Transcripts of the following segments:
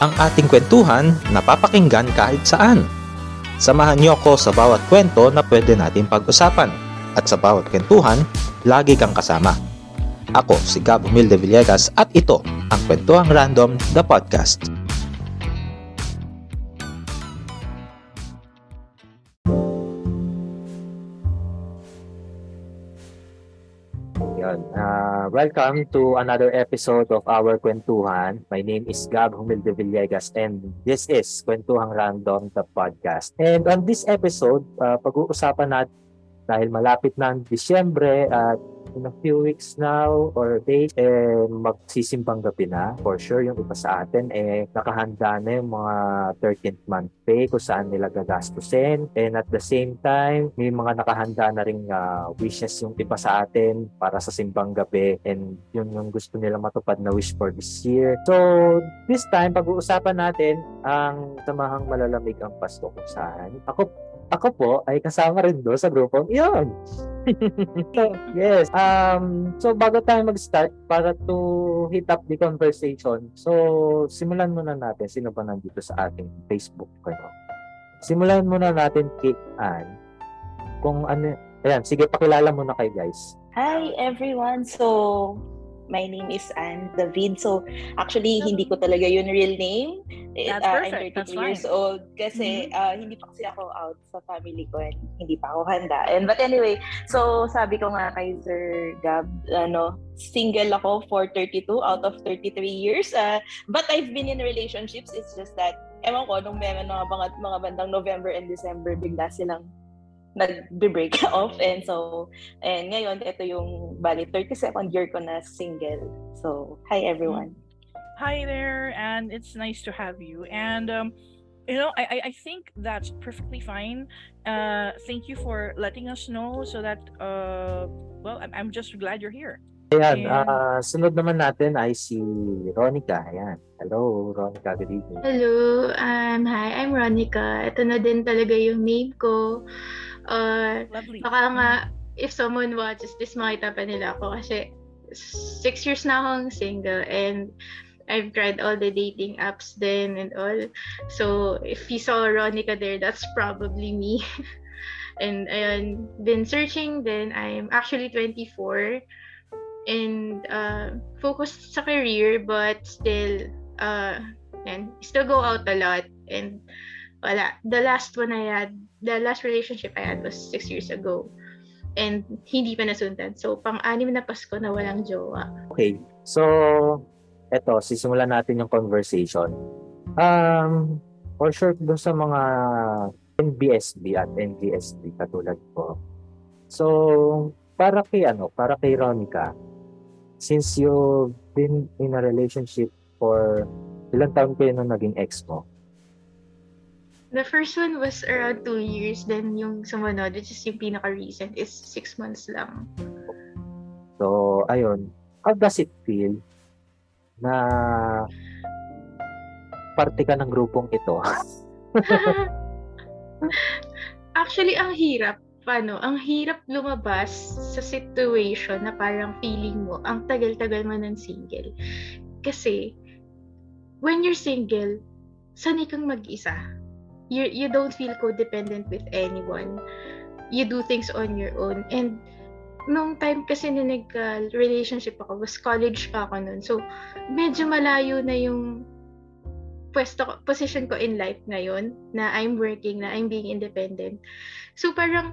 ang ating kwentuhan na papakinggan kahit saan. Samahan niyo ako sa bawat kwento na pwede natin pag-usapan at sa bawat kwentuhan, lagi kang kasama. Ako si Gab Humilde Villegas at ito ang Kwentuhang Random, the podcast. Welcome to another episode of our Kwentuhan. My name is Gab Humilde Villegas and this is Kwentuhang Random, the podcast. And on this episode, uh, pag-uusapan natin dahil malapit ang Disyembre at in a few weeks now or days, eh, magsisimbang gabi na. For sure, yung iba sa atin, eh, nakahanda na yung mga 13th month pay kung saan nila gagastusin. And at the same time, may mga nakahanda na rin uh, wishes yung iba sa atin para sa simbang gabi. And yun yung gusto nila matupad na wish for this year. So, this time, pag-uusapan natin ang samahang malalamig ang Pasko kung saan. Ako ako po ay kasama rin do sa grupong iyon. So, yes. Um, so bago tayo mag-start para to hit up the conversation. So simulan muna natin sino ba nandito sa ating Facebook ano. Simulan muna natin kay Ann. Kung ano, ayan, sige pakilala muna kay guys. Hi everyone. So my name is Anne David. So, actually, hindi ko talaga yun real name. That's uh, perfect. I'm 32 years old kasi mm-hmm. uh, hindi pa kasi ako out sa family ko and hindi pa ako handa. And but anyway, so sabi ko nga kay Sir Gab, ano, single ako for 32 out of 33 years. Uh, but I've been in relationships. It's just that, ewan ko, nung may mga, mga bandang November and December, bigla silang nag-break off and so and ngayon ito yung bali 32nd year ko na single. So, hi everyone. Hi there and it's nice to have you. And um you know, I I think that's perfectly fine. Uh thank you for letting us know so that uh well, I'm, I'm just glad you're here. Ayan, And... uh, sunod naman natin ay si Ronica. Ayan. Hello, Ronica. Good evening. Hello. Um, hi, I'm Ronica. Ito na din talaga yung name ko. Uh, Lovely. Baka nga, if someone watches this, makita pa nila ako kasi six years na akong single and I've tried all the dating apps then and all. So, if you saw Ronica there, that's probably me. and ayun, been searching, then I'm actually 24 and uh, focused sa career but still uh, and still go out a lot and wala. The last one I had, the last relationship I had was six years ago. And hindi pa nasundan. So, pang-anim na Pasko na walang jowa. Okay. So, eto, sisimulan natin yung conversation. Um, for sure, doon sa mga NBSB at NGSB katulad ko. So, para kay ano, para kay Ronica, since you've been in a relationship for ilang taon kayo nung naging ex mo? The first one was around two years. Then yung sumunod, which is yung pinaka-recent, is six months lang. So, ayun. How does it feel na parte ka ng grupong ito? Actually, ang hirap paano, ang hirap lumabas sa situation na parang feeling mo, ang tagal-tagal mo ng single. Kasi, when you're single, sanay kang mag-isa. You, you don't feel codependent with anyone. You do things on your own. And, nung time kasi na nag-relationship ako, was college pa ako nun. So, medyo malayo na yung pwesto position ko in life ngayon na I'm working, na I'm being independent. So parang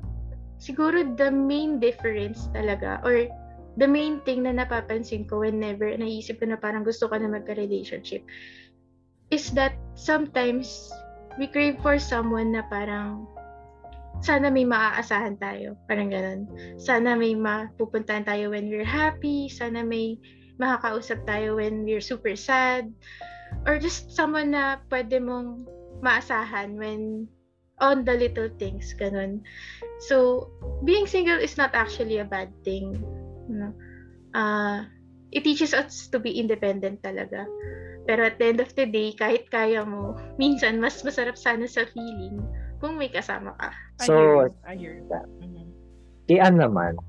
siguro the main difference talaga or the main thing na napapansin ko whenever naisip ko na parang gusto ko na magka-relationship is that sometimes we crave for someone na parang sana may maaasahan tayo. Parang ganun. Sana may mapupuntahan tayo when we're happy. Sana may makakausap tayo when we're super sad. Or just someone na pwede mong maasahan when on the little things, ganun. So, being single is not actually a bad thing. You know? uh, it teaches us to be independent talaga. Pero at the end of the day, kahit kaya mo, minsan mas masarap sana sa feeling kung may kasama ka. So, I hear, I hear that. Mm-hmm. Ian naman,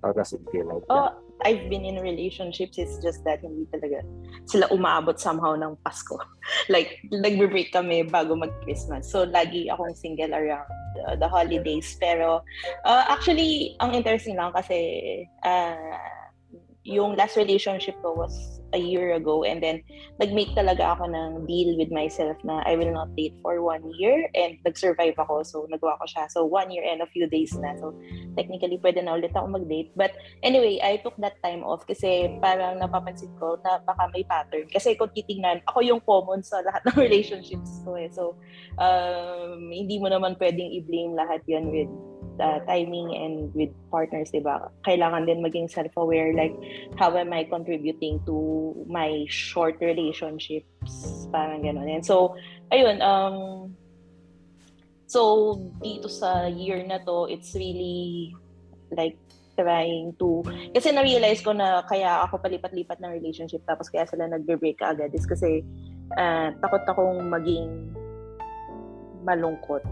how does it feel like oh, that? I've been in relationships, it's just that hindi talaga sila umaabot somehow ng Pasko. like, nagbe-break kami bago mag-Christmas. So, lagi akong single around uh, the holidays. Pero, uh, actually, ang interesting lang kasi uh, yung last relationship ko was a year ago and then nag-make talaga ako ng deal with myself na I will not date for one year and nag-survive ako. So nagawa ko siya. So one year and a few days na. So technically pwede na ulit ako mag-date. But anyway I took that time off kasi parang napapansin ko na baka may pattern. Kasi kung titingnan ako yung common sa lahat ng relationships ko eh. So um, hindi mo naman pwedeng i-blame lahat yan with uh, timing and with partners, di ba? Kailangan din maging self-aware, like, how am I contributing to my short relationships? Parang gano'n. And so, ayun, um, so, dito sa year na to, it's really, like, trying to, kasi na-realize ko na kaya ako palipat-lipat ng relationship tapos kaya sila nagbe-break agad is kasi uh, takot akong maging malungkot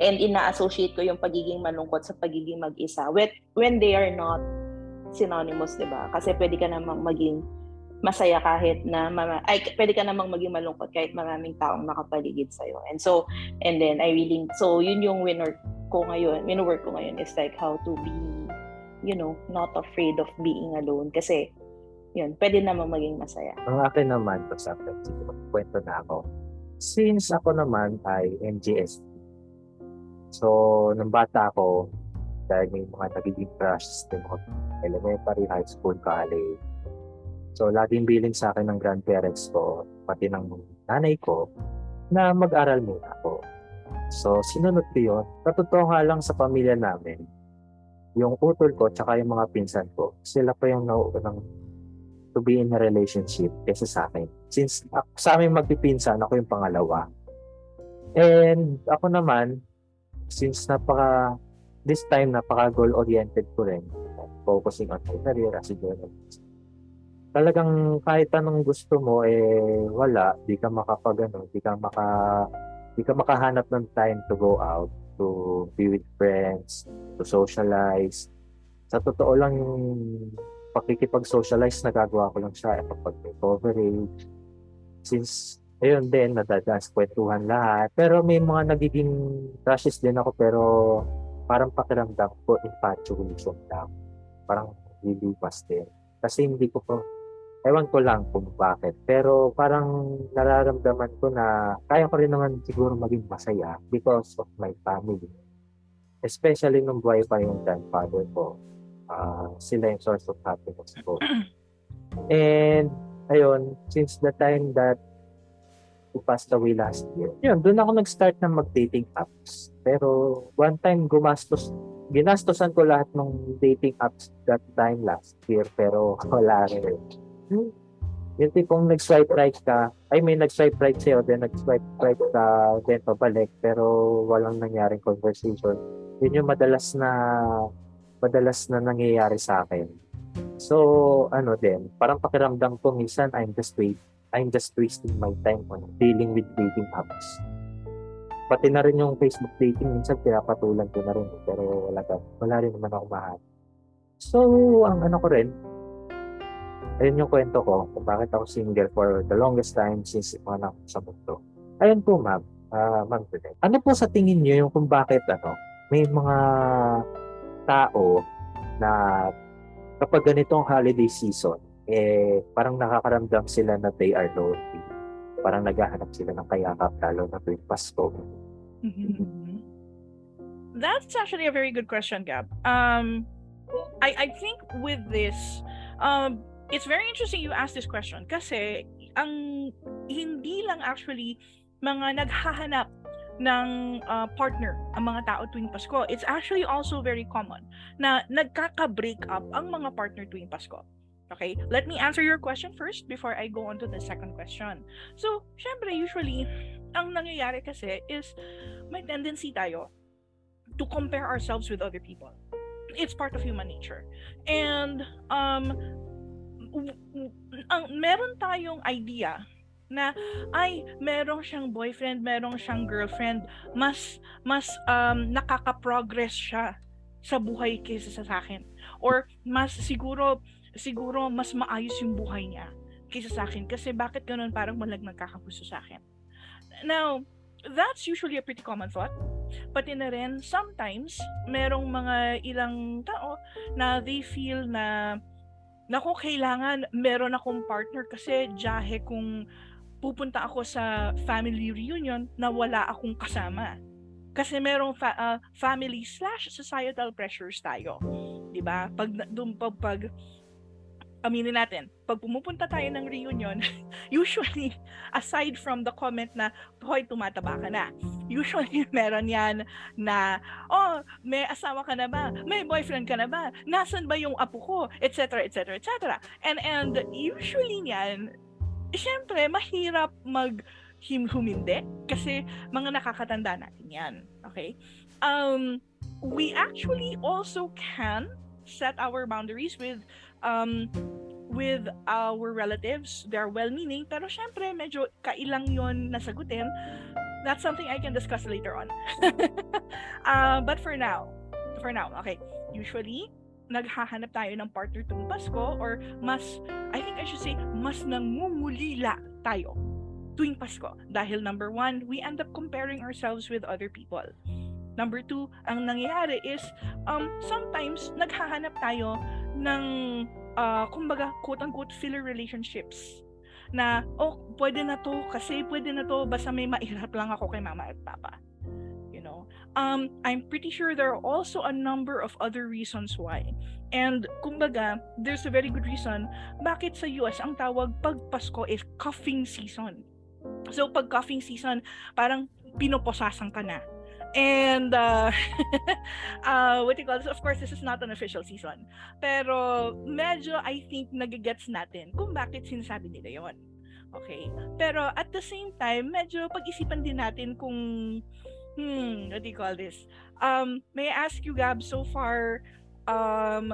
and ina-associate ko yung pagiging malungkot sa pagiging mag-isa when, when they are not synonymous, di ba? Kasi pwede ka namang maging masaya kahit na mama, ay pwede ka namang maging malungkot kahit maraming taong nakapaligid sa iyo. And so and then I really so yun yung winner ko ngayon, wino-work ko ngayon is like how to be you know, not afraid of being alone kasi yun, pwede namang maging masaya. Ang akin naman, to sa kwento na ako. Since ako naman ay NGS So, nung bata ako, dahil may mga nagiging crushes din ako, elementary, high school, college. So, laging billing sa akin ng grandparents ko, pati ng nanay ko, na mag-aral muna ako. So, sinunod ko yun. Katotoo nga lang sa pamilya namin, yung utol ko, tsaka yung mga pinsan ko, sila pa yung nauunang to be in a relationship kaysa sa akin. Since ako, sa amin magpipinsan, ako yung pangalawa. And ako naman, since napaka this time napaka goal oriented ko rin. Focusing on my career as a journalist. Talagang kahit anong gusto mo eh wala. Di ka makapag ano di ka maka di ka makahanap ng time to go out to be with friends to socialize. Sa totoo lang yung pakikipag-socialize nagagawa ko lang siya. Kapag may coverage since ayun din, nadadance, kwentuhan lahat. Pero may mga nagiging crushes din ako pero parang pakiramdam ko infatuation lang. Parang lilipas din. Kasi hindi ko po, ewan ko lang kung bakit. Pero parang nararamdaman ko na kaya ko rin naman siguro maging masaya because of my family. Especially nung buhay pa yung grandfather ko. Uh, sila yung source of happiness ko. And ayun, since the time that who passed away last year. Yun, doon ako nag-start ng mag-dating apps. Pero one time gumastos, ginastosan ko lahat ng dating apps that time last year pero wala rin. Hmm. Yung tipong nag-swipe right ka, I mean nag-swipe right sa'yo, then nag-swipe right ka, then pabalik, pero walang nangyaring conversation. Yun yung madalas na madalas na nangyayari sa akin. So, ano din, parang pakiramdam ko minsan I'm just wait, I'm just wasting my time on dealing with dating apps. Pati na rin yung Facebook dating, minsan pinapatulan ko na rin. Pero wala, ka, wala rin naman ako mahal. So, ang ano ko rin, ayun yung kwento ko kung bakit ako single for the longest time since mga sa mundo. Ayun po, ma'am. Uh, ma'am today. Ano po sa tingin niyo yung kung bakit ano, may mga tao na kapag ganitong holiday season, eh parang nakakaramdam sila na they are lonely. Parang naghahanap sila ng kayakap lalo na tuwing Pasko. Mm-hmm. That's actually a very good question, Gab. Um, I I think with this, um, it's very interesting you ask this question kasi ang hindi lang actually mga naghahanap ng uh, partner ang mga tao tuwing Pasko. It's actually also very common na nagkaka-break up ang mga partner tuwing Pasko. Okay, let me answer your question first before I go on to the second question. So, syempre, usually, ang nangyayari kasi is may tendency tayo to compare ourselves with other people. It's part of human nature. And, um, ang meron tayong idea na ay merong siyang boyfriend, merong siyang girlfriend, mas mas um nakaka-progress siya sa buhay kaysa sa akin or mas siguro siguro mas maayos yung buhay niya kaysa sa akin kasi bakit ganun parang malag nagkakagusto sa akin. Now, that's usually a pretty common thought. Pati na rin, sometimes, merong mga ilang tao na they feel na na kung kailangan meron akong partner kasi jahe kung pupunta ako sa family reunion na wala akong kasama. Kasi merong fa- uh, family slash societal pressures tayo. 'Di ba? Pag dum pag, pag aminin natin, pag pumupunta tayo ng reunion, usually, aside from the comment na, hoy, tumataba ka na, usually meron yan na, oh, may asawa ka na ba? May boyfriend ka na ba? Nasaan ba yung apo ko? Etc. etc. etc. And, and usually yan, syempre, mahirap mag him humindi kasi mga nakakatanda natin yan. Okay? Um, we actually also can set our boundaries with um, with our relatives. They're well-meaning, pero syempre, medyo kailang yon nasagutin. That's something I can discuss later on. uh, but for now, for now, okay, usually, naghahanap tayo ng partner tuwing Pasko or mas, I think I should say, mas nangungulila tayo tuwing Pasko. Dahil number one, we end up comparing ourselves with other people. Number two, ang nangyayari is, um, sometimes, naghahanap tayo ng, uh, kumbaga, quote-unquote, filler relationships na, oh, pwede na to kasi pwede na to basta may mairap lang ako kay mama at papa. You know? Um, I'm pretty sure there are also a number of other reasons why. And, kumbaga, there's a very good reason bakit sa US ang tawag pag Pasko is cuffing season. So, pag cuffing season, parang pinoposasan ka na And uh, uh, what you call this? Of course, this is not an official season. Pero medyo I think nagigets natin kung bakit sinasabi nila yon. Okay? Pero at the same time, medyo pag-isipan din natin kung hmm, what do you call this? Um, may I ask you, Gab, so far, um,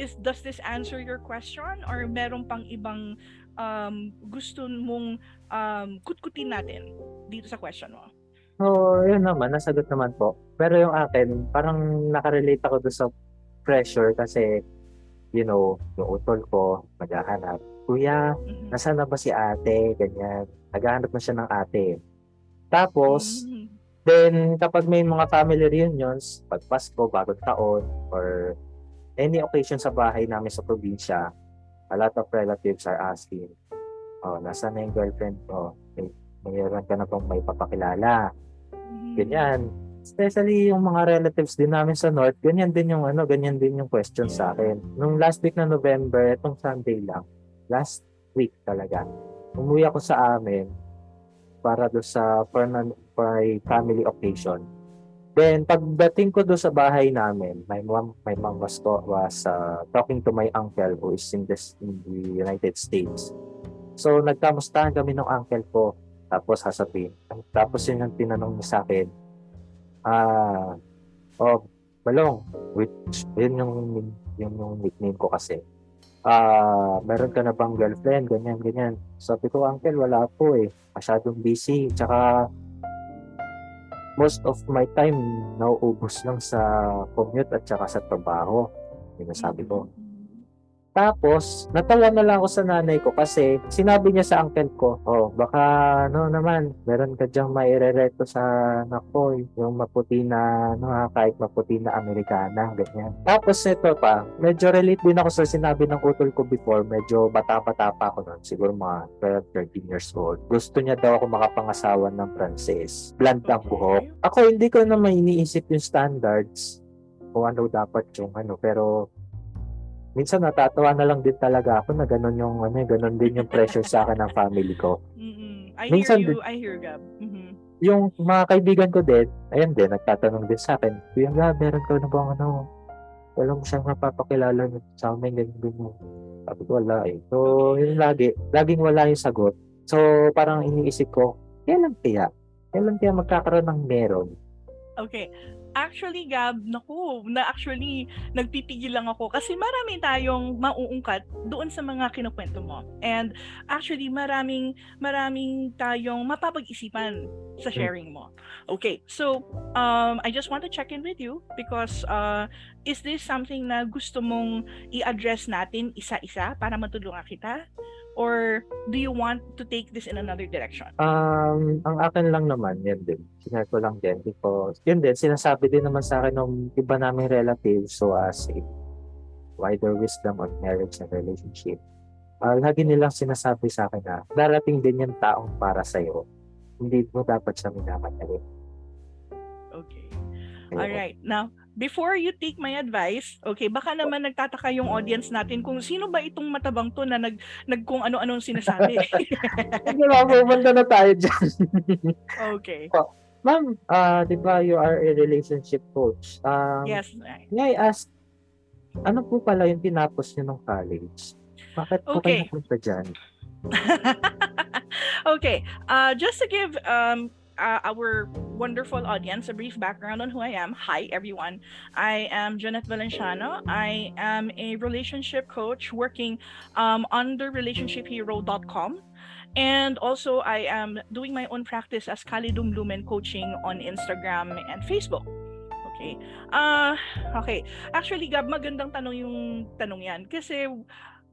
is does this answer your question or meron pang ibang um, gusto mong um, kutkutin natin dito sa question mo? So, yun naman, nasagot naman po. Pero yung akin, parang nakarelate ako doon sa pressure kasi, you know, yung utol ko, maghahanap. Kuya, mm-hmm. nasaan na ba si ate? Ganyan. Naghahanap na siya ng ate. Tapos, mm-hmm. then, kapag may mga family reunions, pag Pasko, bagong taon, or any occasion sa bahay namin sa probinsya, a lot of relatives are asking, oh, nasaan na yung girlfriend ko? May, mayroon ka na bang may papakilala? Ganyan. Especially yung mga relatives din namin sa North, ganyan din yung ano, ganyan din yung question sa akin. Nung last week na November, itong Sunday lang, last week talaga, umuwi ako sa amin para do sa for, for a family occasion. Then, pagdating ko do sa bahay namin, my mom, my mom was, was uh, talking to my uncle who is in, this, in the United States. So, nagkamustahan kami ng uncle ko tapos sasabihin. Tapos yun yung tinanong niya sa akin. Ah, oh, Balong, which, yun yung, yun yung nickname ko kasi. Ah, meron ka na bang girlfriend? Ganyan, ganyan. Sabi ko, uncle, wala po eh. Masyadong busy. Tsaka, most of my time nauubos lang sa commute at tsaka sa trabaho. Yun sabi ko. Tapos, natawa na lang ako sa nanay ko kasi sinabi niya sa uncle ko, oh, baka no naman, meron ka diyang mairereto sa anak ko, yung maputi na, no, kahit maputi na Amerikana, ganyan. Tapos ito pa, medyo relate din ako sa sinabi ng utol ko before, medyo bata-bata pa ako noon, siguro mga 12, 13 years old. Gusto niya daw ako makapangasawa ng Frances. Blunt ang buhok. Ako, hindi ko na may iniisip yung standards kung ano dapat yung ano, pero minsan natatawa na lang din talaga ako na ganun yung ano, ganun din yung pressure sa akin ng family ko. Mm-hmm. I minsan hear you, din, I hear Gab. Mm-hmm. Yung mga kaibigan ko din, ayun din, nagtatanong din sa akin, Kuya Gab, meron ka na bang ano, wala mo siyang mapapakilala sa amin, ganyan, ganyan. Sabi ko, wala eh. So, yun lagi, laging wala yung sagot. So, parang iniisip ko, kailan kaya? Kailan kaya magkakaroon ng meron? Okay. Actually, Gab, naku, na actually, nagpipigil lang ako kasi marami tayong mauungkat doon sa mga kinukwento mo. And actually, maraming, maraming tayong mapapag-isipan sa Hmm. sharing mo. Okay, so, um, I just want to check in with you because uh, is this something na gusto mong i-address natin isa-isa para matulungan kita? Or do you want to take this in another direction? Um, ang akin lang naman, yan din. Sinare ko lang din because, yun din, sinasabi din naman sa akin ng iba naming relatives so as a wider wisdom on marriage and relationship. Uh, lagi nilang sinasabi sa akin na darating din yung taong para sa'yo. Hindi mo dapat siya minamadali. Okay. All right. Now, before you take my advice, okay, baka naman nagtataka yung audience natin kung sino ba itong matabang to na nag, nag kung ano-anong sinasabi. Hindi ba, pupunta na tayo dyan. okay. Ma'am, uh, di ba you are a relationship coach? Um, Yes. May I ask, ano po pala yung tinapos niyo nung college? Bakit po Okay. kayo napunta dyan? okay. Uh, just to give um, uh, our wonderful audience a brief background on who I am. Hi, everyone. I am Janet Valenciano. I am a relationship coach working um, under relationshiphero.com. And also, I am doing my own practice as Kalidum Lumen Coaching on Instagram and Facebook. Okay. Ah, okay. Actually, Gab, magandang tanong yung tanong yan. Kasi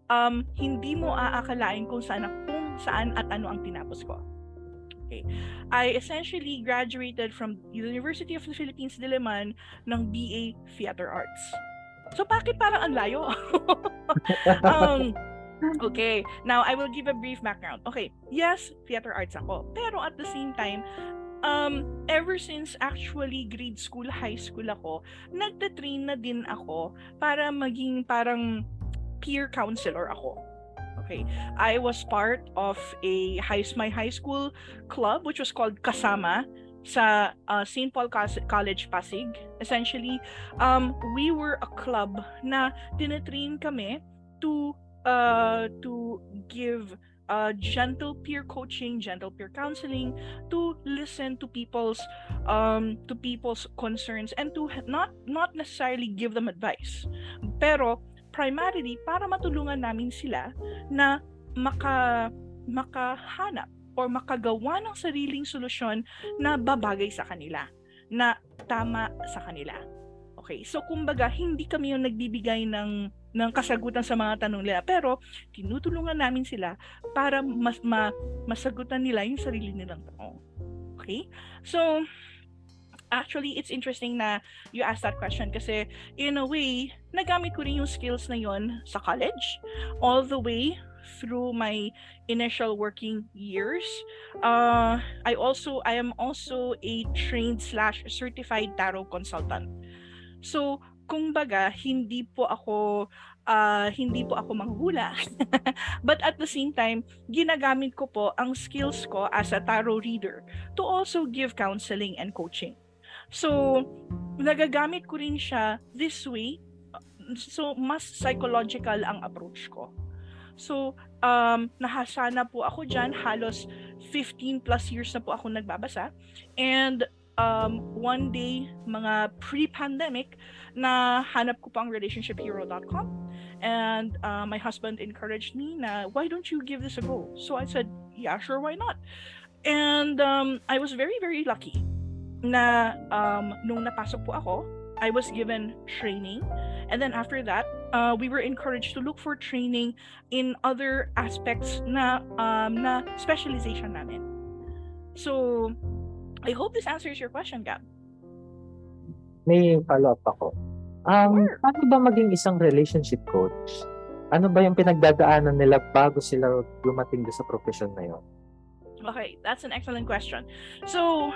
um, hindi mo aakalain kung saan, kung saan at ano ang tinapos ko. Okay. I essentially graduated from University of the Philippines Diliman ng BA Theater Arts. So bakit parang ang layo? um, okay, now I will give a brief background. Okay, yes, theater arts ako. Pero at the same time, um, ever since actually grade school, high school ako, nagtatrain na din ako para maging parang peer counselor ako. Okay. I was part of a high my high school club which was called Kasama sa uh, St. Paul College Pasig. Essentially, um, we were a club na tinetrain kami to uh, to give uh, gentle peer coaching, gentle peer counseling, to listen to people's um, to people's concerns and to not not necessarily give them advice, pero primarily para matulungan namin sila na maka makahanap or makagawa ng sariling solusyon na babagay sa kanila, na tama sa kanila. Okay, so kumbaga hindi kami yung nagbibigay ng ng kasagutan sa mga tanong nila, pero tinutulungan namin sila para mas ma, masagutan nila yung sarili nilang tanong. Okay? So actually it's interesting na you asked that question kasi in a way nagamit ko rin yung skills na yon sa college all the way through my initial working years. Uh, I also I am also a trained slash certified tarot consultant. So, kung baga, hindi po ako uh, hindi po ako manghula. But at the same time, ginagamit ko po ang skills ko as a tarot reader to also give counseling and coaching. So, nagagamit ko rin siya this way. So, mas psychological ang approach ko. So, um, nahasa na po ako dyan. Halos 15 plus years na po ako nagbabasa. And um, one day, mga pre-pandemic, na hanap ko pang relationshiphero.com. And uh, my husband encouraged me na, why don't you give this a go? So I said, yeah, sure, why not? And um, I was very, very lucky na um, nung napasok po ako, I was given training. And then after that, uh, we were encouraged to look for training in other aspects na um, na specialization namin. So, I hope this answers your question, Gab. May follow-up ako. Um, Sure. paano ba maging isang relationship coach? Ano ba yung pinagdadaanan nila bago sila dumating sa profession na yun? Okay, that's an excellent question. So,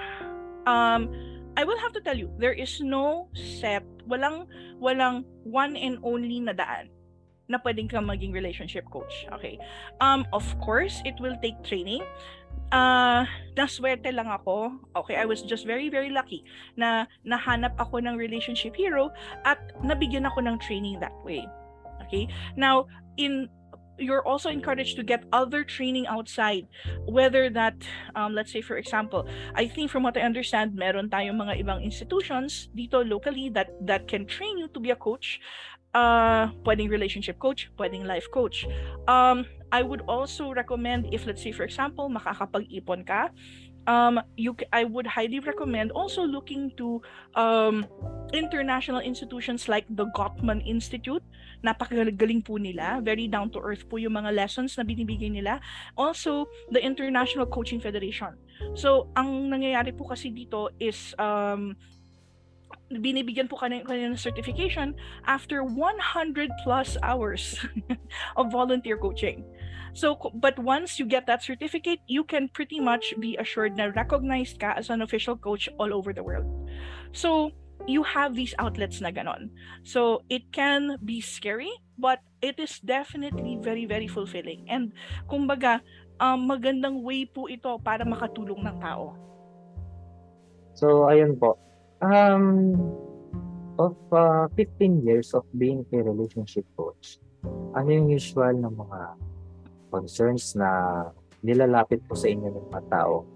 um, I will have to tell you, there is no set, walang, walang one and only na daan na pwedeng ka maging relationship coach. Okay. Um, of course, it will take training. Uh, naswerte lang ako. Okay, I was just very, very lucky na nahanap ako ng relationship hero at nabigyan ako ng training that way. Okay. Now, in you're also encouraged to get other training outside whether that um, let's say for example i think from what i understand meron tayong mga ibang institutions dito locally that that can train you to be a coach uh pwedeng relationship coach pwedeng life coach. Um i would also recommend if let's say for example makakapag-ipon ka um you i would highly recommend also looking to um international institutions like the Gottman Institute. Napakagaling po nila. Very down to earth po yung mga lessons na binibigay nila. Also the International Coaching Federation. So ang nangyayari po kasi dito is um binibigyan po kanina, kanina ng certification after 100 plus hours of volunteer coaching. So, but once you get that certificate, you can pretty much be assured na recognized ka as an official coach all over the world. So, you have these outlets na ganon. So, it can be scary, but it is definitely very, very fulfilling. And, kumbaga, um, magandang way po ito para makatulong ng tao. So, ayun po. Um, of uh, 15 years of being a relationship coach, ano yung usual ng mga concerns na nilalapit po sa inyo ng mga tao?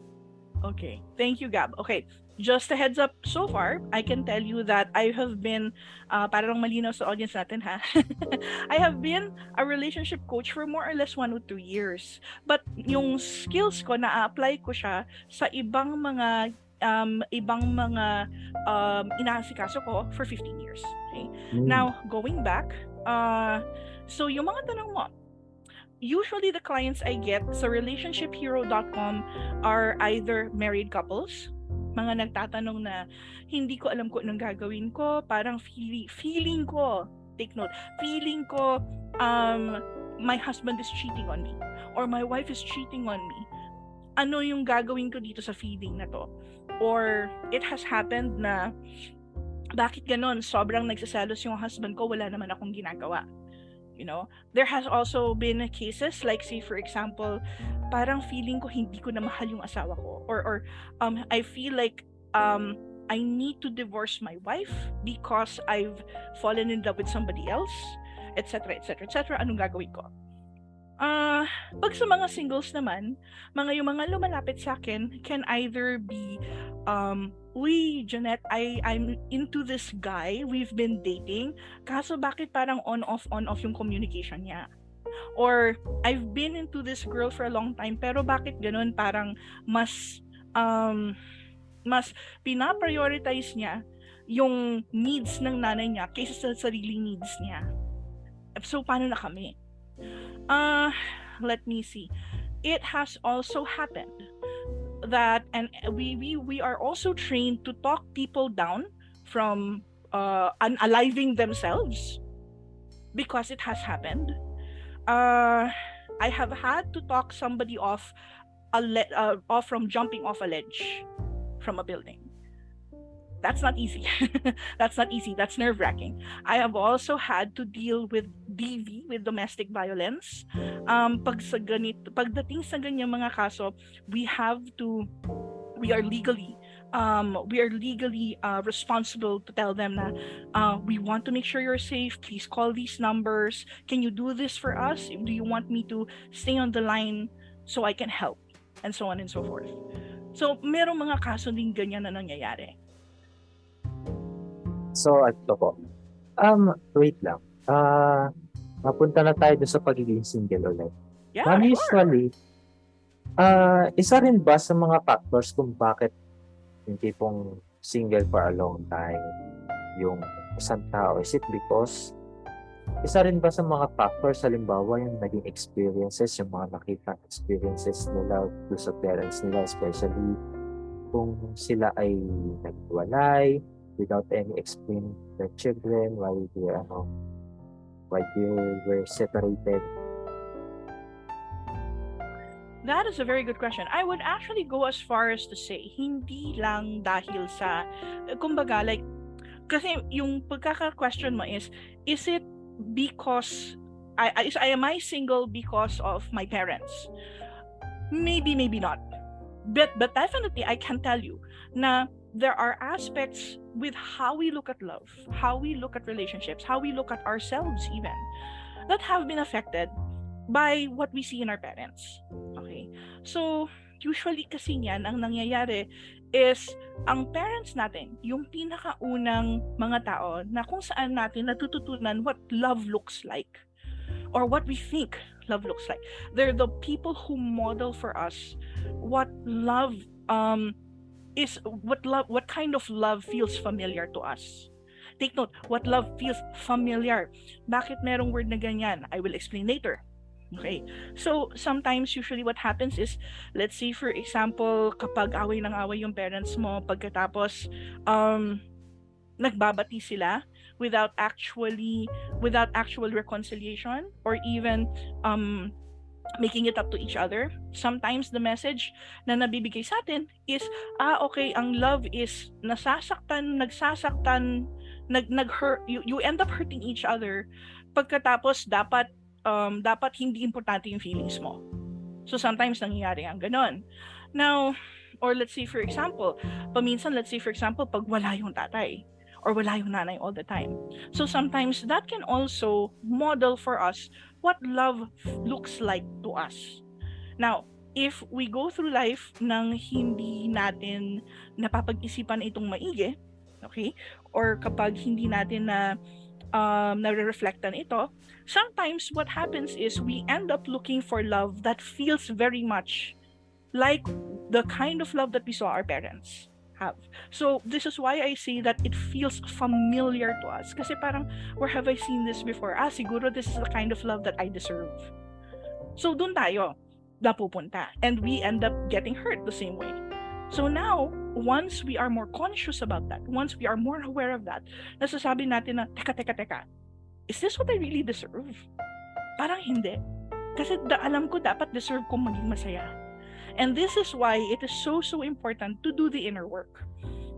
Okay. Thank you, Gab. Okay. Just a heads up so far, I can tell you that I have been, uh, para lang malinaw sa audience natin ha, I have been a relationship coach for more or less one or two years. But yung skills ko, na-apply ko siya sa ibang mga um, ibang mga um, inaasikaso ko for 15 years. Okay? Hmm. Now, going back, uh, so yung mga tanong mo, usually the clients I get sa relationshiphero.com are either married couples, mga nagtatanong na hindi ko alam kung anong gagawin ko, parang feeling, feeling ko, take note, feeling ko um, my husband is cheating on me or my wife is cheating on me. Ano yung gagawin ko dito sa feeling na to? Or it has happened na bakit ganon? Sobrang nagsaselos yung husband ko, wala naman akong ginagawa you know? There has also been cases like say for example parang feeling ko hindi ko na mahal yung asawa ko or or um I feel like um I need to divorce my wife because I've fallen in love with somebody else etc etc etc anong gagawin ko uh, pag sa mga singles naman, mga yung mga lumalapit sa akin can either be um uy, Jeanette, I, I'm into this guy. We've been dating. Kaso bakit parang on-off, on-off yung communication niya? Or, I've been into this girl for a long time, pero bakit ganun parang mas, um, mas pinaprioritize niya yung needs ng nanay niya kaysa sa sariling needs niya. So, paano na kami? Uh, let me see. It has also happened that and we we we are also trained to talk people down from uh unaliving themselves because it has happened. Uh i have had to talk somebody off a le- uh, off from jumping off a ledge from a building. That's not easy. That's not easy. That's nerve wracking i have also had to deal with dv with domestic violence um pag sa ganito pagdating sa ganyang mga kaso we have to we are legally um, we are legally uh, responsible to tell them that uh, we want to make sure you're safe. Please call these numbers. Can you do this for us? Do you want me to stay on the line so I can help? And so on and so forth. So, merong mga kaso din ganyan na nangyayari. So, ito po. Um, wait lang. Uh, mapunta na tayo sa pagiging single ulit. Yeah, Ma'am, usually, uh, isa rin ba sa mga factors kung bakit yung tipong single for a long time yung isang tao? Is it because isa rin ba sa mga factors, halimbawa yung naging experiences, yung mga nakita experiences nila do sa parents nila, especially kung sila ay nagwalay, without any explaining their children why they ano why they were separated That is a very good question. I would actually go as far as to say, hindi lang dahil sa, kumbaga, like, kasi yung pagkaka-question mo is, is it because, I, I, am I single because of my parents? Maybe, maybe not. But, but definitely, I can tell you na there are aspects with how we look at love, how we look at relationships, how we look at ourselves even, that have been affected by what we see in our parents. Okay? So, usually kasi niyan, ang nangyayari is ang parents natin, yung pinakaunang mga tao na kung saan natin natututunan what love looks like or what we think love looks like. They're the people who model for us what love um is what love what kind of love feels familiar to us. Take note, what love feels familiar. Bakit merong word na ganyan? I will explain later. Okay. So, sometimes, usually what happens is, let's say, for example, kapag away ng away yung parents mo, pagkatapos, um, nagbabati sila without actually, without actual reconciliation or even, um, making it up to each other. Sometimes the message na nabibigay sa atin is, ah, okay, ang love is nasasaktan, nagsasaktan, nag, nag hurt, you, you end up hurting each other. Pagkatapos, dapat um, dapat hindi importante yung feelings mo. So sometimes nangyayari ang ganon. Now, or let's say for example, paminsan let's say for example, pag wala yung tatay or wala yung nanay all the time. So sometimes that can also model for us what love looks like to us. Now, if we go through life nang hindi natin napapag-isipan itong maigi, okay? Or kapag hindi natin na um, nare-reflectan ito, sometimes what happens is we end up looking for love that feels very much like the kind of love that we saw our parents have. So this is why I say that it feels familiar to us. Kasi parang, where have I seen this before? Ah, siguro this is the kind of love that I deserve. So dun tayo napupunta. And we end up getting hurt the same way. So now, once we are more conscious about that, once we are more aware of that, nasasabi natin na, teka, teka, teka, is this what I really deserve? Parang hindi. Kasi da, alam ko dapat deserve kong maging masaya. And this is why it is so, so important to do the inner work.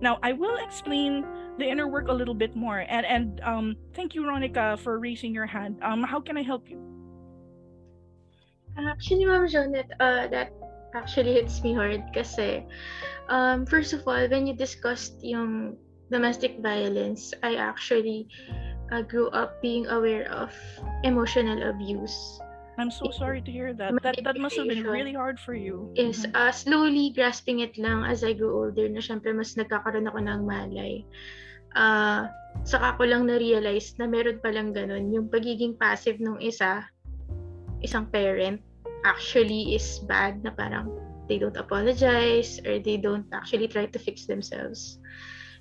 Now, I will explain the inner work a little bit more. And, and um, thank you, Ronica, for raising your hand. Um, how can I help you? Actually, Ma'am Janet, uh, that actually hits me hard kasi um, first of all, when you discussed yung domestic violence, I actually uh, grew up being aware of emotional abuse. I'm so sorry to hear that. That that must have been really hard for you. Is Mhm. uh, slowly grasping it lang as I grew older na syempre mas nagkakaroon ako ng malay. Uh, saka ko lang na-realize na meron palang ganun. Yung pagiging passive ng isa, isang parent, actually is bad na parang they don't apologize or they don't actually try to fix themselves.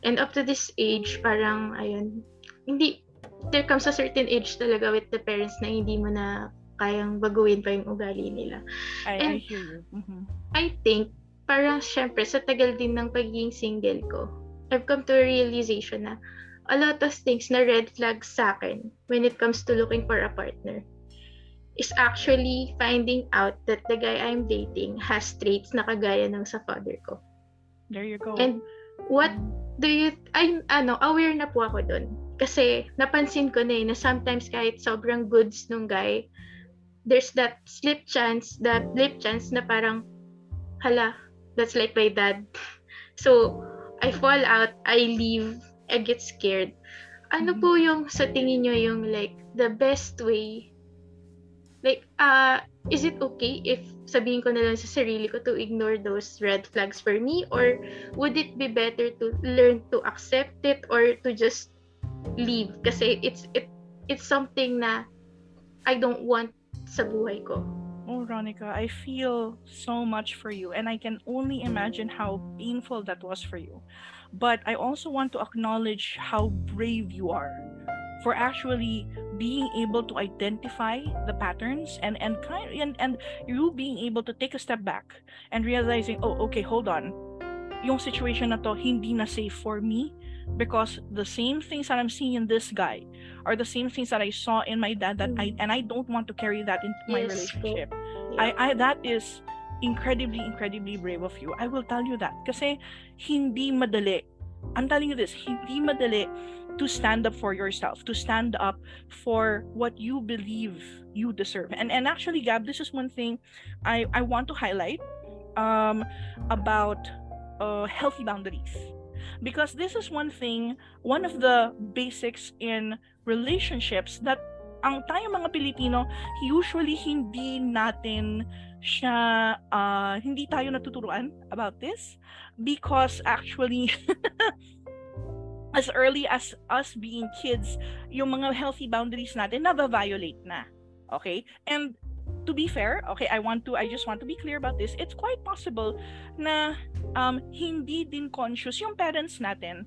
And up to this age, parang, ayun, hindi, there comes a certain age talaga with the parents na hindi mo na kayang baguhin pa yung ugali nila. I, I And- hear you. Mhm. I think, parang syempre, sa tagal din ng pagiging single ko, I've come to a realization na a lot of things na red flags sa akin when it comes to looking for a partner is actually finding out that the guy I'm dating has traits na kagaya ng sa father ko. There you go. And what do you, ay, ano, aware na po ako dun. Kasi napansin ko na eh, na sometimes kahit sobrang goods nung guy, there's that slip chance, that slip chance na parang, hala, that's like my dad. So, I fall out, I leave, I get scared. Ano po yung sa tingin nyo yung like the best way like uh is it okay if sabihin ko na lang sa sarili ko to ignore those red flags for me or would it be better to learn to accept it or to just leave kasi it's it it's something na I don't want sa buhay ko. Oh, Ronica, I feel so much for you, and I can only imagine how painful that was for you. But I also want to acknowledge how brave you are for actually being able to identify the patterns and and kind and, and you being able to take a step back and realizing, oh, okay, hold on, yung situation na to hindi na safe for me because the same things that I'm seeing in this guy are the same things that I saw in my dad that I and I don't want to carry that into my Yes po. relationship. I, I that is incredibly incredibly brave of you. I will tell you that kasi hindi madali. I'm telling you this, hindi madali to stand up for yourself, to stand up for what you believe you deserve. And and actually Gab, this is one thing I I want to highlight um about uh healthy boundaries. Because this is one thing, one of the basics in relationships that ang tayong mga Pilipino, usually hindi natin siya, uh, hindi tayo natuturuan about this because actually, as early as us being kids, yung mga healthy boundaries natin, na-violate na. Okay? And to be fair, okay, I want to, I just want to be clear about this. It's quite possible na um, hindi din conscious yung parents natin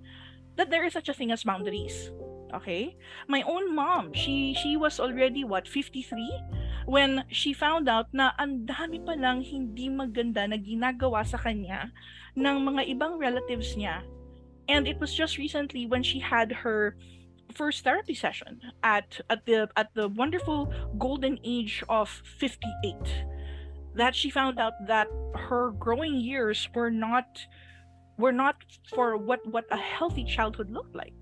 that there is such a thing as boundaries. Okay? My own mom, she she was already what 53 when she found out na ang dami pa lang hindi maganda na ginagawa sa kanya ng mga ibang relatives niya. And it was just recently when she had her first therapy session at at the at the wonderful golden age of 58 that she found out that her growing years were not were not for what what a healthy childhood looked like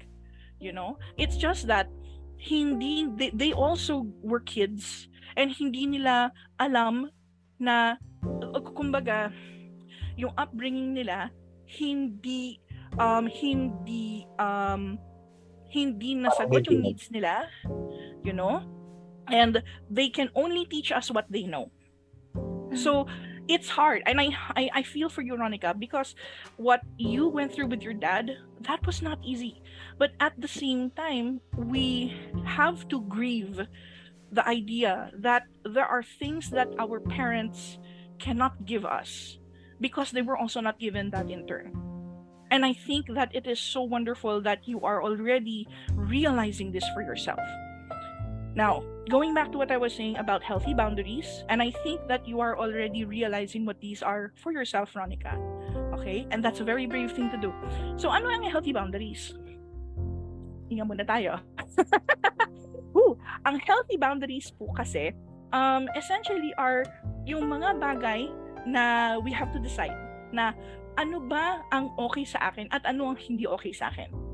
you know? It's just that hindi they, they also were kids and hindi nila alam na kumbaga yung upbringing nila hindi um hindi um hindi nasagot yung needs nila you know? And they can only teach us what they know. So it's hard and I, I i feel for you Ronica because what you went through with your dad that was not easy. But at the same time we have to grieve the idea that there are things that our parents cannot give us because they were also not given that in turn. And i think that it is so wonderful that you are already realizing this for yourself now, going back to what I was saying about healthy boundaries, and I think that you are already realizing what these are for yourself, Ronica. Okay? And that's a very brave thing to do. So, ano ang healthy boundaries? Hinga muna tayo. Ooh, ang healthy boundaries po kasi, um, essentially are yung mga bagay na we have to decide na ano ba ang okay sa akin at ano ang hindi okay sa akin.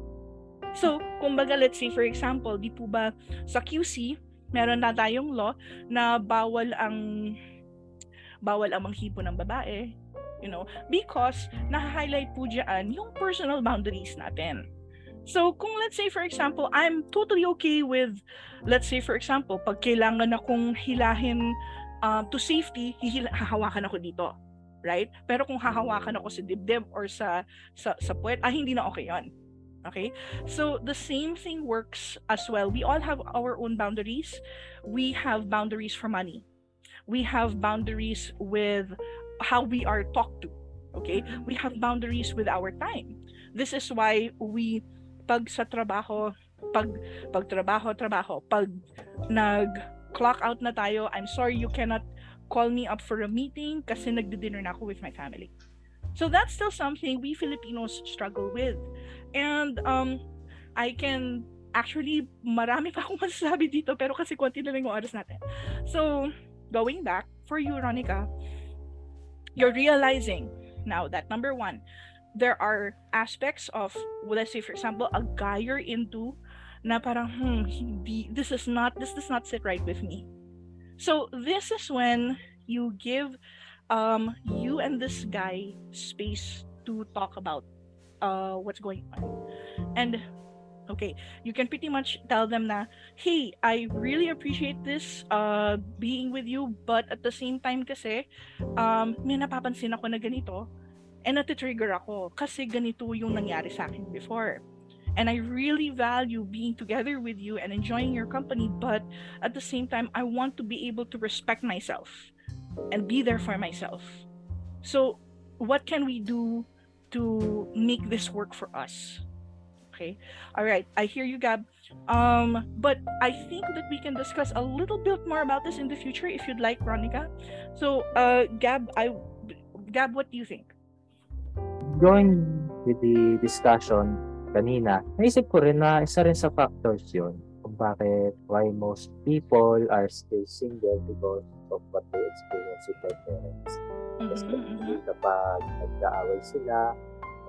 So, kumbaga, let's say for example, di po ba sa QC, meron na tayong law na bawal ang bawal ang manghipo ng babae, you know, because na-highlight po diyan yung personal boundaries natin. So, kung let's say for example, I'm totally okay with, let's say for example, pag kailangan akong hilahin uh, to safety, hihila, hahawakan ako dito. Right? Pero kung hahawakan ako sa dibdib or sa sa, sa puwet, ah, hindi na okay yon okay? So the same thing works as well. We all have our own boundaries. We have boundaries for money. We have boundaries with how we are talked to. Okay? We have boundaries with our time. This is why we pag sa trabaho pag pag trabaho trabaho pag nag clock out na tayo i'm sorry you cannot call me up for a meeting kasi nagdi-dinner na ako with my family so that's still something we Filipinos struggle with And um, I can actually marami pa akong masasabi dito pero kasi konti na lang yung oras natin. So, going back for you, Ronica, you're realizing now that number one, there are aspects of, well, let's say for example, a guy you're into na parang, hmm, hindi, this is not, this does not sit right with me. So, this is when you give um, you and this guy space to talk about uh, what's going on. And okay, you can pretty much tell them na, hey, I really appreciate this uh, being with you, but at the same time kasi, um, may napapansin ako na ganito, and natitrigger ako kasi ganito yung nangyari sa akin before. And I really value being together with you and enjoying your company, but at the same time, I want to be able to respect myself and be there for myself. So, what can we do to make this work for us. Okay. All right. I hear you, Gab. Um, but I think that we can discuss a little bit more about this in the future if you'd like, Ronica. So, uh, Gab, I, Gab, what do you think? Going with the discussion kanina, naisip ko rin na isa rin sa factors yon kung bakit why most people are still single because of what they experience with their parents. Especially mm-hmm, mm-hmm. kapag nagkaaway sila,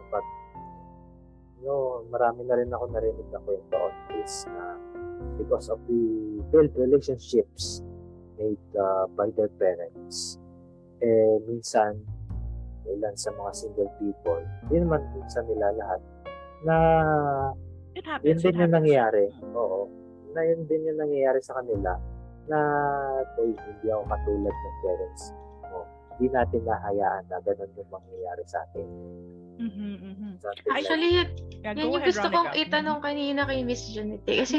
kapag no, marami na rin ako narinig na kwento on this na because of the failed relationships made uh, by their parents. Eh, minsan, ilan sa mga single people, hindi naman minsan nila lahat, na It happens. yun din yung nangyayari. Oo. na yun din yung nangyayari sa kanila na Uy, hindi ako katulad ng parents mo. Hindi natin nahayaan na ganun yung mangyayari sa atin. Mhm, mhm. Something like- Actually, yun, Yeah, yan yung ahead, gusto kong itanong kanina kay Miss Janet eh. Kasi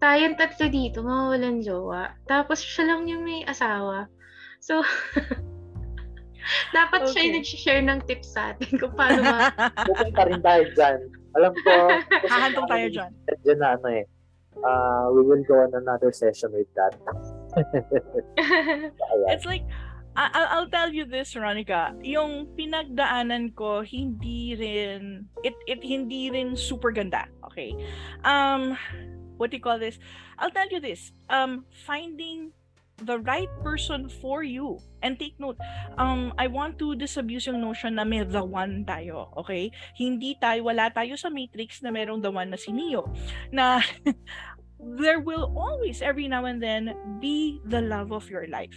tayong tatlo dito, mawawalan jowa. Tapos siya lang yung may asawa. So, dapat siya yung Okay. nag-share ng tips sa atin kung paano ma... pupunta rin tayo dyan. Alam ko, Hahantong tayo dyan. Dyan na ano eh. Uh, we will go on another session with that. It's like, I- I'll, tell you this, Veronica. Yung pinagdaanan ko, hindi rin, it, it hindi rin super ganda. Okay. Um, what do you call this? I'll tell you this. Um, finding the right person for you. And take note, um, I want to disabuse yung notion na may the one tayo, okay? Hindi tayo, wala tayo sa matrix na merong the one na si Neo. Na there will always, every now and then, be the love of your life.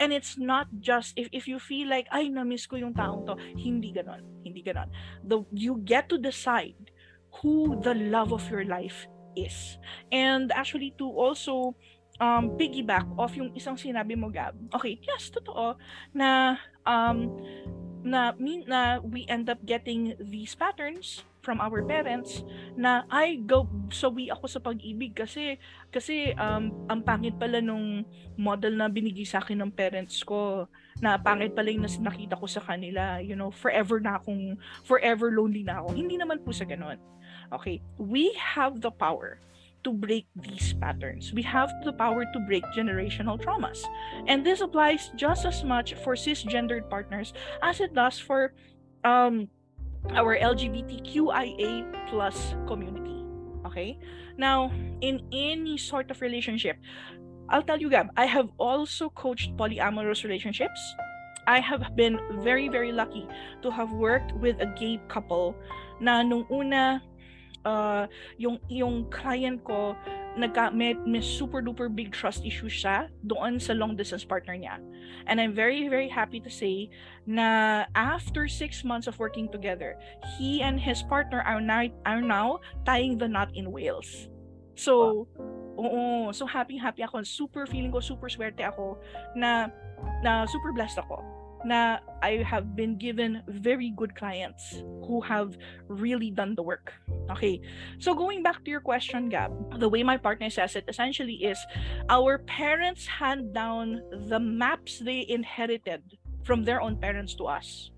And it's not just if if you feel like ay na-miss ko yung taong to, hindi ganon, hindi ganon. The you get to decide who the love of your life is. And actually to also um piggyback off yung isang sinabi mo Gab. Okay, yes, totoo na um na na we end up getting these patterns from our parents na ay go sawi ako sa pag-ibig kasi kasi um ang pangit pala nung model na binigay sa akin ng parents ko na pangit pala yung nakita ko sa kanila you know forever na akong forever lonely na ako hindi naman po sa ganun okay we have the power to break these patterns. We have the power to break generational traumas. And this applies just as much for cisgendered partners as it does for um our LGBTQIA plus community. Okay? Now in any sort of relationship I'll tell you Gab, I have also coached polyamorous relationships. I have been very very lucky to have worked with a gay couple na nung una uh, yung yung client ko nagka may, may super duper big trust issues siya doon sa long distance partner niya. And I'm very very happy to say na after six months of working together, he and his partner are now, are now tying the knot in Wales. So, oo, so happy happy ako. Super feeling ko super swerte ako na na super blessed ako na I have been given very good clients who have really done the work. Okay. So going back to your question, Gab, the way my partner says it essentially is our parents hand down the maps they inherited from their own parents to us.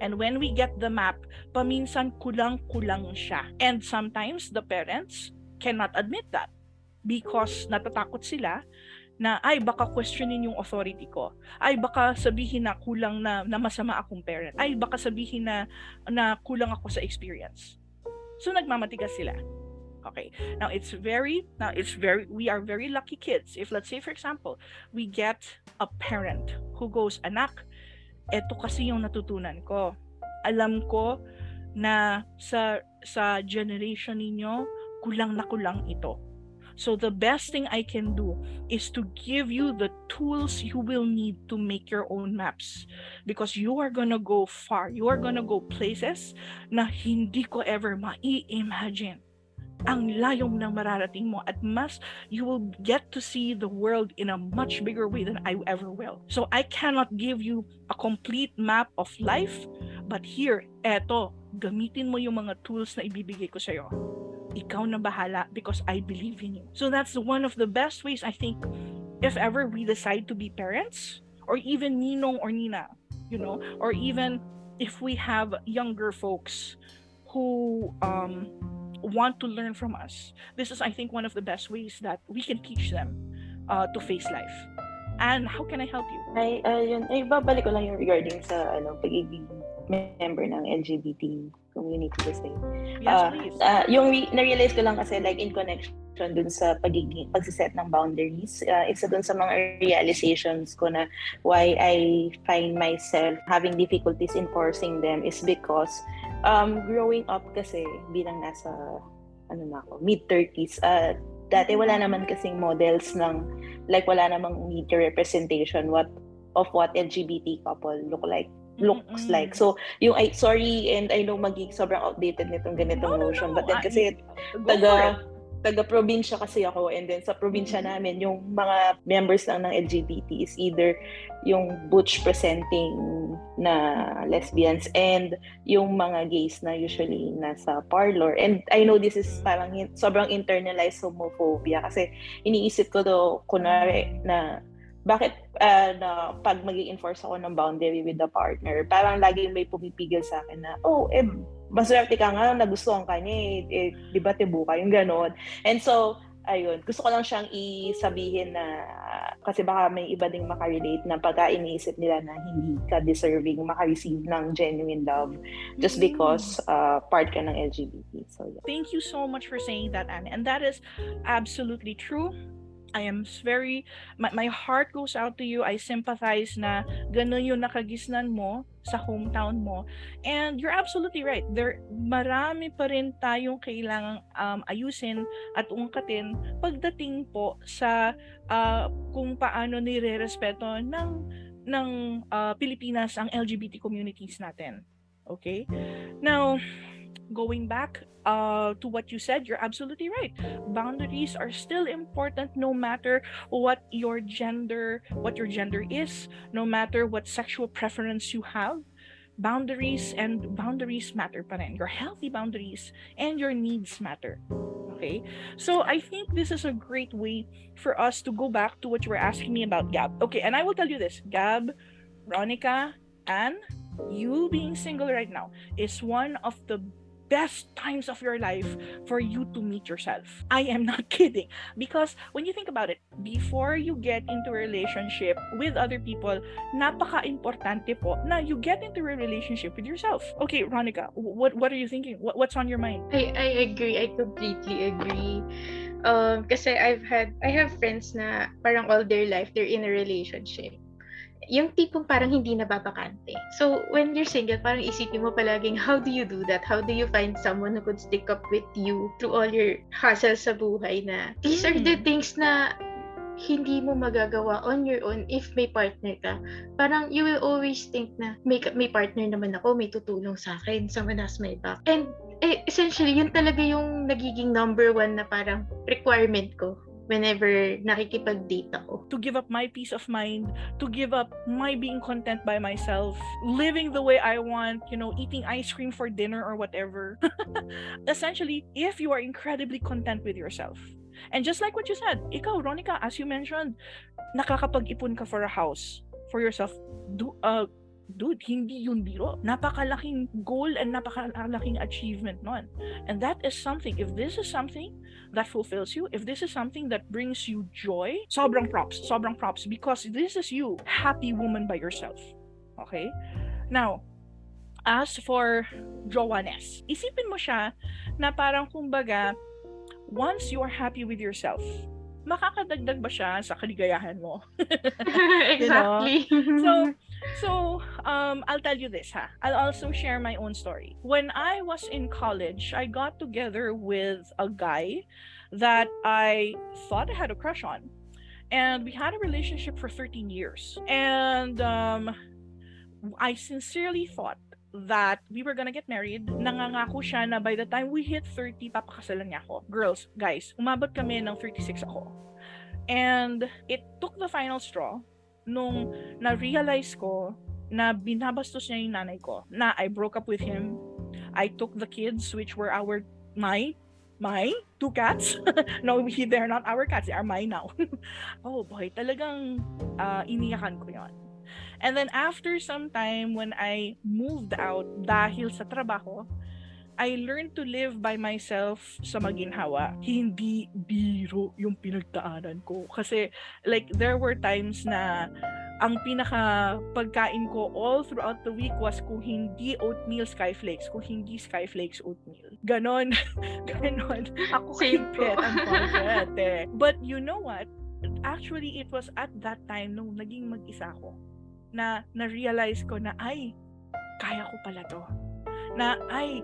And when we get the map, paminsan kulang-kulang siya. And sometimes the parents cannot admit that because natatakot sila na ay baka questionin yung authority ko. Ay baka sabihin na kulang na, na masama akong parent. Ay baka sabihin na na kulang ako sa experience. So nagmamatigas sila. Okay. Now it's very now it's very we are very lucky kids. If let's say for example, we get a parent who goes, "Anak, eto kasi yung natutunan ko. Alam ko na sa sa generation ninyo kulang na kulang ito. So the best thing I can do is to give you the tools you will need to make your own maps because you are gonna go far. You are gonna go places na hindi ko ever mai-imagine ang layong ng mararating mo at mas you will get to see the world in a much bigger way than I ever will. So I cannot give you a complete map of life but here, eto, gamitin mo yung mga tools na ibibigay ko sa'yo ikaw na bahala because I believe in you. So that's one of the best ways I think if ever we decide to be parents or even ninong or nina, you know, or even if we have younger folks who um want to learn from us. This is I think one of the best ways that we can teach them uh, to face life. And how can I help you? Ay, ayun, ay, babalik ko lang yung regarding sa ano, pagiging member ng LGBT community kasi. Yes, Ah, please. ah, yung re- na-realize ko lang kasi like in connection dun sa pagiging pagsiset ng boundaries ah, isa dun sa mga realizations ko na why I find myself having difficulties enforcing them is because um growing up kasi bilang nasa ano na ako mid 30s uh, dati wala naman kasing models ng like wala namang media representation what of what LGBT couple look like looks Mm-mm. like. So, yung I sorry and I know magiging sobrang outdated nitong ganitong No, no, notion no. but then Ah, kasi taga it. taga-probinsya kasi ako and then sa probinsya namin yung mga members lang ng LGBT is either yung butch presenting na lesbians and yung mga gays na usually nasa parlor and I know this is parang sobrang internalized homophobia kasi iniisip ko to kunwari na bakit uh, na pag mag enforce ako ng boundary with the partner, parang lagi may pumipigil sa akin na, oh, eh, maswerte ka nga, nagustuhan ka niya, eh, eh di ba tibu ka, yung ganon. And so, ayun, gusto ko lang siyang isabihin na kasi baka may iba ding makarelate na pagka iniisip nila na hindi ka deserving makareceive ng genuine love just mm. because uh, part ka ng LGBT. So, yeah. Thank you so much for saying that, Anne. And that is absolutely true. I am very, my, my heart goes out to you. I sympathize na ganun yung nakagisnan mo sa hometown mo. And you're absolutely right. There, marami pa rin tayong kailangang um, ayusin at ungkatin pagdating po sa uh, kung paano nire-respeto ng, ng uh, Pilipinas ang LGBT communities natin. Okay? Now, going back uh, to what you said, you're absolutely right. Boundaries are still important no matter what your gender, what your gender is, no matter what sexual preference you have. Boundaries and boundaries matter pa rin. Your healthy boundaries and your needs matter. Okay? So I think this is a great way for us to go back to what you were asking me about Gab. Okay, and I will tell you this. Gab, Veronica, and you being single right now is one of the best times of your life for you to meet yourself. I am not kidding. Because when you think about it, before you get into a relationship with other people, napaka-importante po na you get into a relationship with yourself. Okay, Ronica, what what are you thinking? What, what's on your mind? I, I agree. I completely agree. Um, kasi I've had, I have friends na parang all their life, they're in a relationship yung tipong parang hindi nababakante. So, when you're single, parang isipin mo palaging, how do you do that? How do you find someone who could stick up with you through all your hassles sa buhay na these are the mm. things na hindi mo magagawa on your own if may partner ka. Parang you will always think na may, may partner naman ako, may tutulong sa akin, someone has my back. And eh, essentially, yun talaga yung nagiging number one na parang requirement ko whenever nakikipag-date ako. To give up my peace of mind, to give up my being content by myself, living the way I want, you know, eating ice cream for dinner or whatever. Essentially, if you are incredibly content with yourself, and just like what you said, ikaw, Ronica, as you mentioned, nakakapag-ipon ka for a house for yourself. Do, uh, dude, hindi yun biro. Napakalaking goal and napakalaking achievement nun. And that is something, if this is something that fulfills you, if this is something that brings you joy, sobrang props, sobrang props, because this is you, happy woman by yourself. Okay? Now, as for Joannes, isipin mo siya na parang kumbaga, once you are happy with yourself, makakadagdag ba siya sa kaligayahan mo? exactly. so, So, um, I'll tell you this, ha. I'll also share my own story. When I was in college, I got together with a guy that I thought I had a crush on. And we had a relationship for 13 years. And um, I sincerely thought that we were gonna get married. Nangangako siya na by the time we hit 30, papakasalan niya ako. Girls, guys, umabot kami ng 36 ako. And it took the final straw nung na-realize ko na binabastos niya yung nanay ko, na I broke up with him, I took the kids, which were our, my, my, two cats. no, they're not our cats, they are mine now. oh boy, talagang uh, iniyakan ko yon. And then after some time, when I moved out dahil sa trabaho, I learned to live by myself sa maginhawa. Hindi biro yung pinagdaanan ko. Kasi, like, there were times na ang pinaka pagkain ko all throughout the week was kung hindi oatmeal skyflakes, kung hindi skyflakes oatmeal. Ganon. Ganon. Ako Same pet ang eh. But you know what? Actually, it was at that time nung naging mag-isa ko na na-realize ko na ay, kaya ko pala to. Na ay,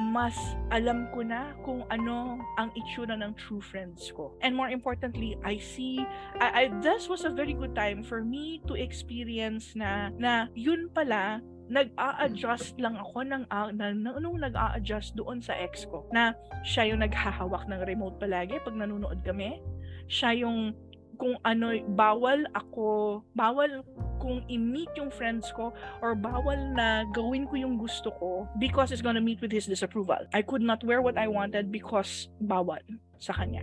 mas alam ko na kung ano ang itsura ng true friends ko. And more importantly, I see, I, I, this was a very good time for me to experience na, na yun pala nag-a-adjust lang ako ng, uh, na, nung nag-a-adjust doon sa ex ko na siya yung naghahawak ng remote palagi pag nanonood kami. Siya yung kung ano, bawal ako, bawal kung i-meet yung friends ko or bawal na gawin ko yung gusto ko because it's gonna meet with his disapproval. I could not wear what I wanted because bawal sa kanya.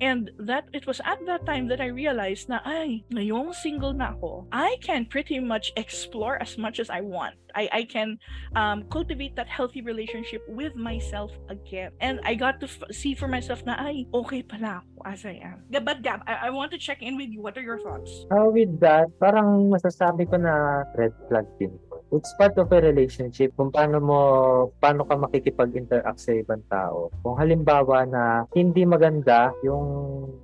And that it was at that time that I realized na ay, ngayong single na ako, I can pretty much explore as much as I want. I, I can um, cultivate that healthy relationship with myself again. And I got to f- see for myself na ay, okay pala ako as I am. But Gab, I, I want to check in with you. What are your thoughts? Uh, with that, parang masasabi ko na red flag din it's part of a relationship kung paano mo paano ka makikipag-interact sa ibang tao. Kung halimbawa na hindi maganda yung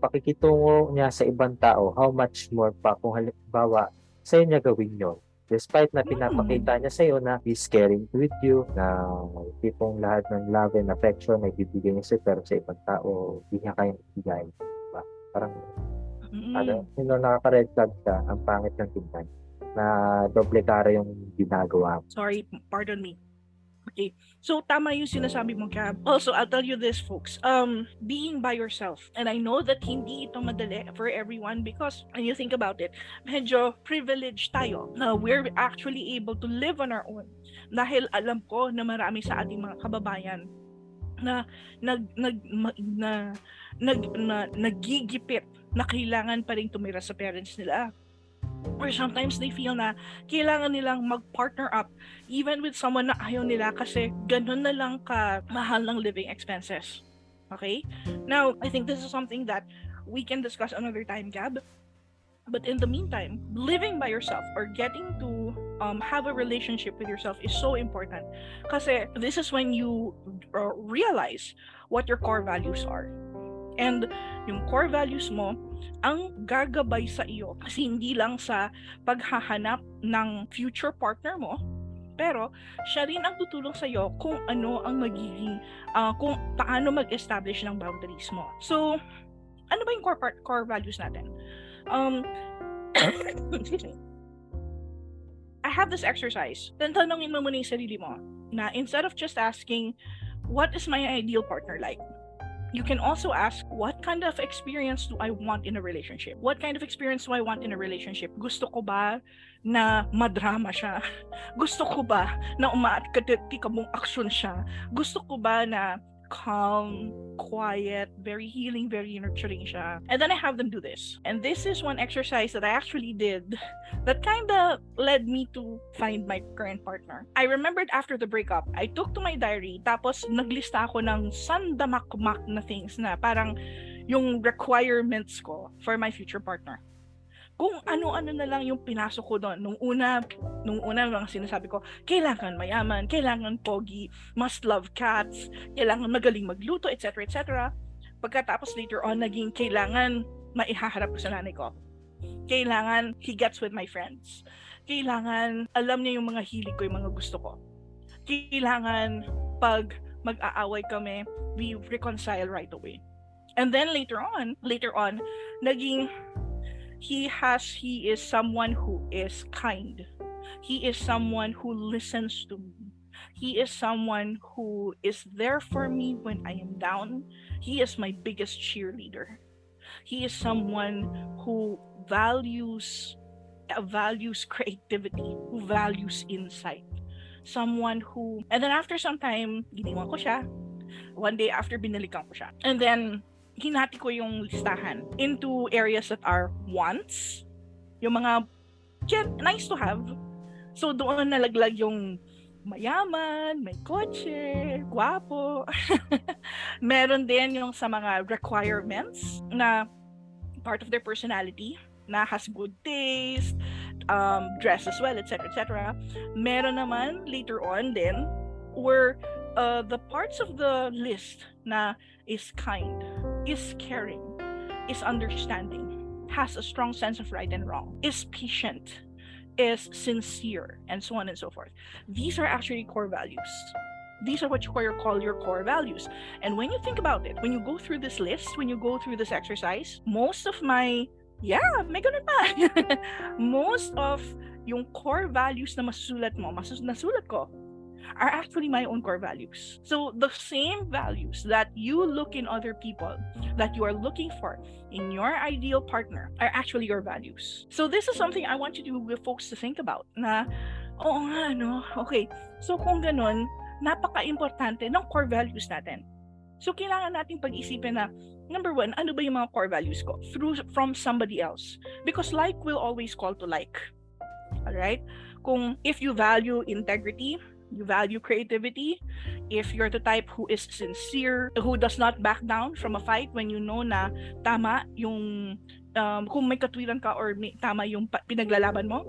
pakikitungo niya sa ibang tao, how much more pa kung halimbawa sa niya gawin yon Despite na pinapakita niya sa iyo na he's caring with you, na tipong lahat ng love and affection na ibibigay niya sa pero sa ibang tao, hindi niya kayang ibigay. Diba? Parang, mm-hmm. ano, you know, nakaka-red flag siya, ang pangit ng tingnan na doble cara yung ginagawa. Sorry, pardon me. Okay. So tama yung sinasabi mo, Cab. Also, I'll tell you this, folks. Um, being by yourself. And I know that hindi ito madali for everyone because when you think about it, medyo privileged tayo na we're actually able to live on our own. Dahil alam ko na marami sa ating mga kababayan na nag nag na, nag na, nagigipit na kailangan pa rin tumira sa parents nila or sometimes they feel na kailangan nilang mag-partner up even with someone na ayaw nila kasi ganun na lang ka mahal ng living expenses. Okay? Now, I think this is something that we can discuss another time, Gab. But in the meantime, living by yourself or getting to um, have a relationship with yourself is so important. Kasi this is when you uh, realize what your core values are. And yung core values mo, ang gagabay sa iyo kasi hindi lang sa paghahanap ng future partner mo, pero siya rin ang tutulong sa iyo kung ano ang magiging uh, kung paano mag-establish ng boundaries mo. So, ano ba yung core part, core values natin? Um. I have this exercise. Tantanungin mo muna yung sarili mo na instead of just asking, what is my ideal partner like? You can also ask, what kind of experience do I want in a relationship? What kind of experience do I want in a relationship? Gusto ko ba na madrama siya? Gusto ko ba na umaat ka mong aksyon siya? Gusto ko ba na calm, quiet, very healing, very nurturing siya. And then I have them do this. And this is one exercise that I actually did that kind of led me to find my current partner. I remembered after the breakup, I took to my diary, tapos naglista ako ng sandamakmak na things na parang yung requirements ko for my future partner kung ano-ano na lang yung pinasok ko doon. Nung una, nung una mga sinasabi ko, kailangan mayaman, kailangan pogi, must love cats, kailangan magaling magluto, etc. etc. Pagkatapos later on, naging kailangan maihaharap ko sa nanay ko. Kailangan he gets with my friends. Kailangan alam niya yung mga hilig ko, yung mga gusto ko. Kailangan pag mag-aaway kami, we reconcile right away. And then later on, later on, naging he has he is someone who is kind. He is someone who listens to me. He is someone who is there for me when i am down. He is my biggest cheerleader. He is someone who values uh, values creativity who values insight. Someone who and then after some time giniwan one day after binalikan ko siya. And then hinati ko yung listahan into areas that are wants, yung mga nice to have. So doon nalaglag yung mayaman, may kotse, guwapo. Meron din yung sa mga requirements na part of their personality na has good taste, um, dress as well, etc. etc. Meron naman later on din where uh, the parts of the list na is kind is caring, is understanding, has a strong sense of right and wrong, is patient, is sincere, and so on and so forth. These are actually core values. These are what you call your core values. And when you think about it, when you go through this list, when you go through this exercise, most of my yeah, may ganun pa. most of yung core values na masusulat mo, masus nasulat ko, are actually my own core values. So the same values that you look in other people, that you are looking for in your ideal partner, are actually your values. So this is something I want you to folks to think about. Na, oo nga, no? Okay. So kung ganun, napaka-importante ng core values natin. So kailangan nating pag-isipin na number one, ano ba yung mga core values ko? Through from somebody else. Because like will always call to like. Alright? Kung if you value integrity, you value creativity, if you're the type who is sincere, who does not back down from a fight when you know na tama yung um, kung may katwiran ka or may, tama yung pinaglalaban mo,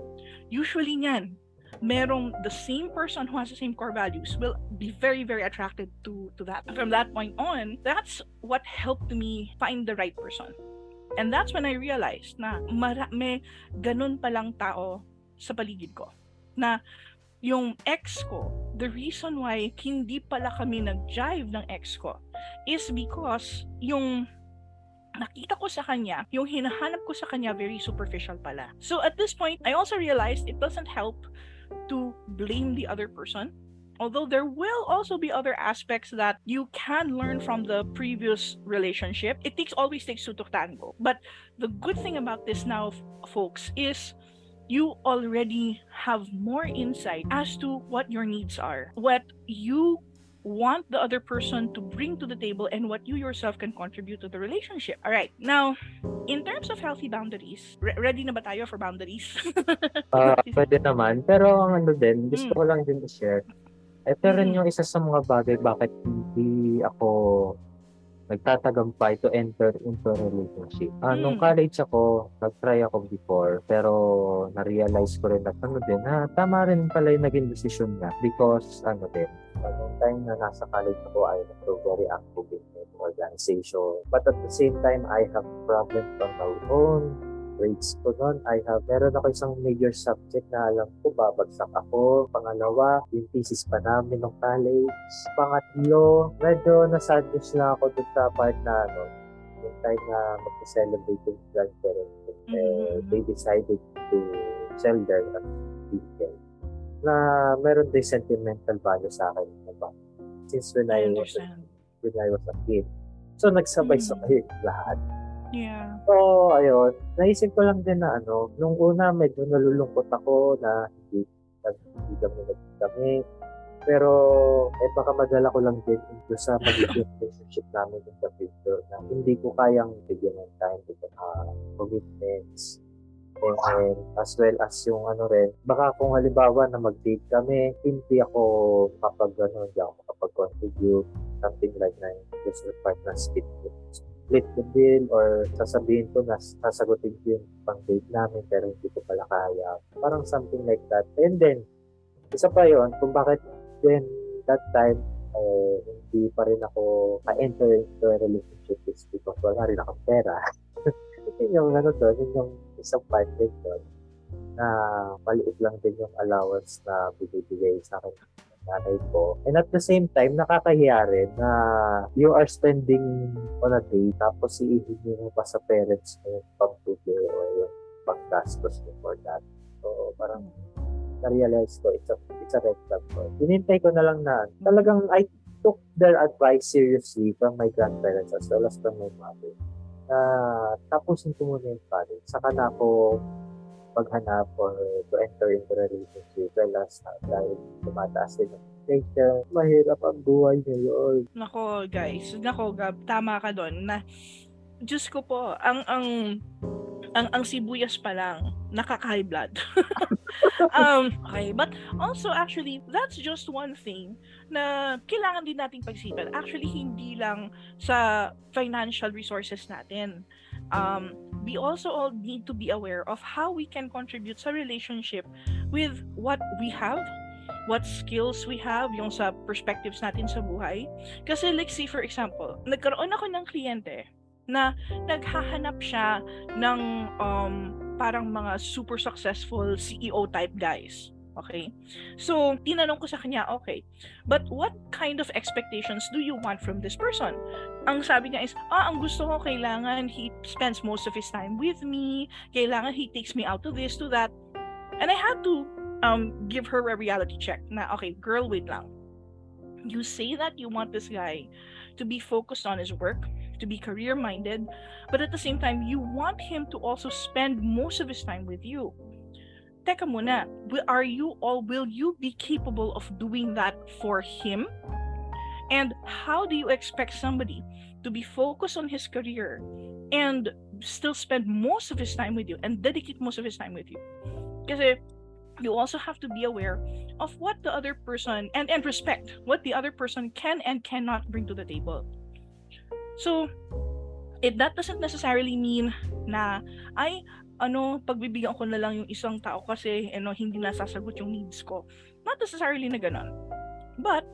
usually niyan, merong the same person who has the same core values will be very very attracted to to that. From that point on that's what helped me find the right person. And that's when I realized na mara- may ganun palang tao sa paligid ko. Na yung ex ko, the reason why hindi pala kami nag-jive ng ex ko is because yung nakita ko sa kanya, yung hinahanap ko sa kanya very superficial pala. So at this point, I also realized it doesn't help to blame the other person. Although there will also be other aspects that you can learn from the previous relationship, it takes always takes two to tango. But the good thing about this now, folks, is you already have more insight as to what your needs are, what you want the other person to bring to the table, and what you yourself can contribute to the relationship. All right. Now, in terms of healthy boundaries, re- ready na ba tayo for boundaries? uh, pwede naman. Pero ang ano din, gusto Hmm. ko lang din i-share. Ito rin Mm. yung isa sa mga bagay bakit hindi ako nagtatagumpay to enter into a relationship. Ah, nung Mm. college ako, nag-try ako before, pero na-realize ko rin na ano din, na tama rin pala yung naging decision niya because ano din, ah, nung time na nasa college ako, I was so very active in organization. But at the same time, I have problems on my own grades ko noon, I have, meron ako isang major subject na alam ko, babagsak ako. Pangalawa, yung thesis pa namin ng college. Pangatlo, medyo nasadness na ako dun sa part na, ano, yung time na mag-celebrate yung grandparents. ko. Eh, Mhm. they decided to sell their vehicle na meron din sentimental value sa akin. Diba? Since when I I, was a, when I was a kid. So, nagsabay-sabay lahat. Yeah. So, ayun, naisip ko lang din na ano, nung una medyo nalulungkot ako na hindi, hindi kami nagkami. Pero, eh baka madala ko lang din into sa magiging relationship namin in the future na hindi ko kayang bigyan ng time because uh, commitments. And, and as well as yung ano rin, baka kung halimbawa na mag-date kami, hindi ako kapag ano, hindi ako makapag-contribute, something like na gusto ng partner split the bill or sasabihin ko na sasagutin ko yung pang-date namin pero hindi ko pala kaya. Parang something like that. And then, isa pa yon kung bakit then that time eh, hindi pa rin ako ka-enter into a relationship is because wala rin akong pera. yun yung ano doon, yun yung isang part din doon na maliit lang din yung allowance na binibigay sa akin nanay ko. And at the same time, nakakahiya rin na you are spending on a day tapos iihingi mo pa sa parents mo yung pang-tutor or yung pang-gastos mo for that. So, parang na-realize ko, it's a, it's a red flag ko. Hinintay ko na lang na talagang I took their advice seriously from my grandparents as well as from my mother. Na tapusin ko muna yung college. Saka na ako maghanap or to enter into relationship well as uh, dahil tumataas din ang inflation. Mahirap ang buhay ngayon. Nako, guys. Nako, Gab, tama ka doon na Diyos ko po, ang ang ang ang sibuyas pa lang nakaka-high blood. um, okay, but also actually that's just one thing na kailangan din nating pagsipan. Actually hindi lang sa financial resources natin. Um, we also all need to be aware of how we can contribute sa relationship with what we have what skills we have, yung sa perspectives natin sa buhay. Kasi like say for example, nagkaroon ako ng kliyente na naghahanap siya ng um, parang mga super successful CEO type guys. Okay? So, tinanong ko sa kanya, okay, but what kind of expectations do you want from this person? Ang sabi niya is, ah, ang gusto ko, kailangan he spends most of his time with me, kailangan he takes me out to this, to that. And I had to um give her a reality check. Na okay, girl, wait lang. You say that you want this guy to be focused on his work, to be career minded, but at the same time, you want him to also spend most of his time with you. Teka muna, are you all, will you be capable of doing that for him? And how do you expect somebody to be focused on his career and still spend most of his time with you and dedicate most of his time with you? Because you also have to be aware of what the other person and, and respect what the other person can and cannot bring to the table. So, it that doesn't necessarily mean na ay ano pagbibigyan ko na lang yung isang tao kasi ano hindi nasasagot yung needs ko. Not necessarily na ganun. But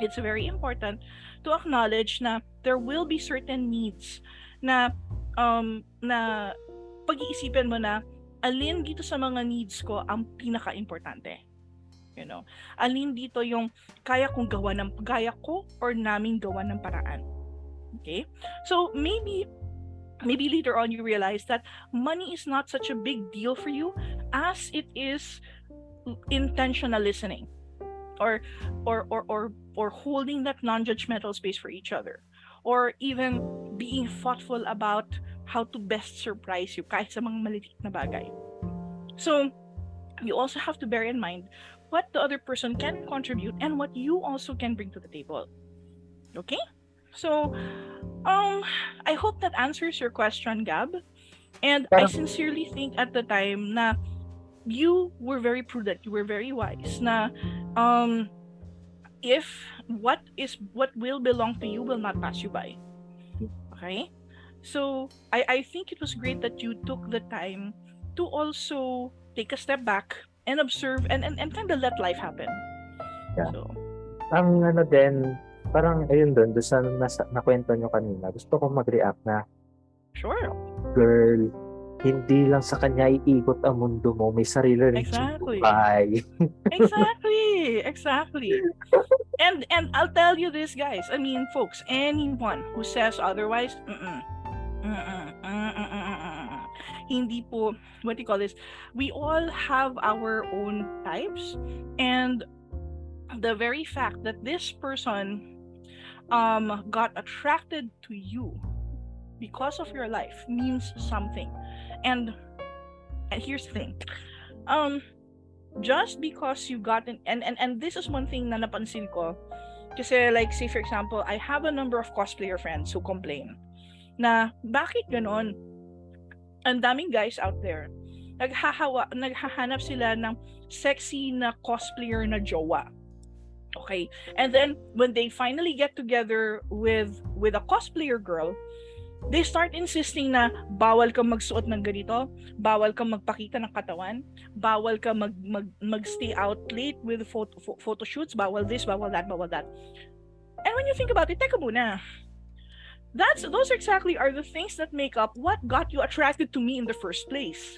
it's very important to acknowledge na there will be certain needs na um na pag-iisipin mo na alin dito sa mga needs ko ang pinaka-importante. You know, alin dito yung kaya kong gawa ng gaya ko or namin gawa ng paraan. Okay? So maybe maybe later on you realize that money is not such a big deal for you as it is intentional listening or or or or, or holding that non-judgmental space for each other or even being thoughtful about how to best surprise you kahit sa mga maliliit na bagay. So, you also have to bear in mind what the other person can contribute and what you also can bring to the table. Okay? So, um, I hope that answers your question, Gab. And I sincerely think at the time na you were very prudent, you were very wise na um if what is what will belong to you will not pass you by. Okay? So I, I think it was great that you took the time to also take a step back and observe and, and, and kind of let life happen. Yeah. So, Ang ano din, parang ayun doon, doon sa nasa, nakwento nyo kanina, gusto ko mag-react na, sure. girl, hindi lang sa kanya iikot ang mundo mo, may sarili rin Exactly. buhay. exactly exactly and and i'll tell you this guys i mean folks anyone who says otherwise mm-mm, mm-mm, hindi po what do you call this we all have our own types and the very fact that this person um got attracted to you because of your life means something. And and here's the thing. Um just because you got an, and, and and this is one thing na napansin ko. Kasi like say for example I have a number of cosplayer friends who complain na bakit ganon? Ang daming guys out there. Naghahawa naghahanap sila ng sexy na cosplayer na jowa okay and then when they finally get together with with a cosplayer girl they start insisting na bawal ka magsuot ng ganito, bawal ka magpakita ng katawan, bawal ka mag, mag, mag-stay out late with photo, photo shoots, bawal this, bawal that, bawal that. And when you think about it, teka muna. That's, those exactly are the things that make up what got you attracted to me in the first place.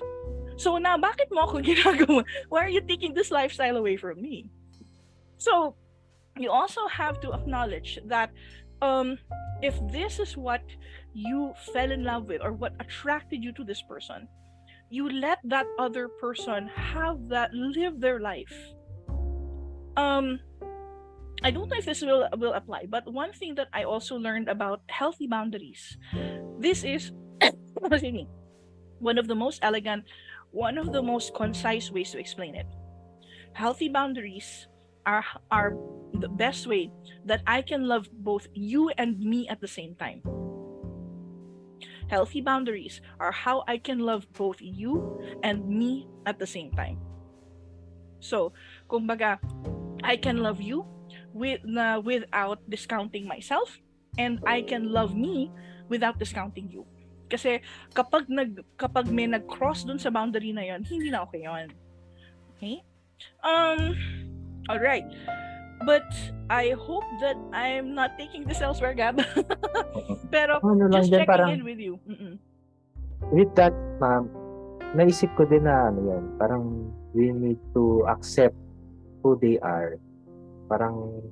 So now, bakit mo ako ginagawa? Why are you taking this lifestyle away from me? So, you also have to acknowledge that um, if this is what you fell in love with or what attracted you to this person you let that other person have that live their life. Um i don't know if this will will apply but one thing that i also learned about healthy boundaries this is one of the most elegant one of the most concise ways to explain it. Healthy boundaries are are the best way that i can love both you and me at the same time healthy boundaries are how I can love both you and me at the same time. So, kumbaga, I can love you with na without discounting myself and I can love me without discounting you. Kasi kapag nag kapag may nag-cross dun sa boundary na 'yon, hindi na okay 'yon. Okay? Um all right. But I hope that I'm not taking this elsewhere, Gab. Pero Ano lang just checking parang in with you. Mm-mm. with that, ma'am, naisip ko din na ano yan, parang we need to accept who they are. Parang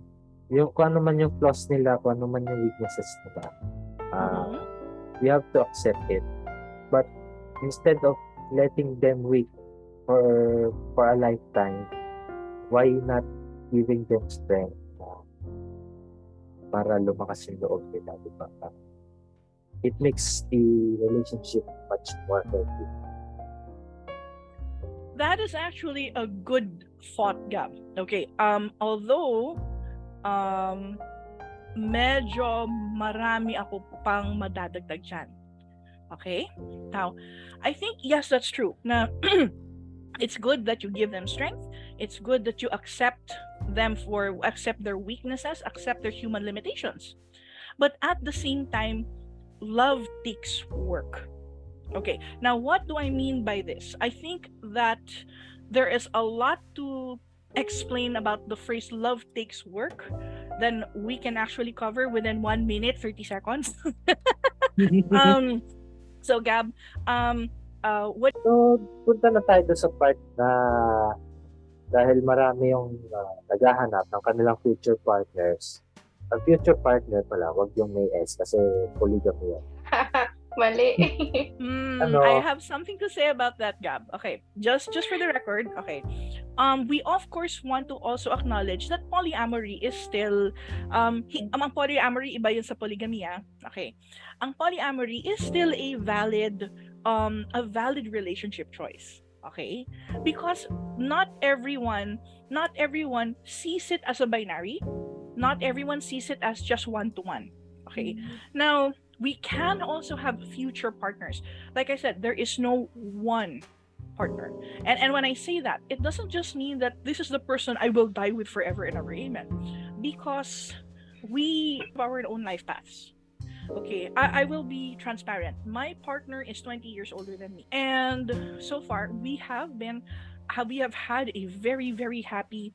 yung kung ano man yung flaws nila, kung ano man yung weaknesses nila. ah, Mhm. we have to accept it. But instead of letting them weak, for for a lifetime, why not giving them strength na para lumakas yung loob nila, di ba? It makes the relationship much more healthy. That is actually a good thought, Gab. Okay, um, although, um, medyo marami ako pang madadagdag dyan. Okay? Now, I think, yes, that's true. Na it's good that you give them strength. It's good that you accept them for, accept their weaknesses, accept their human limitations. But at the same time, love takes work. Okay, now what do I mean by this? I think that there is a lot to explain about the phrase love takes work then we can actually cover within 1 minute 30 seconds. um so Gab, um uh what So, punta na tayo sa part na dahil marami yung uh, naghahanap ng kanilang future partners. Ang future partner pala, wag yung may S kasi polygamy yan. Mali. Hmm, Ano? I have something to say about that, Gab. Okay, just just for the record, okay. Um, we of course want to also acknowledge that polyamory is still um, hi, um, ang polyamory iba yun sa polygamy, ah. Okay. Ang polyamory is still a valid um a valid relationship choice. Okay? Because not everyone not everyone sees it as a binary. Not everyone sees it as just one to one. Okay? Now, we can also have future partners. Like I said, there is no one partner. And and when I say that, it doesn't just mean that this is the person I will die with forever and ever. Amen. Because we have our own life paths. Okay, I, I will be transparent. My partner is 20 years older than me. And so far, we have been, we have had a very, very happy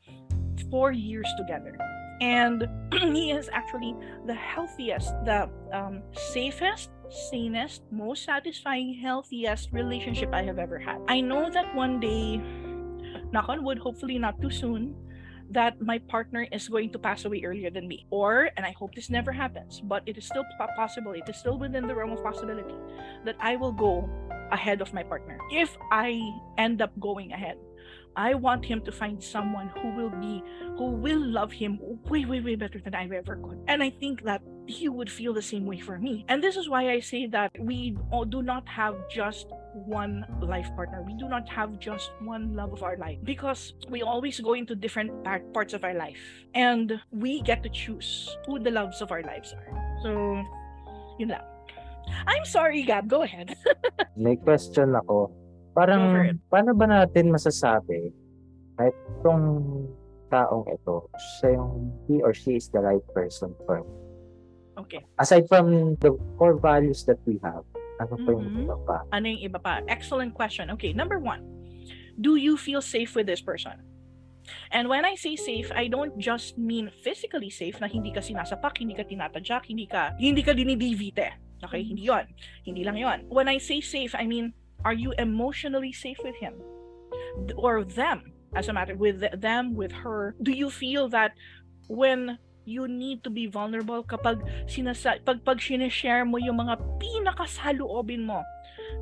four years together. And he is actually the healthiest, the um, safest, sanest, most satisfying, healthiest relationship I have ever had. I know that one day, knock on wood, hopefully not too soon, that my partner is going to pass away earlier than me. Or, and I hope this never happens, but it is still possible, it is still within the realm of possibility that I will go ahead of my partner. If I end up going ahead, I want him to find someone who will be who will love him way, way, way better than I ever could. And I think that he would feel the same way for me. And this is why I say that we do not have just one life partner. We do not have just one love of our life because we always go into different parts of our life and we get to choose who the loves of our lives are. So, yun lang. I'm sorry, Gab. Go ahead. May question ako. Parang, paano ba natin masasabi na itong taong ito, siya yung he or she is the right person for me? Okay. Aside from the core values that we have, ano pa yung Mhm. iba pa? Ano yung iba pa? Excellent question. Okay, number one. Do you feel safe with this person? And when I say safe, I don't just mean physically safe na hindi ka sinasapak, hindi ka tinatadyak, hindi ka hindi ka dinidivite. Okay, hindi 'yon. Hindi lang 'yon. When I say safe, I mean are you emotionally safe with him? Or them, as a matter with th- them, with her? Do you feel that when you need to be vulnerable kapag sinasa pag pag sinishare mo yung mga pinakasaluobin mo.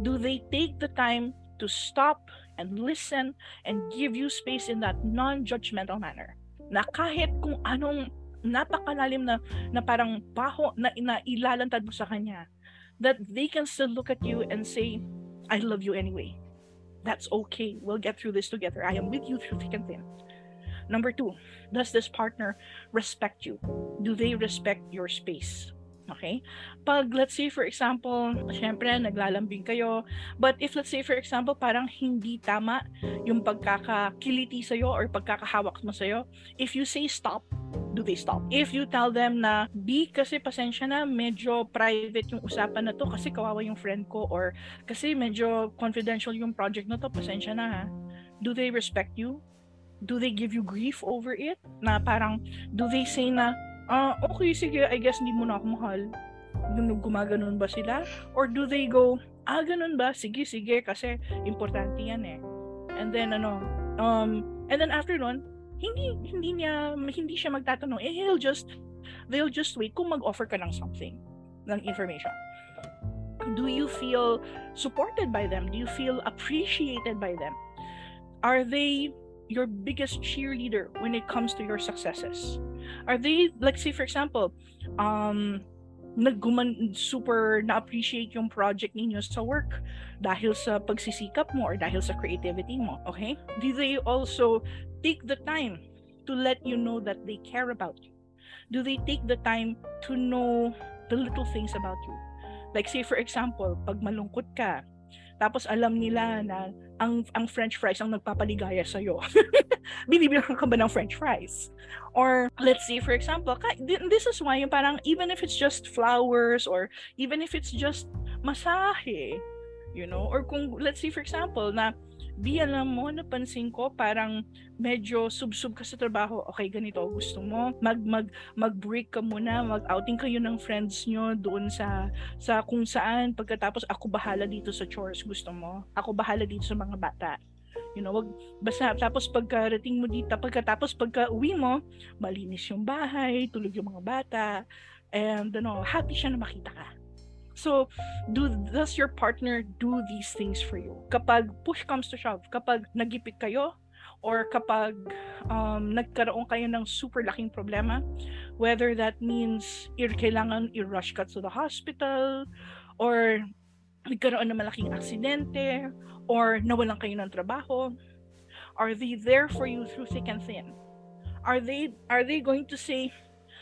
Do they take the time to stop and listen and give you space in that non-judgmental manner? Na kahit kung anong napakalalim na na parang paho na, na ilalantad mo sa kanya that they can still look at you and say I love you anyway. That's okay. We'll get through this together. I am with you through thick and thin number two does this partner respect you? Do they respect your space? Okay? Pag let's say for example syempre naglalambing kayo but if let's say for example parang hindi tama yung pagkakakiliti sa'yo or pagkakahawak mo sa'yo if you say stop do they stop? If you tell them na B kasi pasensya na medyo private yung usapan na to kasi kawawa yung friend ko or kasi medyo confidential yung project na to pasensya na ha? Do they respect you do they give you grief over it na parang do they say na ah, okay, sige, I guess hindi mo na ako mahal. Gum- Gumaganon ba sila? Or do they go, ah, ganun ba? Sige, sige, kasi importante yan eh. And then, ano, um, and then after nun, hindi, hindi niya, hindi siya magtatanong. Eh, he'll just, they'll just wait kung mag-offer ka ng something, ng information. Do you feel supported by them? Do you feel appreciated by them? Are they your biggest cheerleader when it comes to your successes? Are they, let's say for example, um, nagguman super na-appreciate yung project ninyo sa work dahil sa pagsisikap mo or dahil sa creativity mo, okay? Do they also take the time to let you know that they care about you? Do they take the time to know the little things about you? Like say for example, pag malungkot ka, tapos alam nila na ang ang french fries ang nagpapaligaya sa iyo. Binibilang ka ba ng french fries? Or let's say for example, this is why yung parang even if it's just flowers or even if it's just masahe, you know, or kung let's say for example na Bi, alam mo, napansin ko parang medyo sub-sub ka sa trabaho. Okay, ganito, gusto mo, mag, mag, mag-break ka muna, mag-outing kayo ng friends nyo doon sa, sa kung saan. Pagkatapos, ako bahala dito sa chores, gusto mo. Ako bahala dito sa mga bata. You know, wag basta tapos pagkarating mo dito, pagkatapos pagka uwi mo, malinis yung bahay, tulog yung mga bata, and ano, happy siya na makita ka. So, do does your partner do these things for you? Kapag push comes to shove, kapag nagipit kayo, or kapag um, nagkaroon kayo ng super laking problema, whether that means ir kailangan i-rush ka to the hospital, or nagkaroon ng malaking aksidente, or nawalan kayo ng trabaho, are they there for you through thick and thin? Are they are they going to say,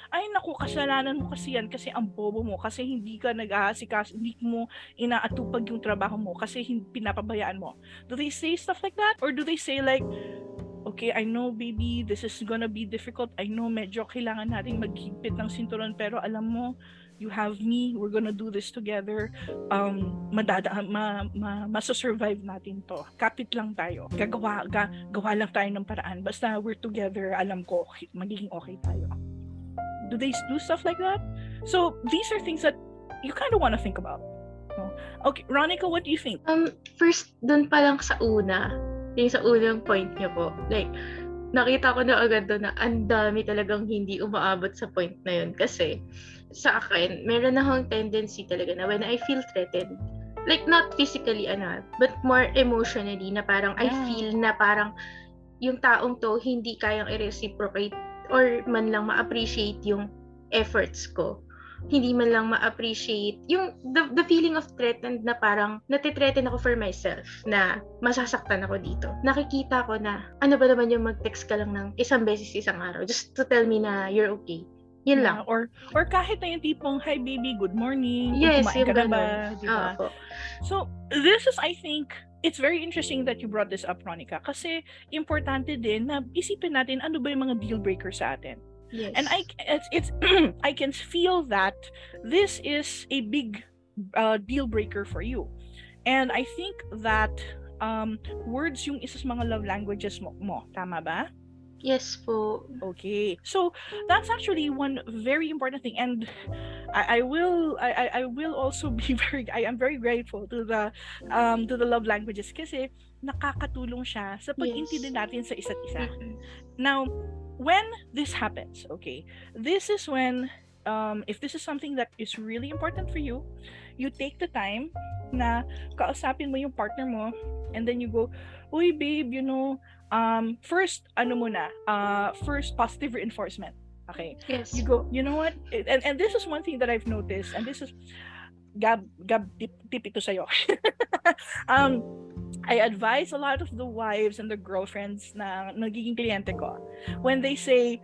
ay naku, kasalanan mo kasi yan kasi ang bobo mo, kasi hindi ka nag-aasikas, hindi mo inaatupag yung trabaho mo, kasi hindi, pinapabayaan mo. Do they say stuff like that? Or do they say like, okay, I know baby, this is gonna be difficult. I know medyo kailangan nating maghigpit ng sinturon, pero alam mo, you have me, we're gonna do this together. Um, madada, ma, ma, masasurvive natin to. Kapit lang tayo. Gagawa, ga, gawa lang tayo ng paraan. Basta we're together, alam ko, magiging okay tayo do they do stuff like that? So these are things that you kind of want to think about. Okay, Ronica, what do you think? Um, first, dun pa lang sa una, yung sa unang point niyo po, like, nakita ko na agad doon na ang dami talagang hindi umaabot sa point na yun. Kasi, sa akin, meron akong tendency talaga na when I feel threatened, like not physically ano, but more emotionally na parang yeah. I feel na parang yung taong to hindi kayang i-reciprocate or man lang ma-appreciate yung efforts ko hindi man lang ma-appreciate yung the, the feeling of threatened na parang natitreaten ako for myself na masasaktan ako dito. Nakikita ko na ano ba naman yung mag-text ka lang ng isang beses isang araw just to tell me na you're okay. Yun yeah, lang. Or or kahit na yung tipong, hi baby, good morning. Yes, kumain ka na ba? Diba? Oh, so, this is, I think, it's very interesting that you brought this up, Ronica, kasi importante din na isipin natin ano ba yung mga deal breaker sa atin. Yes. And I it's, it's I can feel that this is a big uh, deal breaker for you. And I think that um, words yung isa sa mga love languages mo, mo tama ba? Yes po. Okay. So that's actually one very important thing and I, I will I, I will also be very I am very grateful to the um to the love languages kasi nakakatulong siya sa pag-intindi natin sa isa't isa. Now, when this happens, okay, this is when um if this is something that is really important for you, you take the time na kausapin mo yung partner mo and then you go, "Uy, babe, you know, um first ano muna uh first positive reinforcement. Okay. Yes. You go you know what? And and this is one thing that i've noticed and this is gab gab tip, tip ito sa'yo. Um I advise a lot of the wives and the girlfriends na nagiging kliyente ko. When they say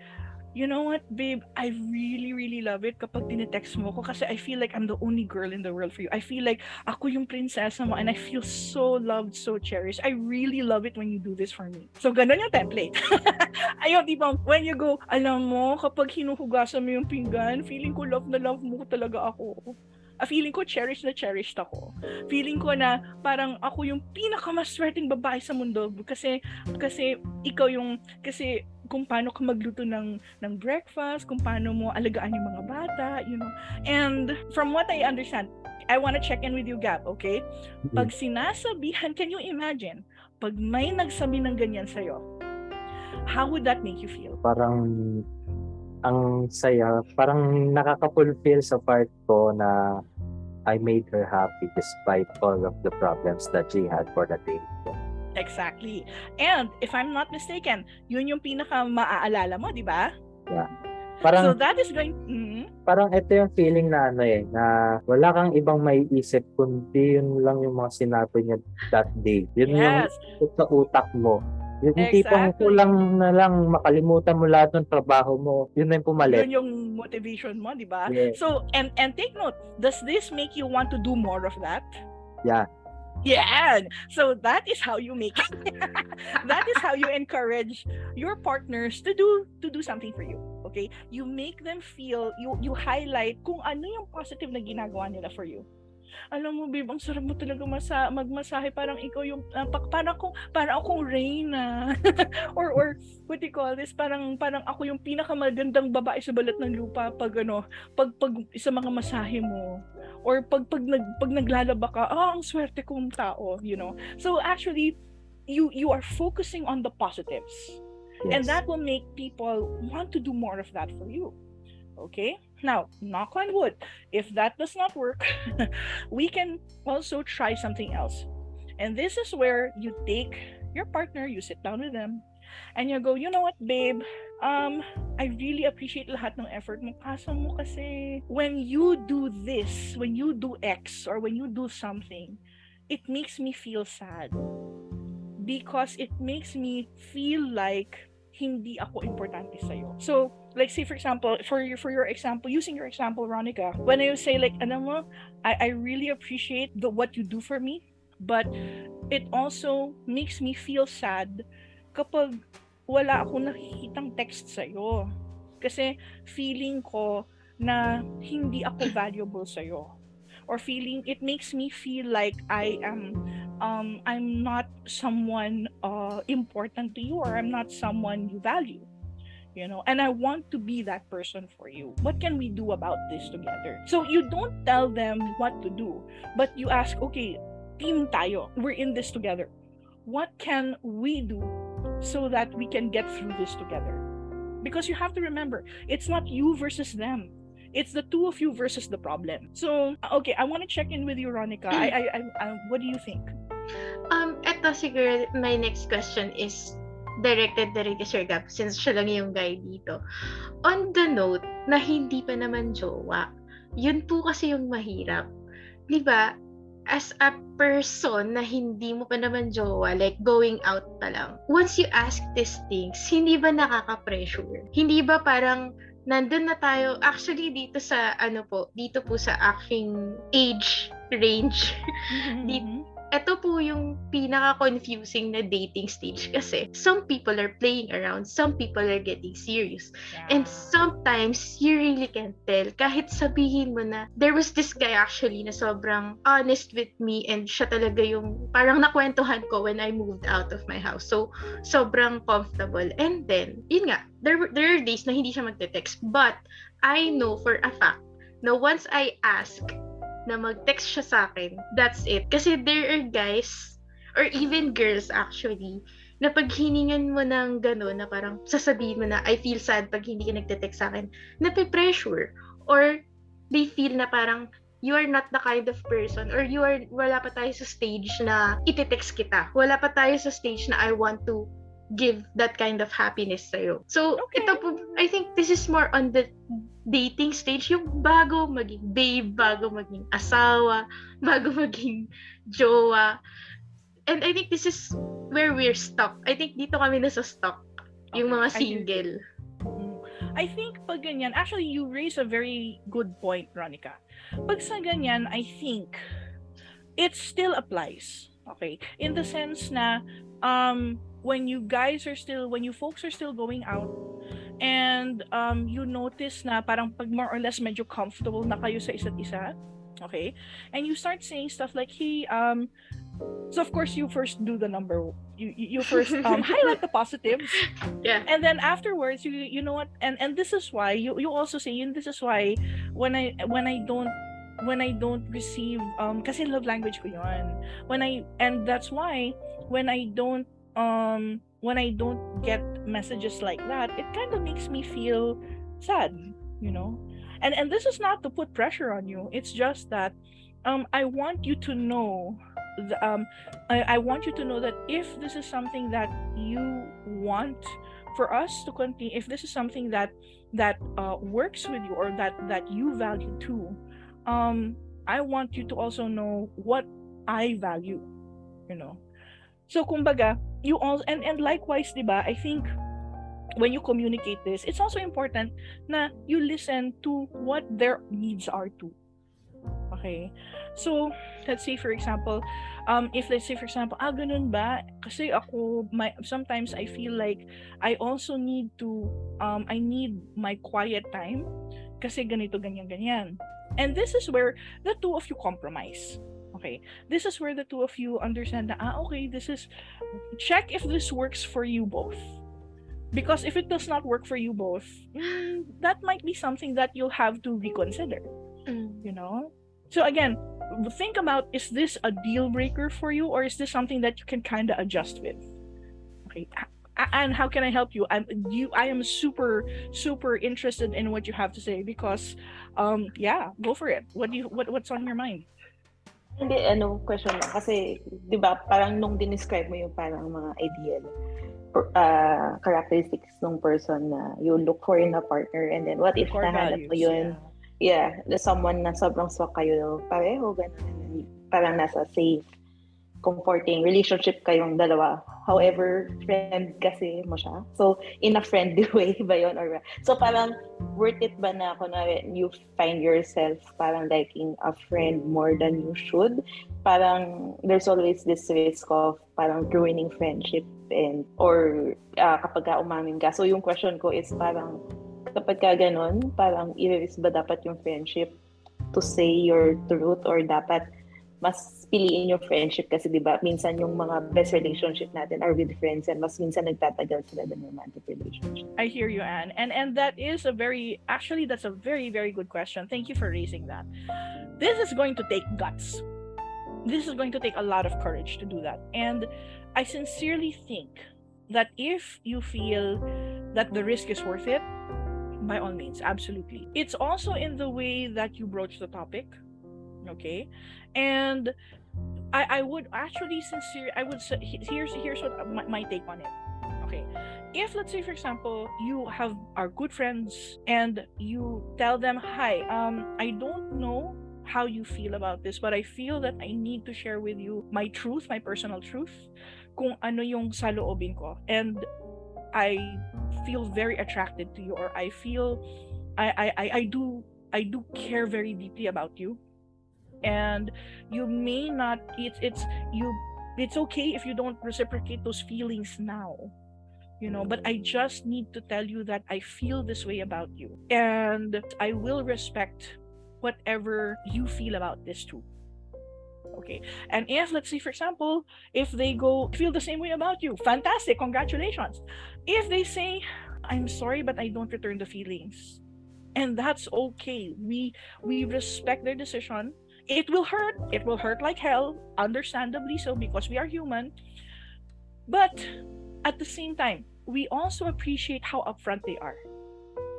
you know what, babe, I really, really love it kapag tinetext mo ko kasi I feel like I'm the only girl in the world for you. I feel like ako yung prinsesa mo and I feel so loved, so cherished. I really love it when you do this for me. So, ganun yung template. Ayun, di ba, when you go, alam mo, kapag hinuhugasan mo yung pinggan, feeling ko love na love mo talaga ako uh, feeling ko cherished na cherished ako. Feeling ko na parang ako yung pinakamaswerteng babae sa mundo kasi kasi ikaw yung kasi kung paano ka magluto ng ng breakfast, kung paano mo alagaan yung mga bata, you know. And from what I understand, I want to check in with you, Gab, okay? Mm-hmm. Pag sinasabihan, can you imagine, pag may nagsabi ng ganyan sa'yo, how would that make you feel? Parang ang saya, parang nakaka-fulfill sa part ko na I made her happy despite all of the problems that she had for the day. Exactly. And if I'm not mistaken, yun yung pinaka maaalala mo, di ba? Yeah. Parang, so that is going... Mm, parang ito yung feeling na ano eh, na wala kang ibang may isip kundi yun lang yung mga sinabi niya that day. Yun yes. yung sa utak mo. Yung Exactly. tipong kulang na lang makalimutan mo lahat ng trabaho mo. Yun na yung pumalit. Yun yung motivation mo, di ba? Yeah. So, and and take note, does this make you want to do more of that? Yeah. Yeah. So that is how you make it. that is how you encourage your partners to do to do something for you. Okay? You make them feel you you highlight kung ano yung positive na ginagawa nila for you. Alam mo, babe, ang sarap mo talaga masa magmasahe. Parang ikaw yung, uh, pa- parang akong, parang akong Reyna. or, or, what do you call this? Parang, parang ako yung pinakamagandang babae sa balat ng lupa pag, ano, pag, pag, sa mga masahe mo. Or pag, pag, nag, pag naglalaba ka, ah, ang swerte kong tao, you know? So, actually, you, you are focusing on the positives. And Yes. that will make people want to do more of that for you. Okay? Now, knock on wood, if that does not work, we can also try something else. And this is where you take your partner, you sit down with them, and you go, you know what, babe? Um, I really appreciate lahat ng effort mo. Kaso mo kasi, when you do this, when you do X, or when you do something, it makes me feel sad. Because it makes me feel like hindi ako importante sa'yo. So, like say for example, for your for your example, using your example, Ronica, when you say like, ano mo, I, I really appreciate the what you do for me, but it also makes me feel sad kapag wala akong nakikitang text sa'yo. Kasi feeling ko na hindi ako valuable sa'yo. Or feeling, it makes me feel like I am um, I'm not someone uh, important to you or I'm not someone you value. You know, and I want to be that person for you. What can we do about this together? So you don't tell them what to do, but you ask, okay, team tayo. We're in this together. What can we do so that we can get through this together? Because you have to remember, it's not you versus them. It's the two of you versus the problem. So, okay, I want to check in with you, Ronica. I, I, I, I, what do you think? Um, eto siguro, my next question is directed na rin kay Sir Gab, since siya lang yung guy dito. On the note, na hindi pa naman jowa, yun po kasi yung mahirap. Di ba? As a person na hindi mo pa naman jowa, like going out pa lang, once you ask these things, hindi ba nakaka-pressure? Hindi ba parang nandun na tayo, actually dito sa, ano po, dito po sa aking age range, Di- Mhm. Ito po yung pinaka-confusing na dating stage kasi some people are playing around, some people are getting serious. And Yeah. sometimes, you really can tell, kahit sabihin mo na, there was this guy actually na sobrang honest with me and siya talaga yung parang nakwentuhan ko when I moved out of my house. So, sobrang comfortable. And then, yun nga, there, were- there are days na hindi siya magte-text. But, I know for a fact na once I ask na mag-text siya sa akin, that's it. Kasi there are guys, or even girls actually, na pag hiningan mo ng gano'n, na parang sasabihin mo na, I feel sad pag hindi ka nagte-text sa akin, nape-pressure. Or they feel na parang, you are not the kind of person, or you are, wala pa tayo sa stage na iti-text kita. Wala pa tayo sa stage na I want to give that kind of happiness sa'yo. So, Okay. ito po, I think this is more on the dating stage, yung bago maging babe, bago maging asawa, bago maging jowa. And I think this is where we're stuck. I think dito kami nasa stuck, yung Okay, mga single. Mm. I think pag ganyan, actually you raise a very good point, Ronica. Pag sa ganyan, I think it still applies. Okay? In the sense na um when you guys are still when you folks are still going out and um you notice na parang pag more or less medyo comfortable na kayo sa isa't isa, okay? And you start saying stuff like, "Hey, um so of course you first do the number you you you first um highlight the positives Yeah. and then afterwards you you know what and and this is why you you also say and this is why when i when i don't when i don't receive um kasi love language ko yun when i and that's why when i don't um when i don't get messages like that it kind of makes me feel sad you know and and this is not to put pressure on you it's just that um i want you to know the, um, I, I want you to know that if this is something that you want for us to continue, if this is something that that uh, works with you or that that you value too, um, I want you to also know what I value. You know, so kumbaga, you all and and likewise, diba? I think when you communicate this, it's also important na you listen to what their needs are too. Okay? So, let's say for example, um, if let's say for example, ah, ganun ba? Kasi ako, my, sometimes I feel like I also need to, um, I need my quiet time kasi ganito, ganyan, ganyan. And this is where the two of you compromise. Okay. This is where the two of you understand that, ah, okay, this is, check if this works for you both. Because if it does not work for you both, mm, that might be something that you'll have to reconsider. Mm. You know? So again, think about is this a deal breaker for you or is this something that you can kind of adjust with? Okay. And how can I help you? I'm you I am super super interested in what you have to say because um yeah, go for it. What do you what what's on your mind? Hindi, ano, question lang. Kasi, di ba, parang nung dinescribe mo yung parang mga ideal uh, characteristics ng person na you look for in a partner and then what if Core nahanap mo values, yun, yeah, the someone na sobrang swak kayo, pareho, ganun, parang nasa safe, comforting relationship kayong dalawa. However, friend kasi mo siya. So, in a friendly way ba yun? Or, so, parang worth it ba na kunwari you find yourself parang liking a friend more than you should? Parang there's always this risk of parang ruining friendship and or uh, kapag ka umamin ka. So, yung question ko is parang kapag ka ganun, parang i-risk ba dapat yung friendship to say your truth or dapat mas piliin yung friendship kasi 'di ba minsan yung mga best relationship natin are with friends and mas minsan nagtatagal sila than romantic relationship. I hear you, Anne. And and that is a very actually that's a very, very good question. Thank you for raising that. This is going to take guts. This is going to take a lot of courage to do that. And I sincerely think that if you feel that the risk is worth it, by all means, absolutely. It's also in the way that you broach the topic. Okay. And I, I would actually sincere I would say here's here's what my, my take on it. Okay. If let's say for example you have are good friends and you tell them, Hi, um, I don't know how you feel about this, but I feel that I need to share with you my truth, my personal truth, kung ano yung sa loobin ko. And I feel very attracted to you or I feel I I, I, I do I do care very deeply about you and you may not it's it's you it's okay if you don't reciprocate those feelings now you know but i mm. just need to tell you that i feel this way about you and i will respect whatever you feel about this too okay? And if let's say for example if they go feel the same way about you fantastic congratulations. If they say i'm sorry but i don't return the feelings and that's okay we we respect their decision it will hurt it will hurt like hell understandably so because we are human but at the same time we also appreciate how upfront they are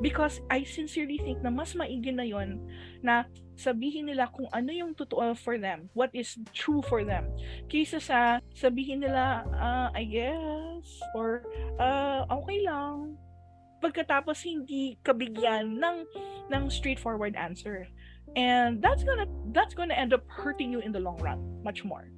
because I sincerely think na mas maigi na yon na sabihin nila kung ano yung totoo for them, what is true for them. Kaysa sa sabihin nila, uh, I guess, or uh, okay lang. Pagkatapos hindi kabigyan ng, ng straightforward answer. And that's gonna that's gonna end up hurting you in the long run, much more.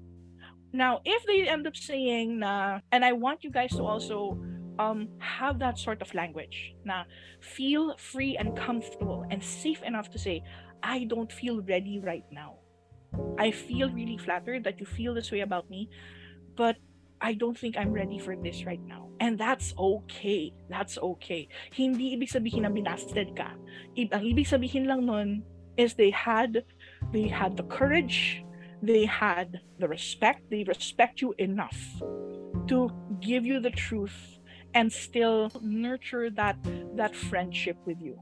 Now, if they end up saying na, and I want you guys to also um, have that sort of language. Now, feel free and comfortable and safe enough to say, I don't feel ready right now. I feel really flattered that you feel this way about me, but I don't think I'm ready for this right now. And that's okay. That's okay. Hindi ibig sabihin na binasted ka. I- ang ibig sabihin lang nun is they had they had the courage, they had the respect, they respect you enough to give you the truth and still nurture that that friendship with you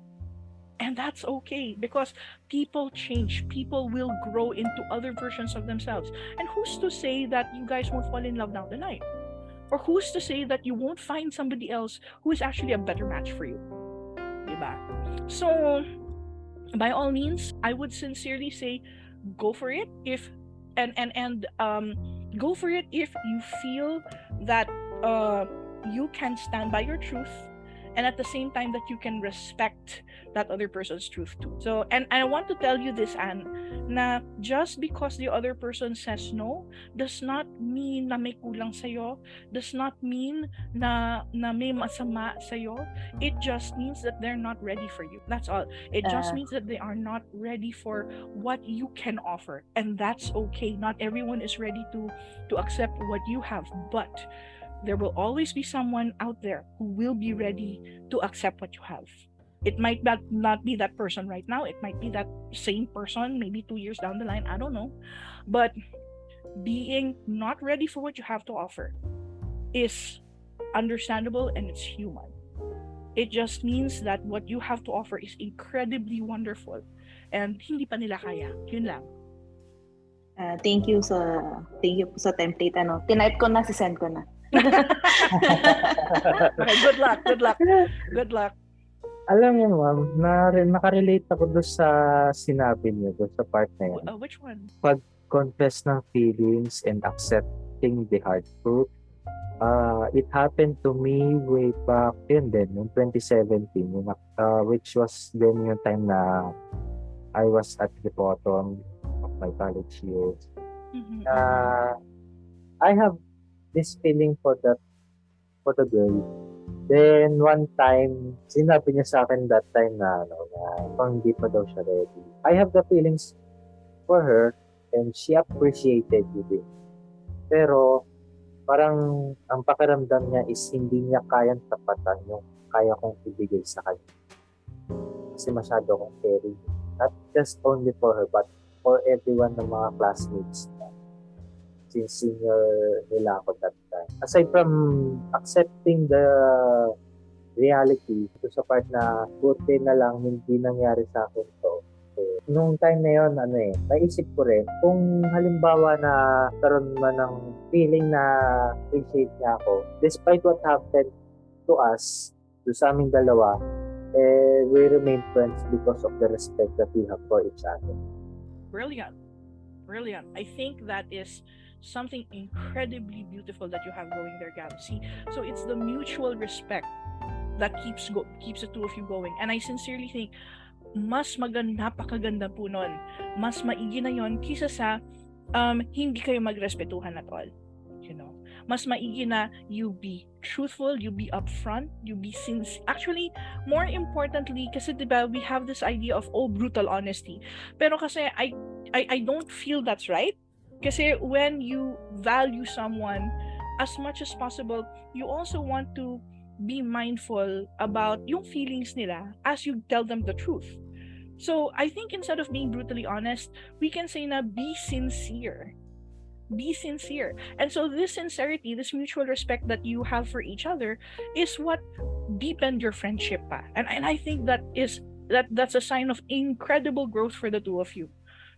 and that's okay because people change. People will grow into other versions of themselves. And who's to say that you guys won't fall in love down the line or who's to say that you won't find somebody else who is actually a better match for you? Diba? so by all means i would sincerely say go for it if and and and um go for it if you feel that uh you can stand by your truth and at the same time that you can respect that other person's truth too. So, and, and I want to tell you this, Anne, na just because the other person says no, does not mean na may kulang sa'yo, does not mean na, na may masama sa'yo. It just means that they're not ready for you. That's all. It just Uh. means that they are not ready for what you can offer. And that's okay. Not everyone is ready to, to accept what you have, but there will always be someone out there who will be ready to accept what you have. It might not, not be that person right now. It might be that same person maybe two years down the line. I don't know. But being not ready for what you have to offer is understandable and it's human. It just means that what you have to offer is incredibly wonderful and hindi pa nila kaya. Yun lang. Ah, thank you sa thank you sa template ano. Tinype ko na, si-send ko na. Okay, good luck. Good luck. Good luck. Alam mo, ma'am, na, nakarelate ako doon sa sinabi niyo, doon sa part na yan. Uh, which one? confess ng feelings and accepting the hard truth. Uh, it happened to me way back yun din, noong 2017, yung, uh, which was then yung time na I was at the bottom of my college years. Mhm. Uh, I have this feeling for that for the girl. Then one time, sinabi niya sa akin that time na ano na pang hindi pa daw siya ready. I have the feelings for her and she appreciated it. Pero parang ang pakiramdam niya is hindi niya kayang tapatan yung kaya kong ibigay sa kanya. Kasi masyado akong caring. Not just only for her, but for everyone ng mga classmates niya. Since senior nila ako that time. Aside from accepting the reality, ito sa part na buti na lang hindi nangyari sa akin to. So, nung time na yon ano eh, naisip ko rin, kung halimbawa na karon man ng feeling na appreciate niya ako, despite what happened to us, to sa aming dalawa, eh, we remain friends because of the respect that we have for each other. Brilliant. Brilliant. I think that is something incredibly beautiful that you have going there. See, so it's the mutual respect that keeps go keeps the two of you going. And I sincerely think mas maganda, napakaganda po nun. Mas maigi na yon kisa sa um, hindi kayo magrespetuhan at all. You know? Mas maigi na you be truthful, you be upfront, you be sincere. Actually, more importantly, kasi diba, we have this idea of, oh, brutal honesty. Pero kasi, I, I, I don't feel that's right. Kasi when you value someone as much as possible, you also want to be mindful about yung feelings nila as you tell them the truth. So, I think instead of being brutally honest, we can say na be sincere. Be sincere. And so this sincerity, this mutual respect that you have for each other is what deepened your friendship pa. And, and I think that is that that's a sign of incredible growth for the two of you.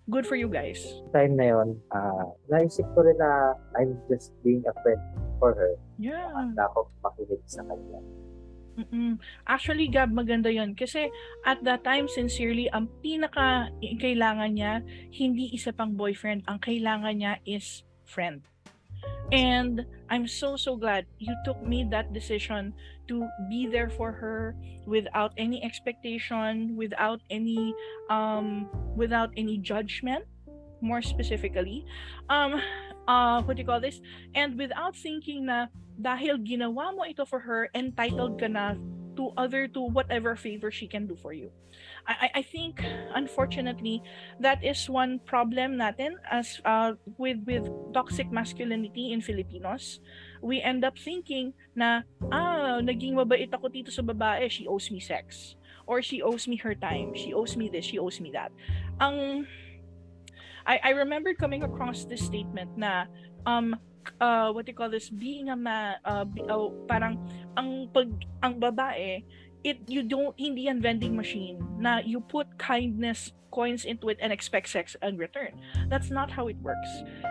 Good for you guys. Time na yon, ah, naisip ko rin na I'm just being a friend for her. Yeah. Na ako makinig sa kanya. Mm-mm. Actually, Gab, maganda yon Kasi at that time, sincerely, ang pinaka kailangan niya, hindi isa pang boyfriend. Ang kailangan niya is friend. And I'm so, so glad you took made that decision to be there for her without any expectation, without any, um, without any judgment, more specifically. Um, uh, what do you call this? And without thinking na dahil ginawa mo ito for her, entitled ka na to other to whatever favor she can do for you. I, I think unfortunately that is one problem natin as uh, with with toxic masculinity in Filipinos. We end up thinking na ah naging mabait ako dito sa babae, she owes me sex. Or she owes me her time, she owes me this, she owes me that. Ang I I remember coming across this statement na um uh what do you call this? Being a ma uh, oh, parang ang pag ang babae it you don't hindi yan vending machine na you put kindness coins into it and expect sex in return. That's not how it works.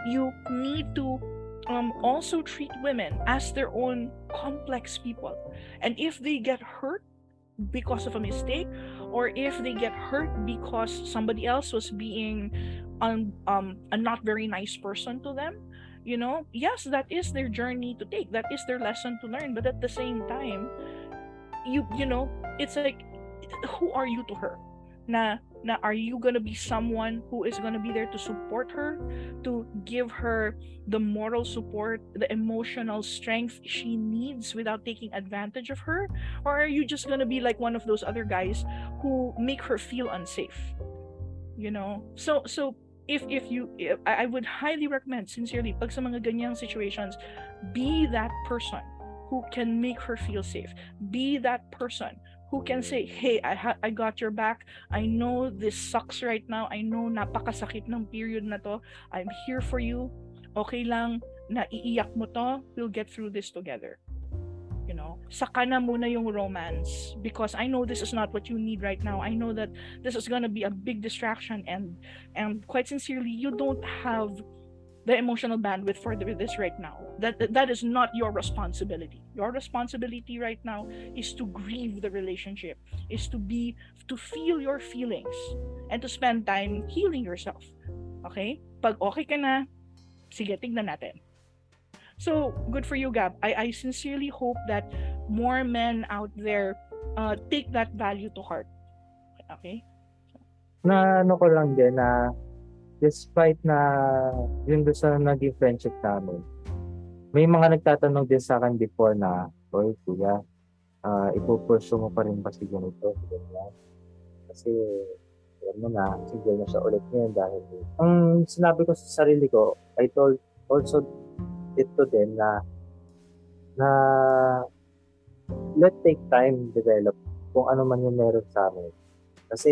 You need to um also treat women as their own complex people. And if they get hurt because of a mistake or if they get hurt because somebody else was being um, a not very nice person to them you know yes that is their journey to take. That is their lesson to learn. But at the same time you you know it's like who are you to her na na are you gonna be someone who is gonna be there to support her? To give her the moral support the emotional strength she needs without taking advantage of her? Or are you just gonna be like one of those other guys who make her feel unsafe? You know? So so if if you if, I would highly recommend sincerely pag sa mga ganyang situations be that person who can make her feel safe. Be that person who can say hey I ha- I got your back. I know this sucks right now. I know napakasakit ng period na to. I'm here for you. Okay lang. Naiiyak mo to. We'll get through this together. You know? Saka na muna yung romance. Because i know this is not what you need right now. I know that this is to be a big distraction and and quite sincerely you don't have the emotional bandwidth for this right now that that is not your responsibility your responsibility right now is to grieve the relationship is to be to feel your feelings and to spend time healing yourself okay pag okay ka na sige tignan natin So good for you, Gab. I, I sincerely hope that more men out there uh, take that value to heart. Okay? Na ano ko lang din na despite na yung doon sa naging friendship namin, may mga nagtatanong din sa akin before na, Oy, kuya, uh, ipupurso mo pa rin ba si ganito? Ganyan. Kasi, alam mo na, sige na siya ulit ngayon dahil ang sinabi ko sa sarili ko, I told also ito din na na let take time develop kung ano man yung meron sa amin. Kasi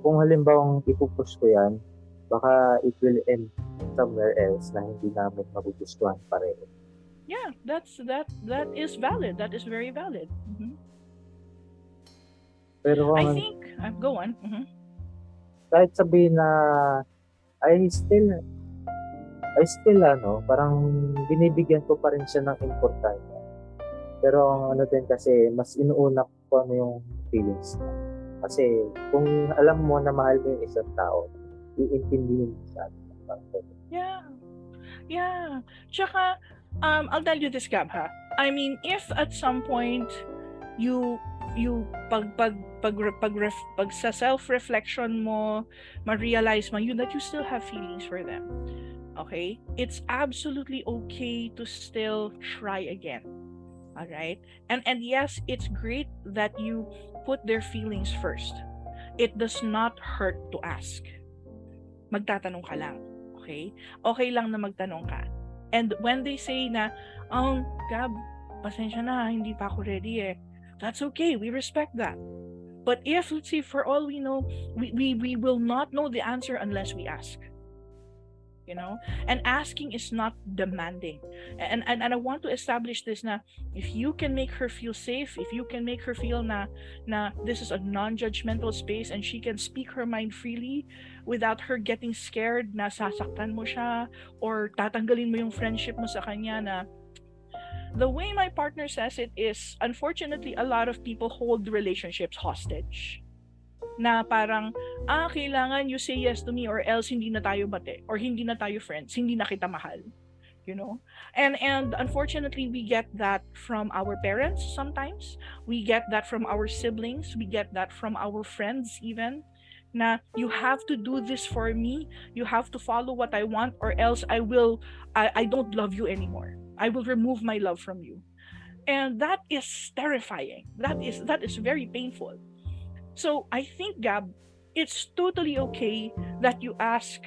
kung halimbawa ipupush ko yan, baka it will end somewhere else na hindi namin magugustuhan pareho. Yeah, that's that that is valid. That is very valid. Mm-hmm. Pero I think uh, go on. Mm-hmm. Kahit sabihin na I still I still ano, parang binibigyan ko pa rin siya ng importante. Pero ang ano din kasi, mas inuuna ko ano yung feelings niya. Kasi kung alam mo na mahal mo yung isang tao, iintindihin mo siya. Yeah. Yeah. Tsaka, um, I'll tell you this, Gab, ha? I mean, if at some point you you pag pag pag pag, pag, pag sa self reflection mo ma-realize mo you that you still have feelings for them okay it's absolutely okay to still try again all right and and yes it's great that you put their feelings first. It does not hurt to ask. Magtatanong ka lang okay? Okay lang na magtanong ka. And when they say na um gab pasensya na hindi pa ako ready eh. That's okay we respect that. But if let's say for all we know we, we we will not know the answer unless we ask you know? And asking is not demanding. And, and and i want to establish this na if you can make her feel safe if you can make her feel na na this is a non-judgmental space and she can speak her mind freely without her getting scared na sasaktan mo siya or tatanggalin mo yung friendship mo sa kanya na the way my partner says it is unfortunately a lot of people hold relationships hostage na parang, ah, kailangan you say yes to me or else hindi na tayo bate or hindi na tayo friends, hindi na kita mahal. You know? And and unfortunately we get that from our parents sometimes. We get that from our siblings, we get that from our friends even na you have to do this for me you have to follow what i want or else i will i, I don't love you anymore i will remove my love from you and that is terrifying that is that is very painful So I think, Gab, it's totally okay that you ask,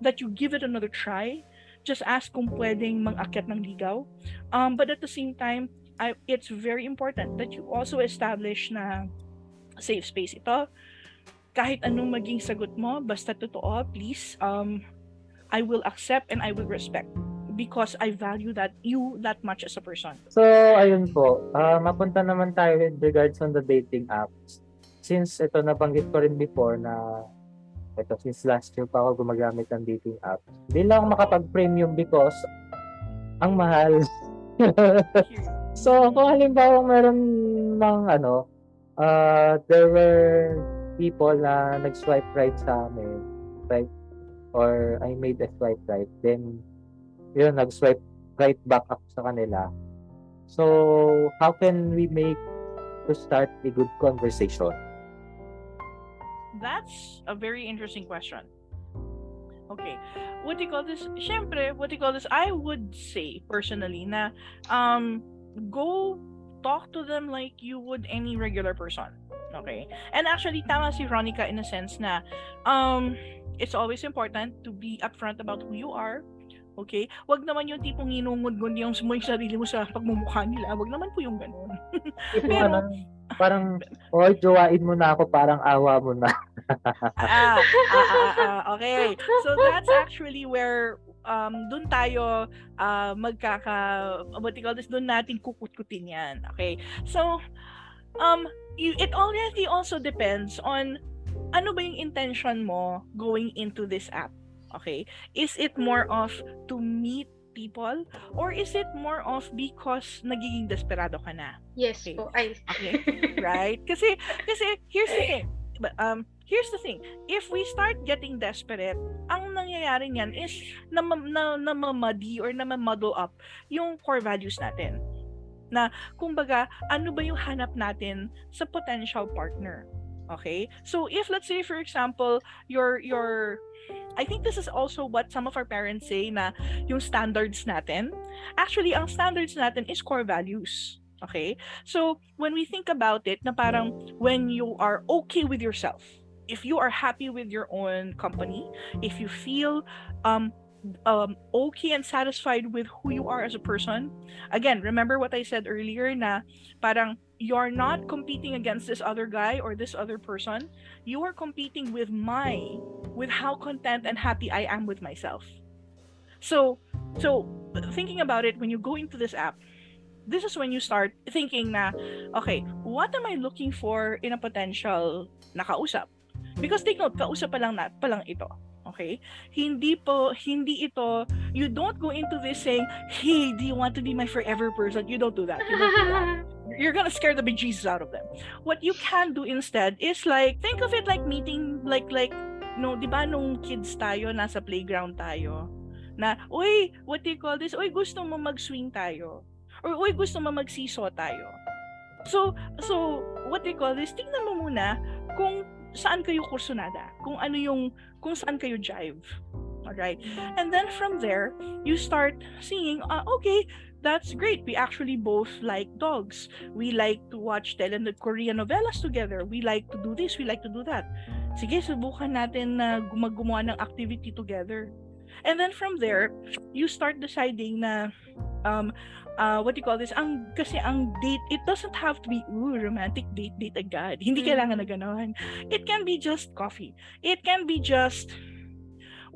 that you give it another try. Just ask kung pwedeng mang-akyat ng ligaw. Um, but at the same time, I, it's very important that you also establish na safe space ito. Kahit anong maging sagot mo, basta totoo, please, um, I will accept and I will respect because I value that you that much as a person. So, ayun po. Uh, mapunta naman tayo with regards on the dating apps since ito nabanggit ko rin before na ito since last year pa ako gumagamit ng dating app. Hindi lang makapag-premium because ang mahal. so kung halimbawa meron ng ano, uh, there were people na nag-swipe right sa amin right or I made a swipe right, then yun, nag-swipe right back ako sa kanila. So, how can we make to start a good conversation? That's a very interesting question. Okay. What do you call this? Siyempre, what do you call this? I would say personally na um go talk to them like you would any regular person. Okay? And actually tama si Ronica in a sense na um it's always important to be upfront about who you are. Okay? Wag naman yung tipong inungod-ngod yung yung sarili mo sa pagmumukha nila. Wag naman po yung ganun. Pero, parang, oy, jowain mo na ako, parang awa mo na. ah, ah, ah, ah, okay. So that's actually where um doon tayo uh, magkaka what you call this doon natin kukutkutin yan. Okay? So um it already also depends on ano ba yung intention mo going into this app Okay? Is it more of to meet people or is it more of because nagiging desperado ka na? Yes okay. po. Ay. Okay. right? Kasi kasi here's the thing. Um here's the thing. If we start getting desperate, ang nangyayari niyan is na na, na mamadi or na muddle up yung core values natin. Na kumbaga, ano ba yung hanap natin sa potential partner? Okay? So if let's say for example, your your I think this is also what some of our parents say na yung standards natin. Actually, ang standards natin is core values. Okay? So, when we think about it, na parang when you are okay with yourself, if you are happy with your own company, if you feel um, um, okay and satisfied with who you are as a person, again, remember what I said earlier na parang you're not competing against this other guy or this other person. You are competing with my, with how content and happy I am with myself. So, so thinking about it, when you go into this app, this is when you start thinking na, okay, what am I looking for in a potential nakausap? Because take note, kausap pa lang, na, pa lang ito. Okay? Hindi po, hindi ito, you don't go into this saying, hey, do you want to be my forever person? You don't do that. You don't do that. You're gonna scare the bejesus out of them. What you can do instead is like, think of it like meeting, like, like, no, di ba nung kids tayo, nasa playground tayo, na, uy, what do you call this? Uy, gusto mo mag-swing tayo. Or, uy, gusto mo mag-seesaw tayo. So, so, what do you call this? Tingnan mo muna kung saan kayo kursunada, kung ano yung, kung saan kayo jive. Alright? And then from there, you start seeing, uh, okay, that's great. We actually both like dogs. We like to watch tele Korean novelas together. We like to do this, we like to do that. Sige, subukan natin na gumagawa ng activity together. And then from there, you start deciding na um, uh, what do you call this? Ang, kasi ang date, it doesn't have to be, ooh, romantic date, date agad. Hindi mm. kailangan na gano'n. It can be just coffee. It can be just,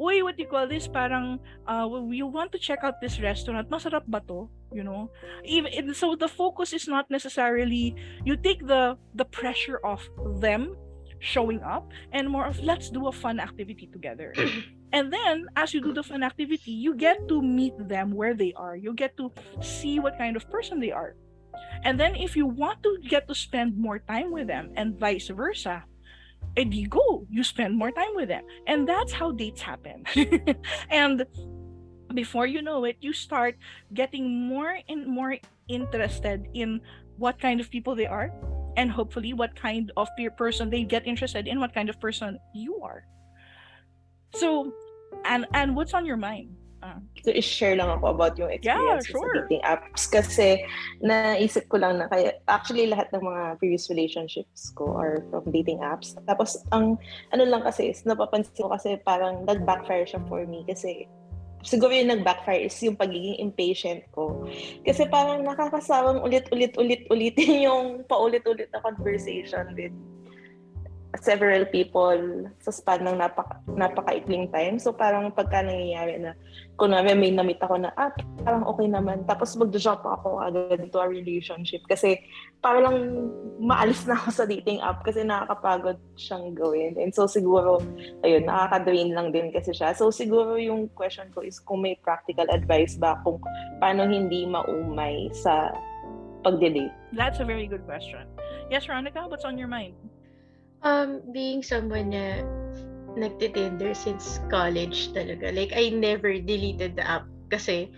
uy, what do you call this? Parang, uh, you want to check out this restaurant. Masarap ba to? You know? Even, so the focus is not necessarily, you take the, the pressure of them showing up and more of let's do a fun activity together. And then, as you do the fun activity, you get to meet them where they are. You get to see what kind of person they are. And then, if you want to get to spend more time with them, and vice versa, and you go, you spend more time with them. And that's how dates happen. and before you know it, you start getting more and more interested in what kind of people they are, and hopefully, what kind of peer person they get interested in, what kind of person you are. So, and and what's on your mind? Uh, so, i-share lang ako about yung experience yeah, sure. sa dating apps. Kasi, naisip ko lang na kaya, actually, lahat ng mga previous relationships ko are from dating apps. Tapos, ang, ano lang kasi, is, napapansin ko kasi parang nag-backfire siya for me. Kasi, siguro yung nag-backfire is yung pagiging impatient ko. Kasi parang nakakasawang ulit-ulit-ulit-ulitin yung paulit-ulit na conversation with several people sa span ng napaka, napakaikling time. So parang pagka nangyayari na, kung namin may namit ako na, ah, parang okay naman. Tapos mag-jump ako agad to a relationship. Kasi parang maalis na ako sa dating app kasi nakakapagod siyang gawin. And so siguro, ayun, nakaka-drain lang din kasi siya. So siguro yung question ko is kung may practical advice ba kung paano hindi maumay sa pagde-date. That's a very good question. Yes, Veronica, what's on your mind? Um, being someone na nagtitinder since college talaga. Like, I never deleted the app kasi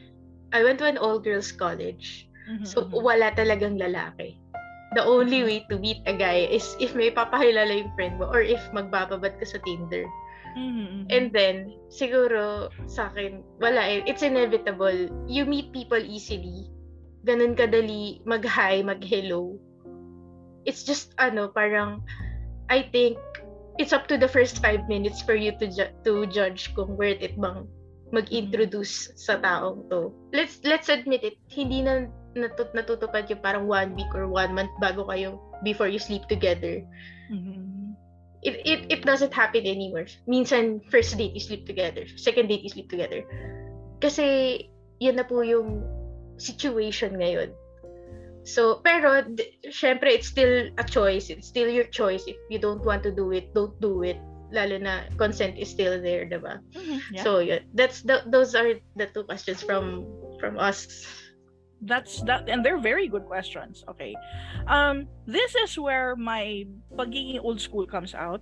I went to an all-girls college. Mhm, So, mhm. wala talagang lalaki. The only way to meet a guy is if may papakilala yung friend mo or if magbababad ka sa Tinder. Mhm, mhm. And then, siguro sa akin, wala eh. It's inevitable. You meet people easily. Ganun kadali mag-hi, mag-hello. It's just, ano, parang, I think, it's up to the first five minutes for you to ju- to judge kung worth it bang mag-introduce sa taong to. Let's let's admit it, hindi na natut natutupad yung parang one week or one month bago kayo before you sleep together Mhm. it, it it doesn't happen anymore. Minsan, first date you sleep together. Second date you sleep together. Kasi, yun na po yung situation ngayon. So, pero, syempre, it's still a choice. It's still your choice. If you don't want to do it, don't do it. Lalo na consent is still there, diba? Mhm, yeah. So, yun. That's the, those are the two questions from from us. that's that and they're very good questions okay um this is where my pagiging old school comes out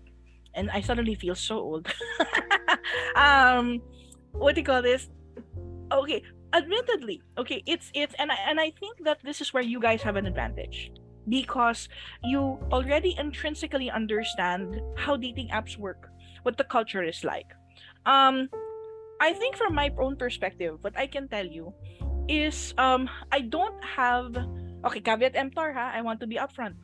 and i suddenly feel so old um what do you call this okay admittedly okay it's it's and I, and i think that this is where you guys have an advantage. Because you already intrinsically understand how dating apps work what the culture is like. Um i think from my own perspective what i can tell you is um I don't have okay caveat emptor ha I want to be upfront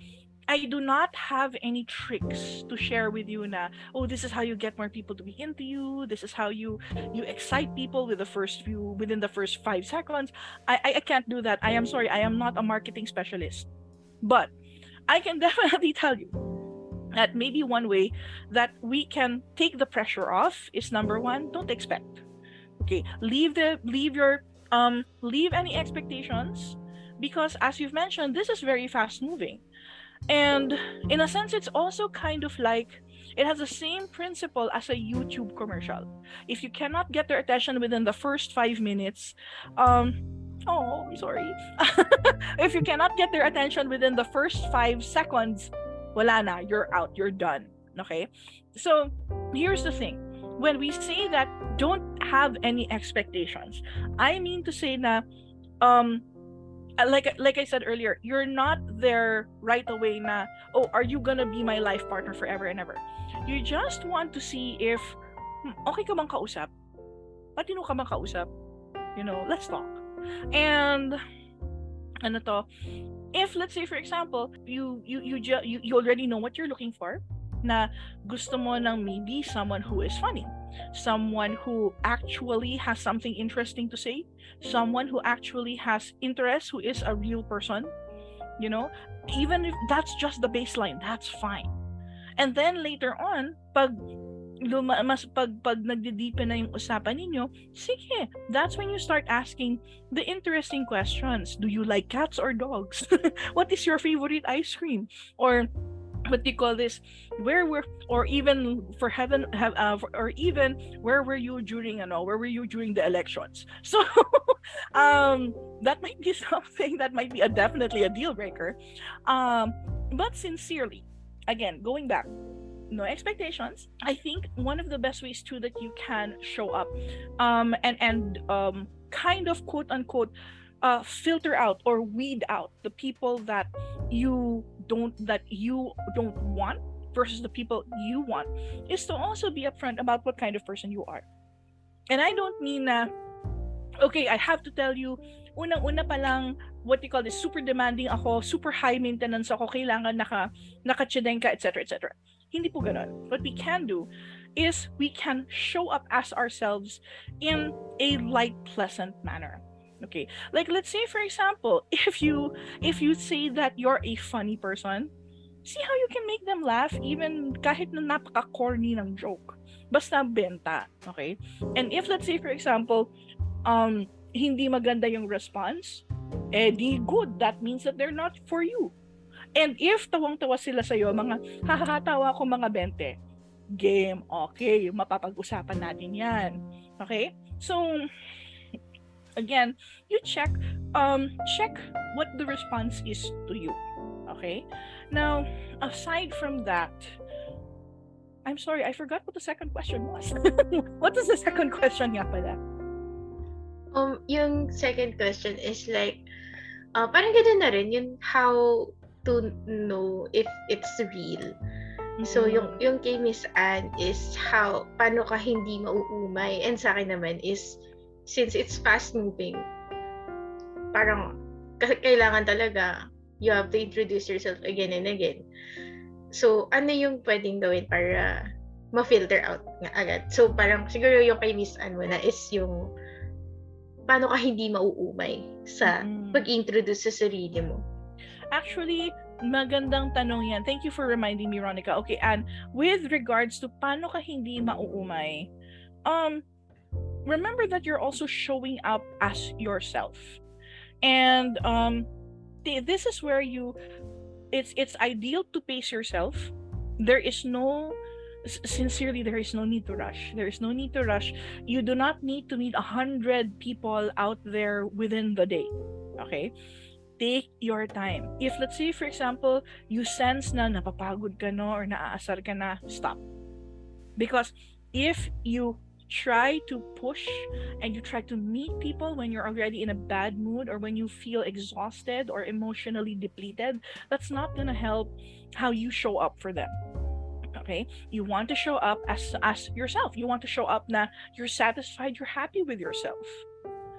I do not have any tricks to share with you na oh this is how you get more people to be into you. This is how you you excite people with the first few within the first five seconds. I I, I can't do that. I am sorry. I am not a marketing specialist. But I can definitely tell you that maybe one way that we can take the pressure off is number one don't expect. Okay? Leave the leave your um leave any expectations because as you've mentioned this is very fast moving and in a sense it's also kind of like it has the same principle as a youtube commercial. If you cannot get their attention within the first five minutes um oh i'm sorry. If you cannot get their attention within the first five seconds wala na you're out you're done okay? So here's the thing. When we say that don't have any expectations i mean to say na um like like i said earlier you're not there right away na oh are you gonna be my life partner forever and ever? You just want to see if hmm, okay ka bang kausap? Patino ka bang kausap? You know let's talk. And ano to if let's say for example you you you you, you already know what you're looking for na gusto mo ng maybe someone who is funny. Someone who actually has something interesting to say. Someone who actually has interest who is a real person you know? Even if that's just the baseline that's fine. And then later on pag luma, mas pag pag nagde-deepen na yung usapan ninyo sige that's when you start asking the interesting questions. Do you like cats or dogs? What is your favorite ice cream? Or what do you call this where were or even for heaven have uh, for, or even where were you during you know where were you during the elections? So um that might be something that might be a definitely a deal breaker. Um but sincerely again going back no expectations. I think one of the best ways too that you can show up um and and um kind of quote unquote uh filter out or weed out the people that you don't that you don't want versus the people you want is to also be upfront about what kind of person you are. And i don't mean na okay i have to tell you unang-una pa lang what you call this super demanding ako super high maintenance ako kailangan naka nakachideng ka etc etc hindi po what we can do is we can show up as ourselves in a light pleasant manner okay like let's say for example if you if you say that you're a funny person see how you can make them laugh even kahit na napaka-corny ng joke basta benta okay? And if let's say for example um hindi maganda yung response eh di good that means that they're not for you. And if tawang-tawa sila sa iyo mga hahatawa ko mga 20 game okay mapapag-usapan natin yan okay? So again you check um check what the response is to you okay now aside from that I'm sorry, I forgot what the second question was. what is the second question nga pala? Um, yung second question is like, uh, parang ganun na rin, yung how to know if it's real. So, yung, yung kay Miss Anne is how, paano ka hindi mauumay. And sa akin naman is, since it's fast-moving, parang kailangan talaga, you have to introduce yourself again and again. So, ano yung pwedeng gawin para ma-filter out nga agad? So, parang siguro yung kay Miss Anne muna is yung paano ka hindi mauumay sa Mm. pag-introduce sa sarili mo. Actually, magandang tanong yan. Thank you for reminding me, Ronica. Okay, and with regards to paano ka hindi mauumay, um, remember that you're also showing up as yourself. And um, th- this is where you, it's it's ideal to pace yourself. There is no, sincerely, there is no need to rush. There is no need to rush. You do not need to meet a hundred people out there within the day. Okay? take your time. If let's say for example, you sense na napapagod ka no or naaasar ka na, stop. Because if you try to push and you try to meet people when you're already in a bad mood or when you feel exhausted or emotionally depleted, that's not going to help how you show up for them. Okay? You want to show up as as yourself. You want to show up na you're satisfied, you're happy with yourself.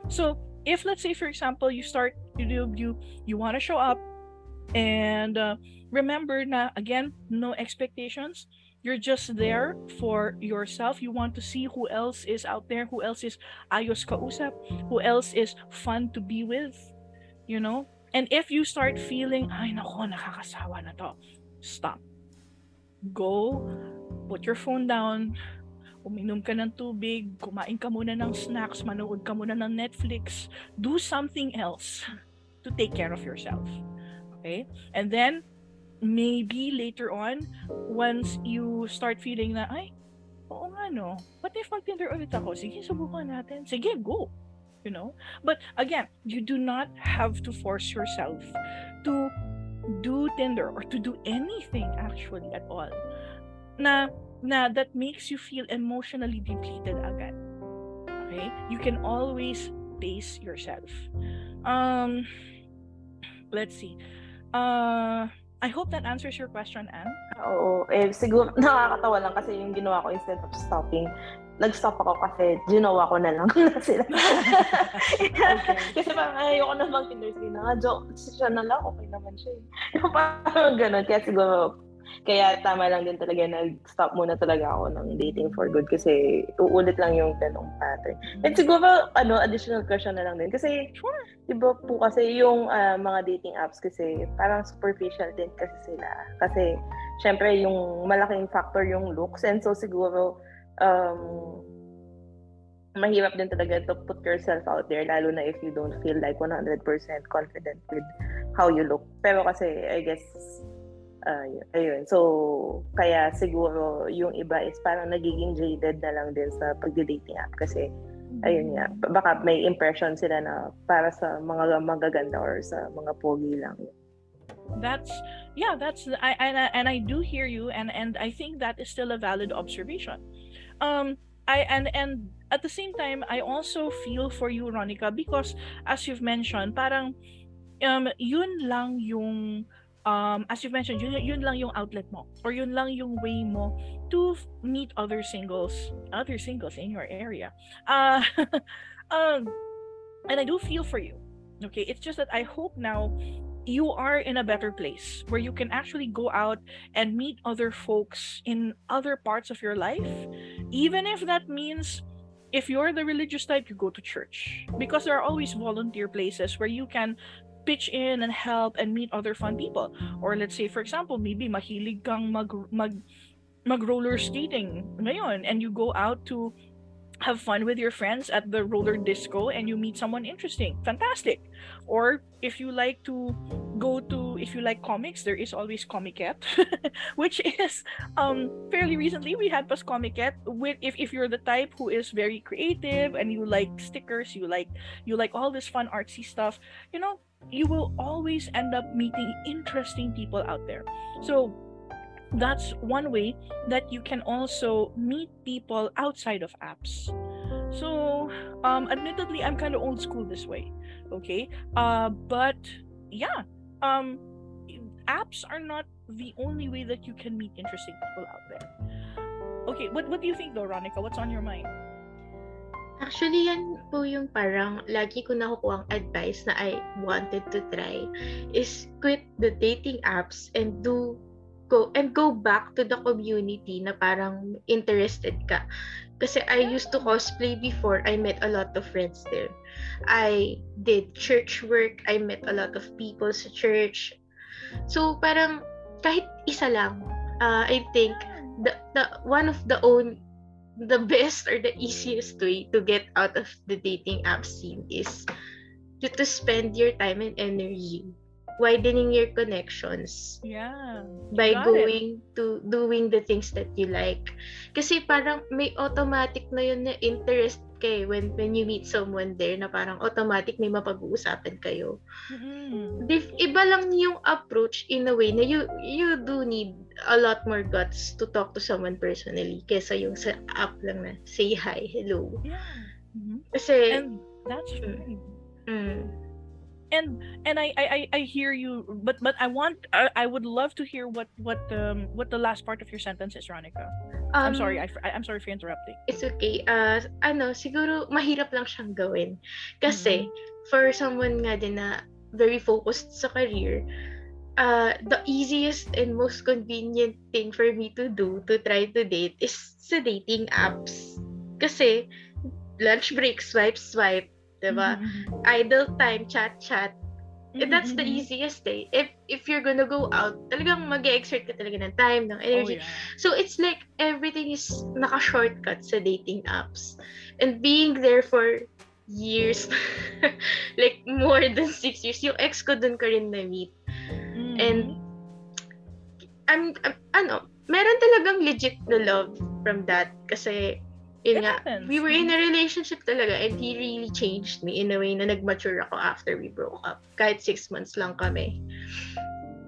So, if let's say for example you start you do you you want to show up and uh, remember na again no expectations you're just there for yourself you want to see who else is out there who else is ayos kausap who else is fun to be with you know and if you start feeling ay nako nakakasawa na to stop go put your phone down uminom ka ng tubig, kumain ka muna ng snacks, manood ka muna ng Netflix, do something else to take care of yourself. Okay? And then, maybe later on, once you start feeling na, ay, oo nga no, what if mag-Tinder ulit ako? Sige, subukan natin. Sige, go. You know? But again, you do not have to force yourself to do Tinder or to do anything actually at all. Na na that makes you feel emotionally depleted agad. Okay? You can always pace yourself. Um let's see. Uh I hope that answers your question, Anne. Oo. Eh, siguro, nakakatawa lang kasi yung ginawa ko instead of stopping, nag-stop ako kasi ginawa ko na lang sila. kasi parang ayoko na bang Tinder. Sige na nga, joke. Siya na lang, okay naman siya. eh. Parang ganun. Kaya siguro, kaya tama lang din talaga nag-stop muna talaga ako ng dating for good kasi uulit lang yung ganong pattern. And siguro, ano, additional question na lang din. Kasi, Sure. di ba po kasi yung ah, mga dating apps kasi parang superficial din kasi sila. Kasi, syempre, yung malaking factor yung looks. And so, siguro, um, mahirap din talaga to put yourself out there lalo na if you don't feel like 100% confident with how you look. Pero kasi, I guess, uh, ayun. So, kaya siguro yung iba is parang nagiging jaded na lang din sa pagdi-dating app kasi ayun nga, b- baka may impression sila na para sa mga magaganda or sa mga pogi lang. that's yeah that's I, and I, and I do hear you and and I think that is still a valid observation um I and and at the same time I also feel for you Ronica because as you've mentioned parang um yun lang yung um as you've mentioned yun, yun lang yung outlet mo or yun lang yung way mo to meet other singles other singles in your area. Uh um and I do feel for you okay? It's just that I hope now you are in a better place where you can actually go out and meet other folks in other parts of your life even if that means if you're the religious type you go to church. Because there are always volunteer places where you can pitch in and help and meet other fun people. Or let's say for example maybe mahilig kang mag mag mag roller skating ngayon and you go out to have fun with your friends at the roller disco and you meet someone interesting. Fantastic! Or if you like to go to if you like comics there is always comicette which is um fairly recently we had pas comicette with if, if you're the type who is very creative and you like stickers you like you like all this fun artsy stuff you know you will always end up meeting interesting people out there so that's one way that you can also meet people outside of apps. So, um, admittedly, I'm kind of old school this way. Okay, uh, but yeah, um, apps are not the only way that you can meet interesting people out there. Okay, what what do you think though, Ronica? What's on your mind? Actually, yan po yung parang lagi ko nakukuha ang advice na I wanted to try is quit the dating apps and do go and go back to the community na parang interested ka. Kasi I used to cosplay before. I met a lot of friends there. I did church work. I met a lot of people sa church. So parang kahit isa lang, uh, I think the the one of the own the best or the easiest way to get out of the dating app scene is to, to spend your time and energy widening your connections Yeah. by got it. going to doing the things that you like kasi parang may automatic na yun na interest kay when when you meet someone there na parang automatic may mapag-uusapan kayo Mm-mm. Dif- iba lang yung approach in a way na you you do need a lot more guts to talk to someone personally kesa yung sa app lang na say hi, hello. Yeah. Mhm. Kasi, And that's fine. mm, and and I, I I- hear you but but I want I, I would love to hear what what um what the last part of your sentence is Ronica I'm um, sorry I, I am sorry for interrupting It's okay. Uh, ano, siguro mahirap lang siyang gawin. Kasi, for someone nga din na very focused sa career, uh, the easiest and most convenient thing for me to do to try to date is sa dating apps. Kasi, lunch break, swipe, swipe, diba? Mhm, Idle time, chat, chat. mhm. Eh, That's the easiest way. If if you're gonna go out, talagang mag-exert ka talaga ng time, ng oh energy. yeah So it's like everything is naka-shortcut sa dating apps. And being there for years, like more than six years, yung ex ko dun ko rin na-meet. And Mhm. I'm, I'm- ano, meron talagang legit na love from that. Kasi, yun nga, happens. we were in a relationship talaga and he really changed me in a way na nag-mature ako after we broke up. Kahit six months lang kami.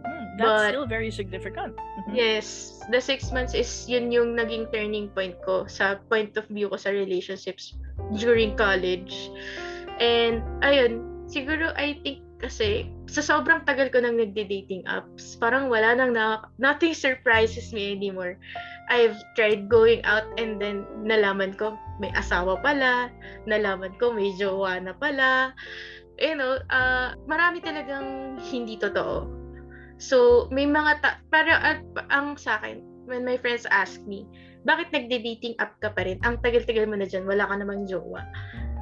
Mm, that's but- still very significant Mhm. Yes, the six months is yun yung naging turning point ko sa point of view ko sa relationships during college. And ayun, siguro I think kasi sa sobrang tagal ko nang nagde-dating apps, parang wala nang na, nothing surprises me anymore. I've tried going out and then nalaman ko may asawa pala, nalaman ko may jowa na pala. You know, uh, marami talagang hindi totoo. So, may mga ta- para at ang sa akin, when my friends ask me, bakit nagde-dating app ka pa rin? Ang tagal-tagal mo na dyan, wala ka namang jowa.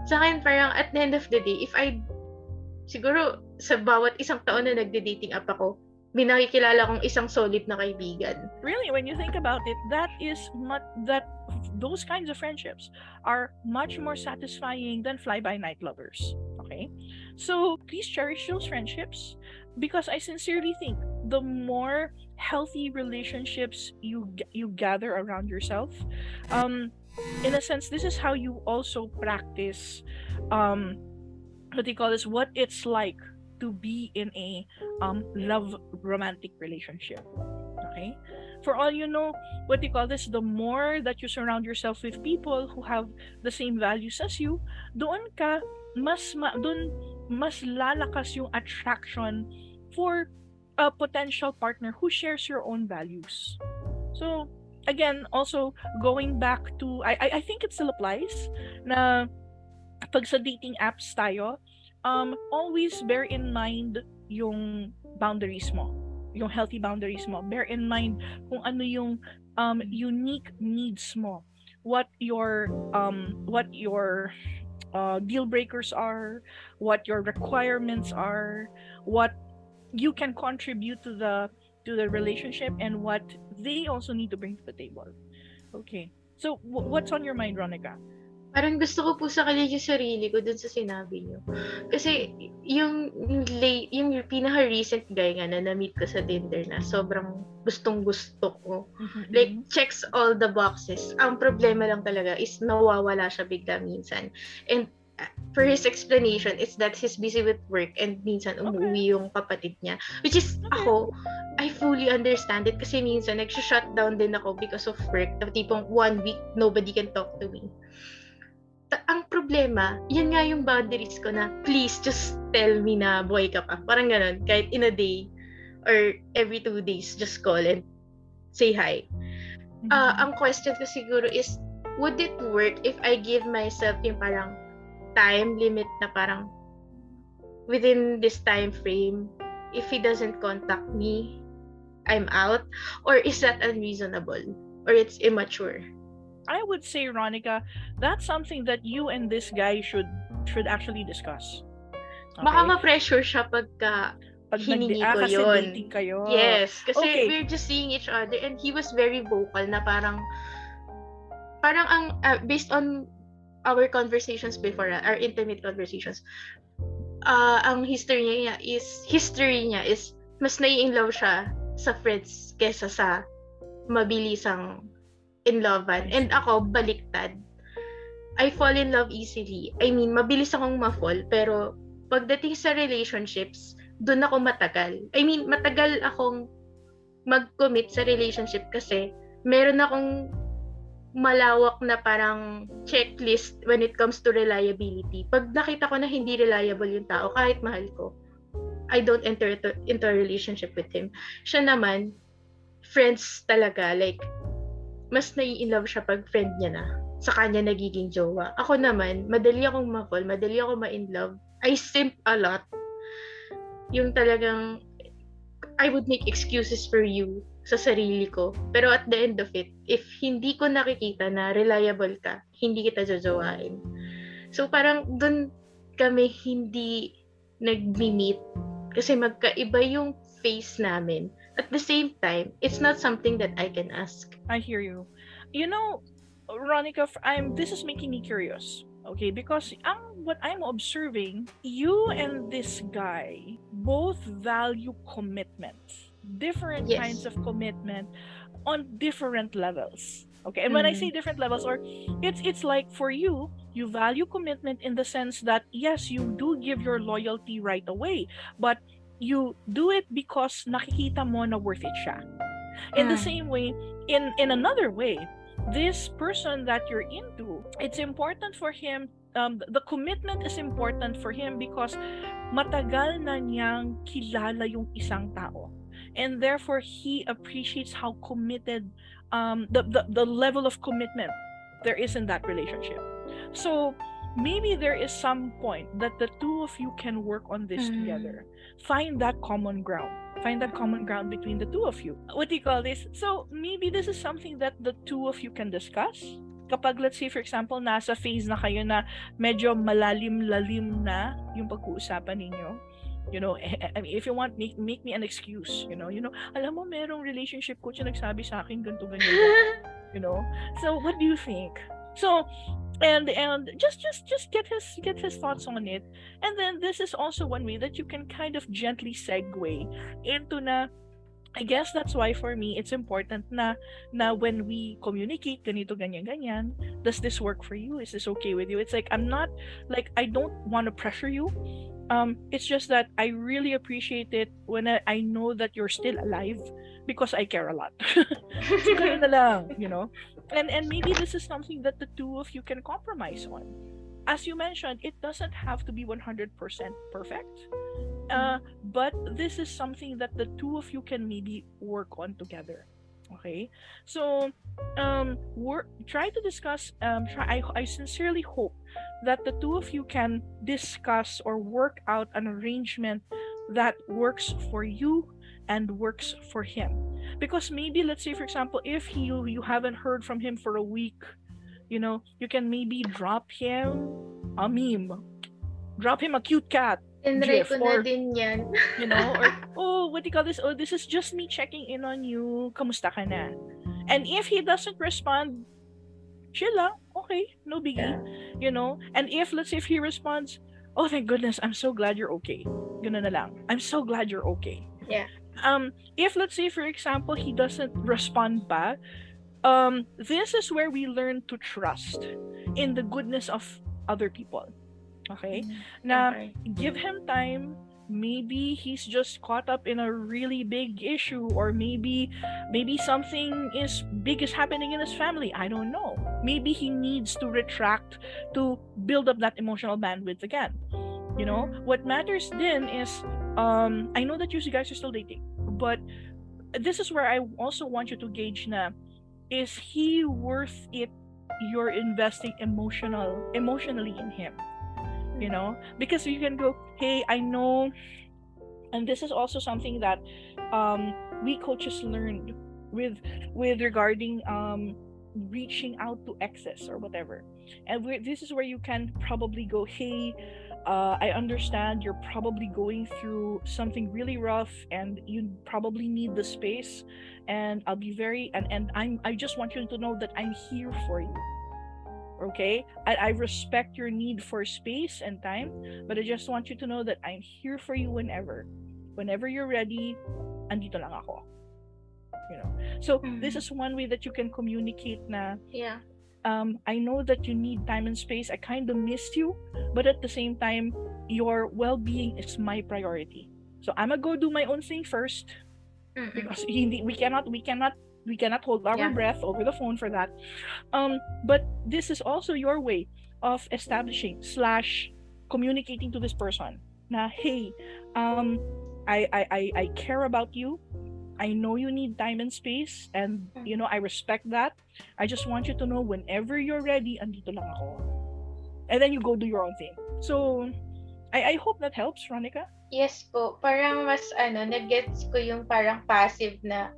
Sa akin, parang at the end of the day, if I, siguro, sa bawat isang taon na nagde-dating app ako, may nakikilala kong isang solid na kaibigan. really when you think about it that is not that those kinds of friendships are much more satisfying than fly by night lovers okay so please cherish those friendships because i sincerely think the more healthy relationships you you gather around yourself um in a sense this is how you also practice um what do you call this? What it's like to be in a um love romantic relationship okay? For all you know what do you call this? The more that you surround yourself with people who have the same values as you doon ka mas ma, doon mas lalakas yung attraction for a potential partner who shares your own values. So again also going back to I I, I think it still applies na pag sa dating apps tayo um always bear in mind yung boundaries mo yung healthy boundaries mo. Bear in mind kung ano yung um unique needs mo. What your um what your uh, deal breakers are what your requirements are what you can contribute to the to the relationship and what they also need to bring to the table. Okay. So w- what's on your mind Ronica Parang gusto ko po sa kanya yung sarili ko dun sa sinabi niyo. Kasi yung late, yung pinaka-recent guy nga na na-meet ko sa Tinder na sobrang gustong gusto ko. Like, checks all the boxes. Ang problema lang talaga is nawawala siya bigla minsan. And uh, for his explanation, it's that he's busy with work and minsan umuwi yung kapatid niya. Which is, Okay. ako, I fully understand it kasi minsan nag-shutdown din ako because of work. Na tipong one week, nobody can talk to me. Ta- ang problema, yan nga yung boundaries ko na please just tell me na boy ka pa. Parang ganun, kahit in a day or every two days, just call and say hi. Uh, ang question ko siguro is, would it work if I give myself yung parang time limit na parang within this time frame, if he doesn't contact me, I'm out? Or is that unreasonable? Or it's immature? I would say, Ronica, that's something that you and this guy should should actually discuss. Baka ma-pressure siya pagka Pag hiningi ah, ko yun. kayo. Yes, kasi Okay. we're just seeing each other and he was very vocal na parang parang ang uh, based on our conversations before, uh, our intimate conversations. Uh, ang history niya is history niya is mas nai-inlove siya sa friends kesa sa mabilisang in lovean. And ako baliktad. I fall in love easily. I mean, mabilis akong ma-fall pero pagdating sa relationships, doon ako matagal. I mean, matagal akong mag-commit sa relationship kasi meron akong malawak na parang checklist when it comes to reliability. Pag nakita ko na hindi reliable yung tao, kahit mahal ko, I don't enter to, into a relationship with him. Siya naman, friends talaga. Like, mas nai-inlove siya pag friend niya na. Sa kanya nagiging jowa. Ako naman, madali akong ma-fall, madali ako ma-inlove. I simp a lot. Yung talagang, I would make excuses for you sa sarili ko. Pero at the end of it, if hindi ko nakikita na reliable ka, hindi kita jojowain. So parang dun kami hindi nag-meet kasi magkaiba yung face namin. At the same time, it's not something that I can ask. I hear you. You know, Ronica, I'm this is making me curious. Okay, because ang what I'm observing, you and this guy both value commitment. Different Yes. kinds of commitment on different levels. Okay, and when I Mhm. say different levels, or it's it's like for you, you value commitment in the sense that yes, you do give your loyalty right away, but you do it because nakikita mo na worth it siya. In the Mm. same way, in in another way, this person that you're into, it's important for him. Um, the commitment is important for him because matagal na niyang kilala yung isang tao. And therefore, he appreciates how committed, um, the, the, the level of commitment there is in that relationship. So, maybe there is some point that the two of you can work on this Mm. together. Find that common ground. Find that common ground between the two of you. What do you call this? So, maybe this is something that the two of you can discuss. Kapag, let's say, for example, nasa phase na kayo na medyo malalim-lalim na yung pag-uusapan ninyo, you know, eh, eh, I mean, if you want, make, make me an excuse, you know, you know, alam mo, merong relationship coach na nagsabi sa akin ganito, ganyan, you know. So, what do you think? So, and and just just just get his get his thoughts on it. And then this is also one way that you can kind of gently segue into na I guess that's why for me it's important na na when we communicate ganito ganyan ganyan does this work for you? Is this okay with you? It's like I'm not like I don't want to pressure you. Um it's just that I really appreciate it when I, I know that you're still alive because I care a lot. So lang you know and and maybe this is something that the two of you can compromise on. As you mentioned it doesn't have to be 100% perfect uh, but this is something that the two of you can maybe work on together okay? So um work try to discuss um try I, I sincerely hope that the two of you can discuss or work out an arrangement that works for you and works for him. Because maybe let's say for example if you you haven't heard from him for a week you know you can maybe drop him a meme. Drop him a cute cat Tinry GIF ko or- na din yan. you know or oh what do you call this? Oh this is just me checking in on you. Kamusta ka na? And if he doesn't respond chill lang. Okay no biggie Yeah. you know? And if let's say if he responds oh thank goodness i'm so glad you're okay. Ganun na lang. I'm so glad you're okay. Yeah. Um if let's say for example he doesn't respond back um this is where we learn to trust in the goodness of other people okay? Now, Okay. give him time. Maybe he's just caught up in a really big issue or maybe maybe something is big is happening in his family. I don't know. Maybe he needs to retract to build up that emotional bandwidth again you know? What matters then is um i know that you guys are still dating but this is where i also want you to gauge na is he worth it you're investing emotional emotionally in him? You know? Because you can go hey i know and this is also something that um we coaches learned with with regarding um reaching out to exes or whatever. And this is where you can probably go hey uh, I understand you're probably going through something really rough and you probably need the space and I'll be very and, and I'm I just want you to know that I'm here for you okay? I, I respect your need for space and time but i just want you to know that i'm here for you whenever whenever you're ready andito lang ako you know? So this is one way that you can communicate na yeah um i know that you need time and space i kind of miss you but at the same time your well-being is my priority so i'm gonna go do my own thing 1st mm-hmm. because we cannot we cannot we cannot hold our yeah. breath over the phone for that um but this is also your way of establishing slash communicating to this person na hey um I, I i i care about you i know you need time and space and you know i respect that. I just want you to know whenever you're ready andito lang ako. And then you go do your own thing. So i i hope that helps Ronica yes po. Parang mas ano nag-gets ko yung parang passive na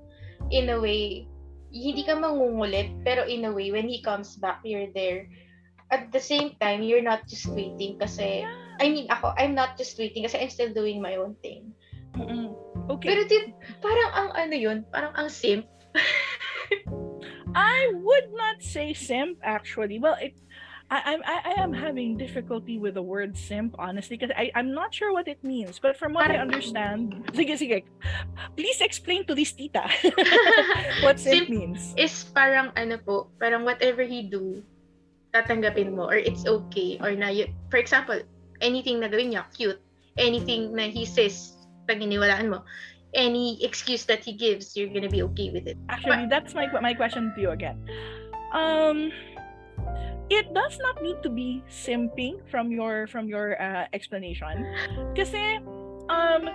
in a way, hindi ka mangungulit, pero in a way, when he comes back, you're there. At the same time, you're not just waiting kasi, I mean, ako, I'm not just waiting kasi I'm still doing my own thing. Mm-mm. Okay. Pero di, parang ang ano yun, parang ang simp. I would not say simp actually. Well, it I, I, I am having difficulty with the word simp, honestly, because I, I'm not sure what it means. But from what I understand, sige, sige, please explain to this tita what simp, simp means. Is parang ano po, parang whatever he do, tatanggapin mo, or it's okay, or na, you, for example, anything na gawin niya, cute, anything na he says, pag iniwalaan mo, any excuse that he gives, you're gonna be okay with it. Actually, but, that's my my question to you again. Um, it does not need to be simping from your from your uh, explanation kasi um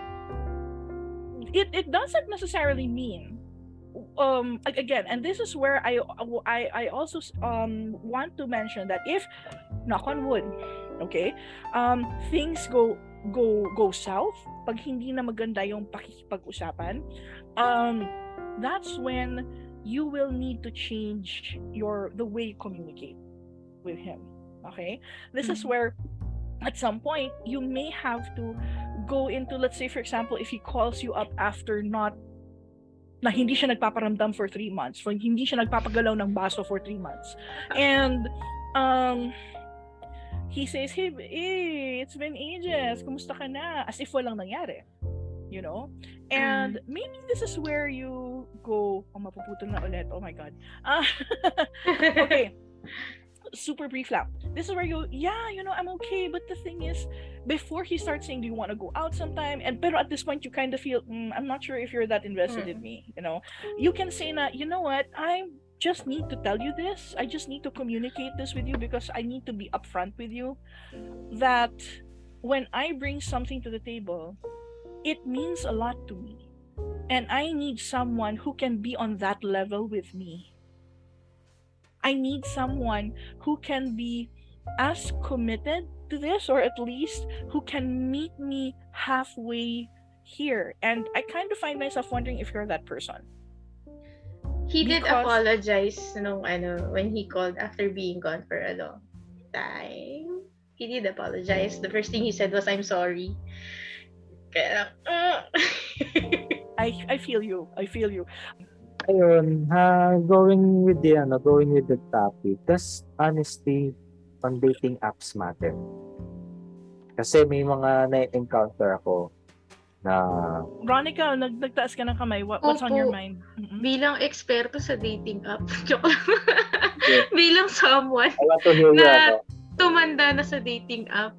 it it doesn't necessarily mean um again and this is where I I I also um want to mention that if knock on wood okay um things go go go south pag hindi na maganda yung pakikipag-usapan um that's when you will need to change your the way you communicate with him. Okay? This mm-hmm. is where at some point you may have to go into let's say for example if he calls you up after not na hindi siya nagpaparamdam for three months, for hindi siya nagpapagalaw ng baso for three months. And um he says, hey, hey, it's been ages. Kumusta ka na? As if walang nangyari. You know? And mm. maybe this is where you go, oh, mapuputol na ulit. Oh my God. Uh, okay super brief lang. This is where you, yeah, you know, I'm okay. But the thing is, before he starts saying, do you want to go out sometime? And pero at this point, you kind of feel, mm, I'm not sure if you're that invested mm. in me. You know, you can say na, you know what, I just need to tell you this. I just need to communicate this with you because I need to be upfront with you that when I bring something to the table, it means a lot to me. And I need someone who can be on that level with me I need someone who can be as committed to this, or at least who can meet me halfway here. And I kind of find myself wondering if you're that person. He did apologize nung ano, when he called after being gone for a long time. He did apologize. The first thing he said was, I'm sorry. Kaya, uh. I, I feel you. I feel you. ayun, ha, going with the, ano, going with the topic, does honesty on dating apps matter? Kasi may mga na-encounter ako na... Ronica, nag nagtaas ka ng kamay. What, what's Opo. on your mind? Mm-hmm. Bilang eksperto sa dating app. Joke Bilang someone I want to hear na you, ano. tumanda na sa dating app.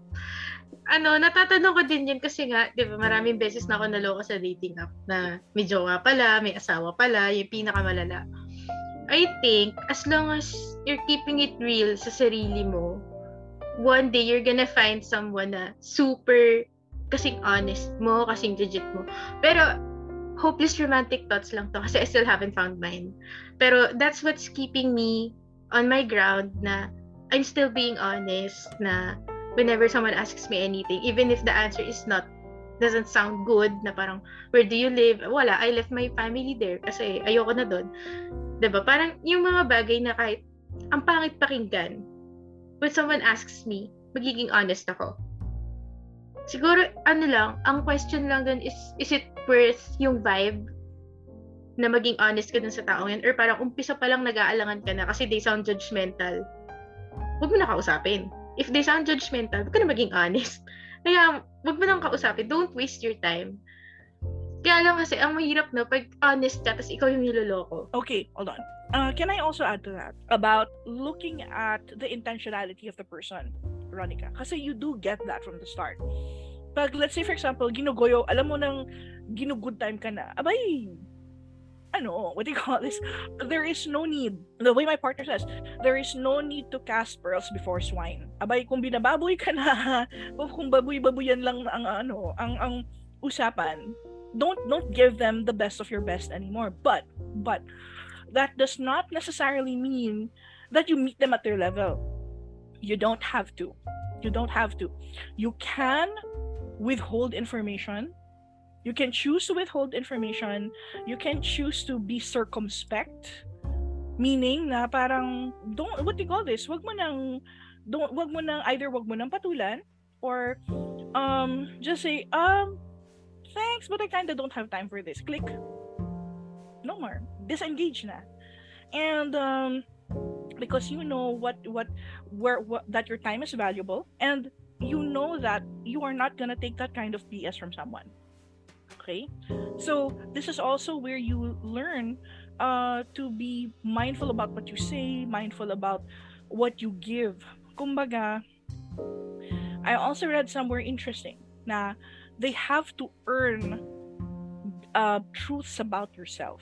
ano, natatanong ko din yun kasi nga, di ba, maraming beses na ako naloko sa dating app na may jowa pala, may asawa pala, yung pinakamalala. I think, as long as you're keeping it real sa sarili mo, one day you're gonna find someone na super kasing honest mo, kasing legit mo. Pero, hopeless romantic thoughts lang to kasi I still haven't found mine. Pero, that's what's keeping me on my ground na I'm still being honest na whenever someone asks me anything, even if the answer is not doesn't sound good na parang where do you live wala I left my family there kasi ayoko na doon 'di ba parang yung mga bagay na kahit ang pangit pakinggan when someone asks me magiging honest ako siguro ano lang ang question lang dun is is it worth yung vibe na maging honest ka dun sa taong yan or parang umpisa pa lang nag-aalangan ka na kasi they sound judgmental huwag mo na kausapin if they sound judgmental, huwag ka na maging honest. Kaya, huwag mo nang kausapin. Don't waste your time. Kaya lang kasi, ang mahirap na pag honest ka, tapos ikaw yung niloloko. Okay, hold on. Uh, can I also add to that about looking at the intentionality of the person, Veronica? Kasi you do get that from the start. Pag, let's say, for example, ginugoyo, alam mo nang ginugood time ka na, abay, ano, what do you call this? There is no need, the way my partner says, there is no need to cast pearls before swine. Abay, kung binababoy ka na, kung baboy-baboyan lang ang ano, ang ang usapan, don't don't give them the best of your best anymore. But but that does not necessarily mean that you meet them at their level. You don't have to. You don't have to. You can withhold information you can choose to withhold information. You can choose to be circumspect. Meaning na parang, don't, what do you call this? Wag mo nang, don't, wag mo nang, either wag mo nang patulan, or, um, just say, um, thanks, but I kinda don't have time for this. Click. No more. Disengage na. And, um, because you know what, what, where, what, that your time is valuable, and you know that you are not gonna take that kind of BS from someone. Okay? So, this is also where you learn uh, to be mindful about what you say, mindful about what you give. Kumbaga, I also read somewhere interesting na they have to earn uh, truths about yourself.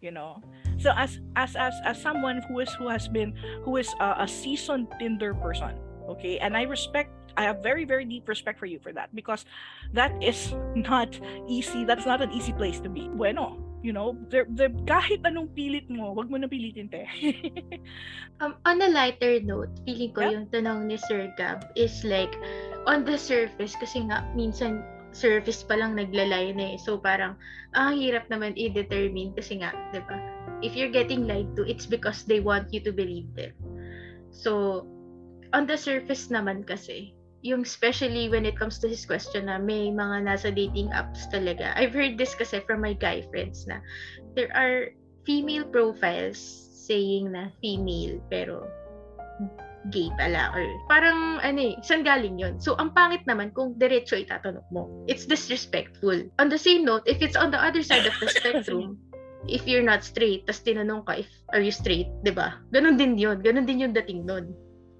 You know, so as as as as someone who is who has been who is uh, a seasoned Tinder person, okay, and I respect I have very, very deep respect for you for that because that is not easy. That's not an easy place to be. Bueno, you know, there, there, kahit anong pilit mo, wag mo na pilitin, te. um, on a lighter note, feeling ko yeah. yung tanong ni Sir Gab is like, on the surface, kasi nga, minsan, surface pa lang naglalay na eh. So, parang, ah, hirap naman i-determine kasi nga, di ba? If you're getting lied to, it's because they want you to believe them. So, on the surface naman kasi, yung especially when it comes to his question na may mga nasa dating apps talaga. I've heard this kasi from my guy friends na there are female profiles saying na female pero gay pala or parang ano eh, saan galing yun? So, ang pangit naman kung diretso itatanong mo. It's disrespectful. On the same note, if it's on the other side of the spectrum, if you're not straight, tas tinanong ka if are you straight, 'di ba? Ganon din 'yun. Ganon din yung dating nun.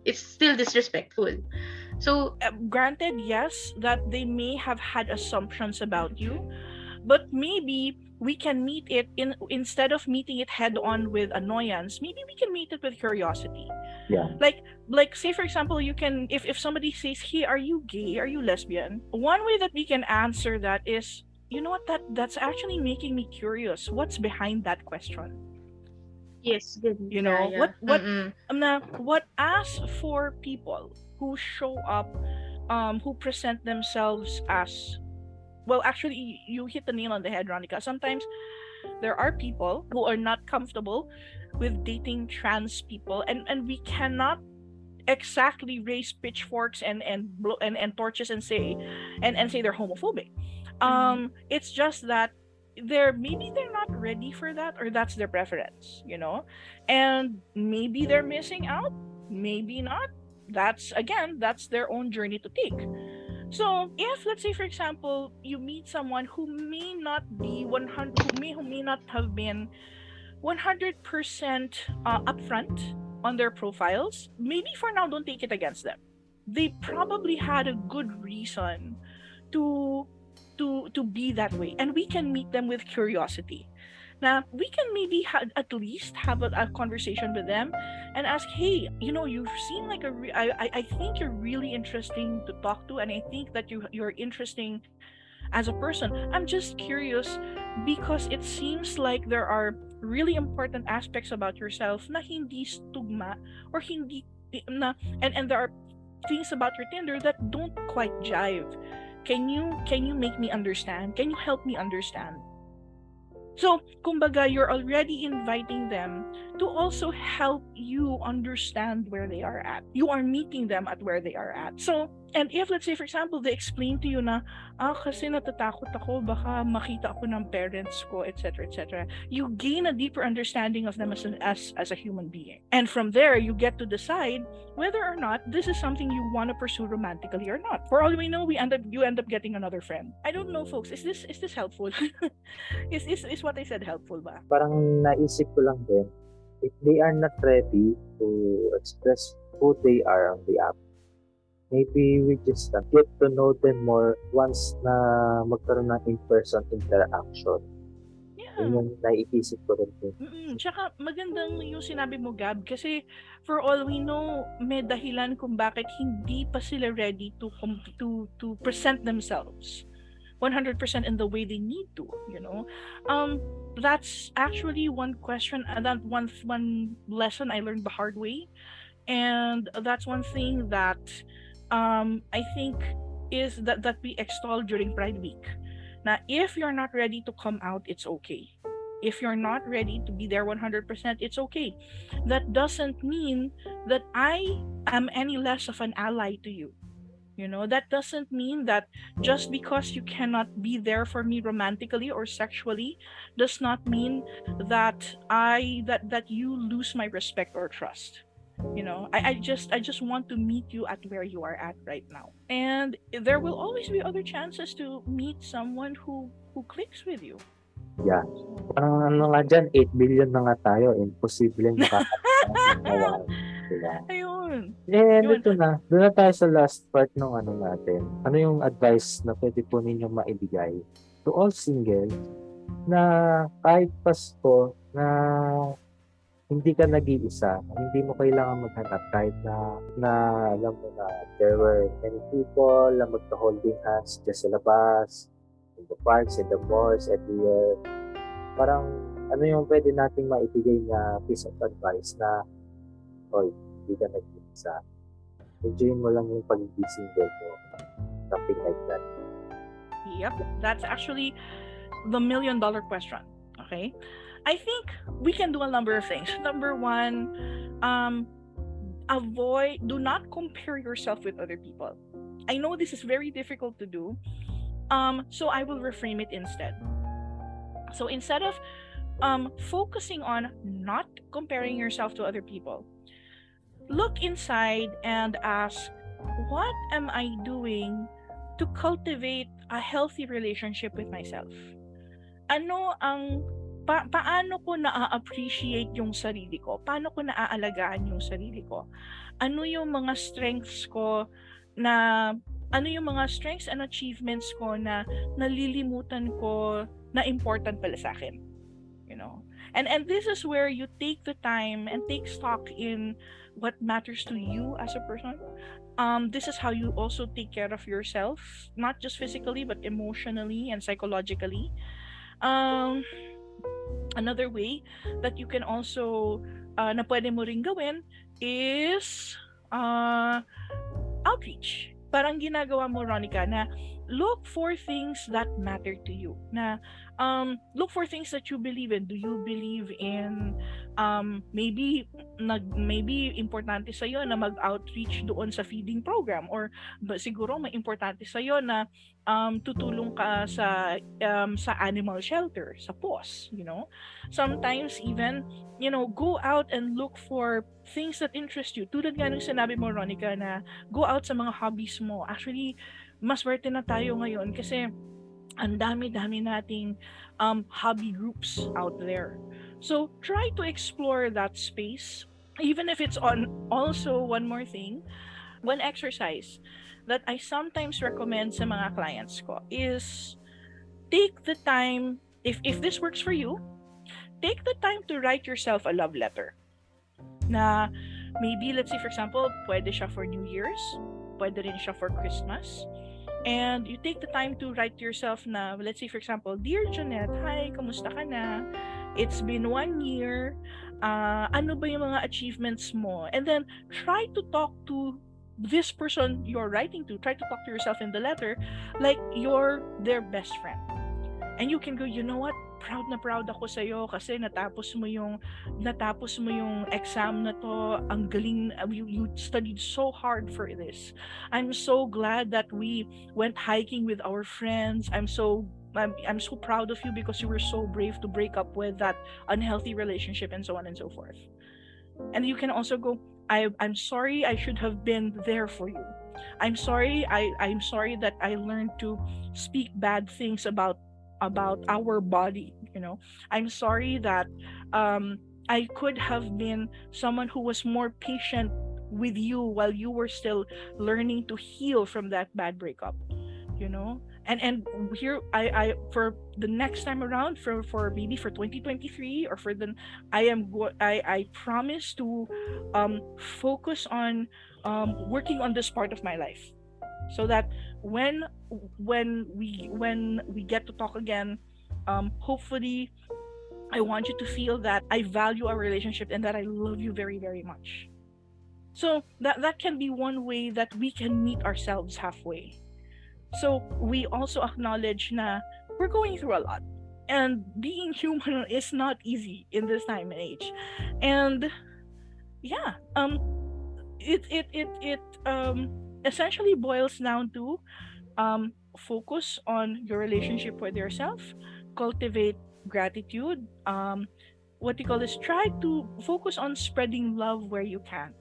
It's still disrespectful. So, uh, granted, yes, that they may have had assumptions about you, but maybe we can meet it in instead of meeting it head on with annoyance maybe we can meet it with curiosity yeah like like say for example you can if, if somebody says hey are you gay are you lesbian one way that we can answer that is you know what? That that's actually making me curious. What's behind that question? Yes good you know yeah, yeah. what what na, what asks for people who show up um who present themselves as well actually you hit the nail on the head Ronica. Sometimes there are people who are not comfortable with dating trans people and and we cannot exactly raise pitchforks and and blow and, and torches and say and and say they're homophobic um it's just that they're maybe they're not ready for that or that's their preference you know? And maybe they're missing out maybe not. That's again that's their own journey to take. So if let's say for example you meet someone who may not be 100 who may who may not have been 100% uh, upfront on their profiles maybe for now don't take it against them. They probably had a good reason to to to be that way. And we can meet them with curiosity. Now we can maybe ha- at least have a, a, conversation with them and ask hey you know you seem like a re- I, I think you're really interesting to talk to and i think that you you're interesting as a person. I'm just curious because it seems like there are really important aspects about yourself na hindi stugma or hindi na and and there are things about your tinder that don't quite jive can you can you make me understand can you help me understand so, kumbaga, you're already inviting them to also help you understand where they are at. You are meeting them at where they are at. So, and if let's say for example, they explain to you na, ah, kasi natatakot ako, baka makita ako ng parents ko, etc., etc. You gain a deeper understanding of them as, an, as, as a human being. And from there, you get to decide whether or not this is something you want to pursue romantically or not. For all we know, we end up, you end up getting another friend. I don't know, folks. Is this, is this helpful? is, is, is what I said helpful ba? Parang naisip ko lang din, if they are not ready to express who they are on the app, maybe we just uh, get to know them more once na magkaroon ng in-person interaction. Yeah. Yun yung naiisip ko rin. Mm-mm. Tsaka magandang yung sinabi mo, Gab, kasi for all we know, may dahilan kung bakit hindi pa sila ready to to to present themselves 100% in the way they need to, you know. Um that's actually one question uh, that one one lesson I learned the hard way. And that's one thing that um, I think is that that we extol during Pride Week. Now, if you're not ready to come out, it's okay. If you're not ready to be there 100%, it's okay. That doesn't mean that I am any less of an ally to you. You know, that doesn't mean that just because you cannot be there for me romantically or sexually does not mean that I that that you lose my respect or trust you know I, I just i just want to meet you at where you are at right now. And there will always be other chances to meet someone who who clicks with you. Yeah. Parang ano nga dyan 8 billion na nga tayo. Imposible makakatawa diba? ayun. And Yun. ito na doon na tayo sa last part ng ano natin. Ano yung advice na pwede po ninyong maibigay to all single na kahit Pasko na hindi ka nag-iisa. Hindi mo kailangan maghanap kahit na, na alam mo na there were many people na magka-holding hands dyan sa labas, in the parks, in the malls, everywhere. Parang ano yung pwede nating maibigay na piece of advice na oy, hindi ka nag-iisa. Enjoy mo lang yung pagiging single mo. Something like that. Yep, that's actually the million dollar question. Okay? I think we can do a number of things. Number one, um, avoid, do not compare yourself with other people. I know this is very difficult to do, um, so I will reframe it instead. So instead of um, focusing on not comparing yourself to other people, look inside and ask, what am I doing to cultivate a healthy relationship with myself? Ano ang pa paano ko na-appreciate yung sarili ko? Paano ko naaalagaan yung sarili ko? Ano yung mga strengths ko na ano yung mga strengths and achievements ko na nalilimutan ko na important pala sa akin? You know? And and this is where you take the time and take stock in what matters to you as a person. Um, this is how you also take care of yourself, not just physically but emotionally and psychologically. Um, another way that you can also uh, na pwede mo ring gawin is uh, outreach. Parang ginagawa mo, Ronica, na look for things that matter to you. Na um, look for things that you believe in. Do you believe in um, maybe nag maybe importante sa iyo na mag-outreach doon sa feeding program or siguro may importante sa iyo na um, tutulong ka sa um, sa animal shelter, sa POS, you know. Sometimes even, you know, go out and look for things that interest you. Tulad nga ng sinabi mo, Ronica, na go out sa mga hobbies mo. Actually, mas werte na tayo ngayon kasi ang dami-dami nating um, hobby groups out there. So, try to explore that space. Even if it's on also one more thing, one exercise that I sometimes recommend sa mga clients ko is take the time if if this works for you, take the time to write yourself a love letter. Na maybe let's say for example, pwede siya for New Year's, pwede rin siya for Christmas. And you take the time to write to yourself na, let's say for example, Dear Jeanette, hi, kamusta ka na? It's been one year. Uh, ano ba yung mga achievements mo? And then try to talk to this person you're writing to, try to talk to yourself in the letter like you're their best friend. And you can go, you know what? Proud na proud ako sa iyo kasi natapos mo yung natapos mo yung exam na to. Ang galing you, you studied so hard for this. I'm so glad that we went hiking with our friends. I'm so I'm, I'm so proud of you because you were so brave to break up with that unhealthy relationship and so on and so forth. And you can also go, I, I'm sorry I should have been there for you. I'm sorry I, I'm sorry that I learned to speak bad things about about our body, you know. I'm sorry that um I could have been someone who was more patient with you while you were still learning to heal from that bad breakup you know and and here i i for the next time around for for maybe for 2023 or for the i am i i promise to um focus on um working on this part of my life so that when when we when we get to talk again um hopefully i want you to feel that i value our relationship and that i love you very very much so that that can be one way that we can meet ourselves halfway so we also acknowledge na we're going through a lot. And being human is not easy in this time and age. And yeah, um it it it it um essentially boils down to um focus on your relationship with yourself, cultivate gratitude, um what you call this try to focus on spreading love where you can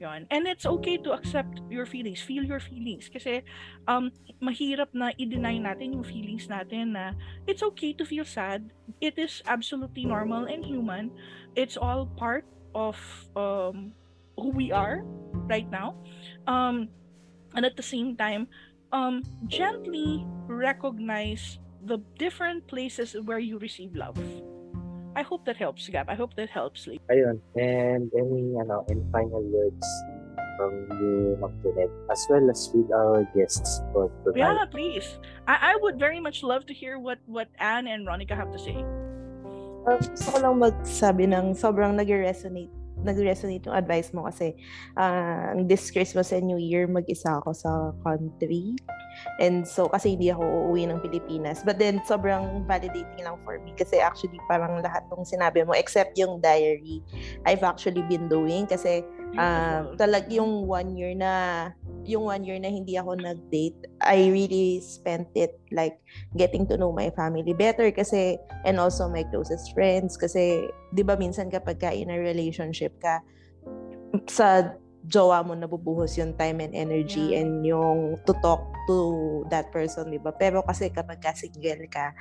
Yun. And it's okay to accept your feelings, feel your feelings. Kasi um, mahirap na i-deny natin yung feelings natin na it's okay to feel sad. It is absolutely normal and human. It's all part of um, who we are right now. Um, and at the same time, um, gently recognize the different places where you receive love. I hope that helps, Gab. I hope that helps. Lee. Ayun. And any, ano, any final words from you, Magdunet, as well as with our guests for tonight? Yeah, please. I, I would very much love to hear what, what Anne and Ronica have to say. Uh, gusto ko lang magsabi ng sobrang nag-resonate nag-resonate yung advice mo kasi uh, this Christmas and New Year mag-isa ako sa country. And so, kasi hindi ako uuwi ng Pilipinas. But then, sobrang validating lang for me kasi actually parang lahat ng sinabi mo except yung diary, I've actually been doing kasi uh, talag yung one year na yung one year na hindi ako nag-date, I really spent it like getting to know my family better kasi and also my closest friends kasi 'di ba minsan kapag ka in a relationship ka sa jowa mo nabubuhos yung time and energy yeah. and yung to talk to that person, di ba? Pero kasi kapag ka single ka,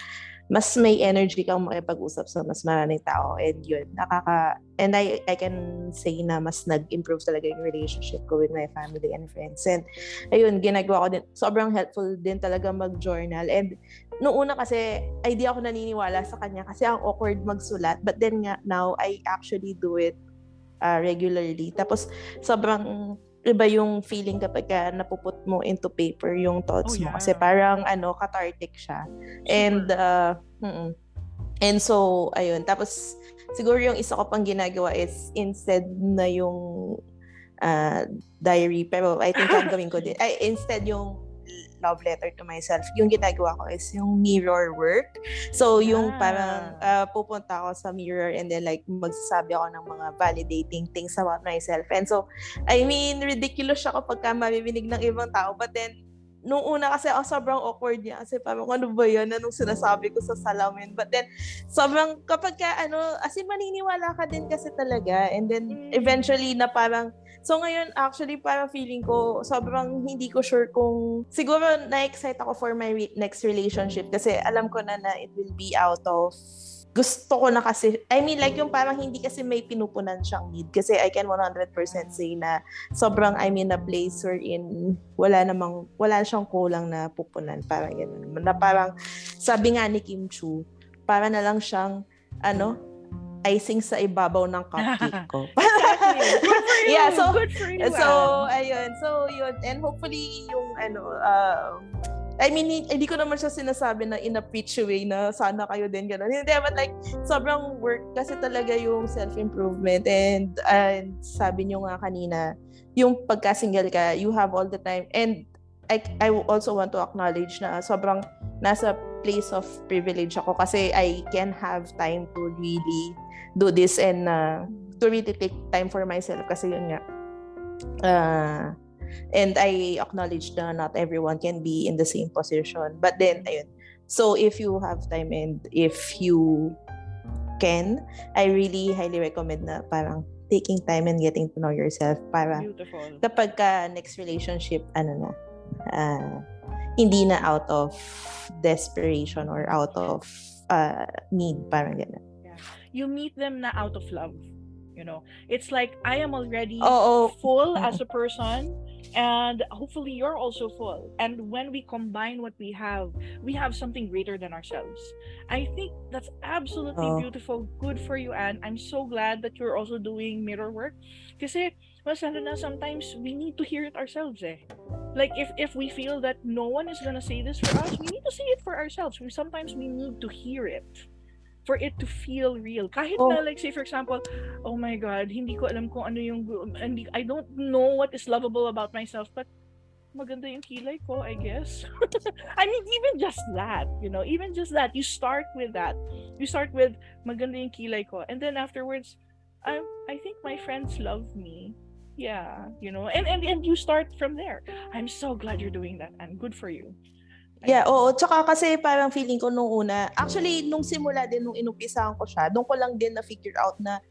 mas may energy kang makipag-usap sa mas maraming tao and yun, nakaka and I I can say na mas nag-improve talaga yung relationship ko with my family and friends and ayun, ginagawa ko din sobrang helpful din talaga mag-journal and noong una kasi ay di ako naniniwala sa kanya kasi ang awkward magsulat but then nga now I actually do it uh, regularly. Tapos sobrang iba yung feeling kapag ka napuput mo into paper yung thoughts oh, yeah. mo. Kasi parang ano cathartic siya. Super. and uh mm and so ayun. Tapos siguro yung isa ko pang ginagawa is instead na yung uh, diary. Pero I think ang gawin ko din. Ay instead yung love letter to myself, yung ginagawa ko is yung mirror work. So, yung ah. parang uh, pupunta ako sa mirror and then like magsasabi ako ng mga validating things about myself. And so, I mean, ridiculous siya kapag ka mabibinig ng ibang tao. But then, nung una kasi oh, sobrang awkward niya kasi parang ano ba yan anong sinasabi ko sa salamin but then sobrang kapag ka ano as in maniniwala ka din kasi talaga and then mm. eventually na parang So ngayon, actually, parang feeling ko, sobrang hindi ko sure kung, siguro na-excite ako for my re- next relationship kasi alam ko na na it will be out of gusto ko na kasi, I mean like yung parang hindi kasi may pinupunan siyang need. Kasi I can 100% say na sobrang I'm in a place wherein wala namang, wala siyang kulang na pupunan. Parang yun. Na parang, sabi nga ni Kim Chu, para na lang siyang, ano, icing sa ibabaw ng cupcake ko. Exactly. Good for you. Yeah, so- Good for you. so, ayun. So, yun. And hopefully, yung ano, um, I mean, hi- hindi ko naman siya sinasabi na in a preach way na sana kayo din gano'n. Hindi, but like, sobrang work kasi talaga yung self-improvement. And, and sabi nyo nga kanina, yung pagka-single ka, you have all the time. And I, I also want to acknowledge na sobrang nasa place of privilege ako kasi I can have time to really do this and uh, to really take time for myself kasi yun nga uh, and I acknowledge na not everyone can be in the same position. But then ayun. So if you have time and if you can I really highly recommend na parang taking time and getting to know yourself para Beautiful. kapag ka next relationship ano na ah, hindi na out of desperation or out of uh, need parang gano'n You meet them na out of love. You know, it's like I am already Oo. full as a person, and hopefully you're also full. And when we combine what we have, we have something greater than ourselves. I think that's absolutely Oo. beautiful. Good for you, and I'm so glad that you're also doing mirror work. Kasi, mas na sometimes we need to hear it ourselves eh. Like if if we feel that no one is gonna say this for us, we need to say it for ourselves. We sometimes we need to hear it for it to feel real. Kahit Oh. na like say for example, oh my god, hindi ko alam kung ano yung hindi I don't know what is lovable about myself, but maganda yung kilay ko, I guess. I mean, even just that, you know, even just that, you start with that. You start with maganda yung kilay ko, and then afterwards, I I think my friends love me. Yeah, you know, and and and you start from there. I'm so glad you're doing that, and good for you. Yeah, oo. Tsaka kasi parang feeling ko nung una, actually, nung simula din, nung inumpisahan ko siya, doon ko lang din na-figure out na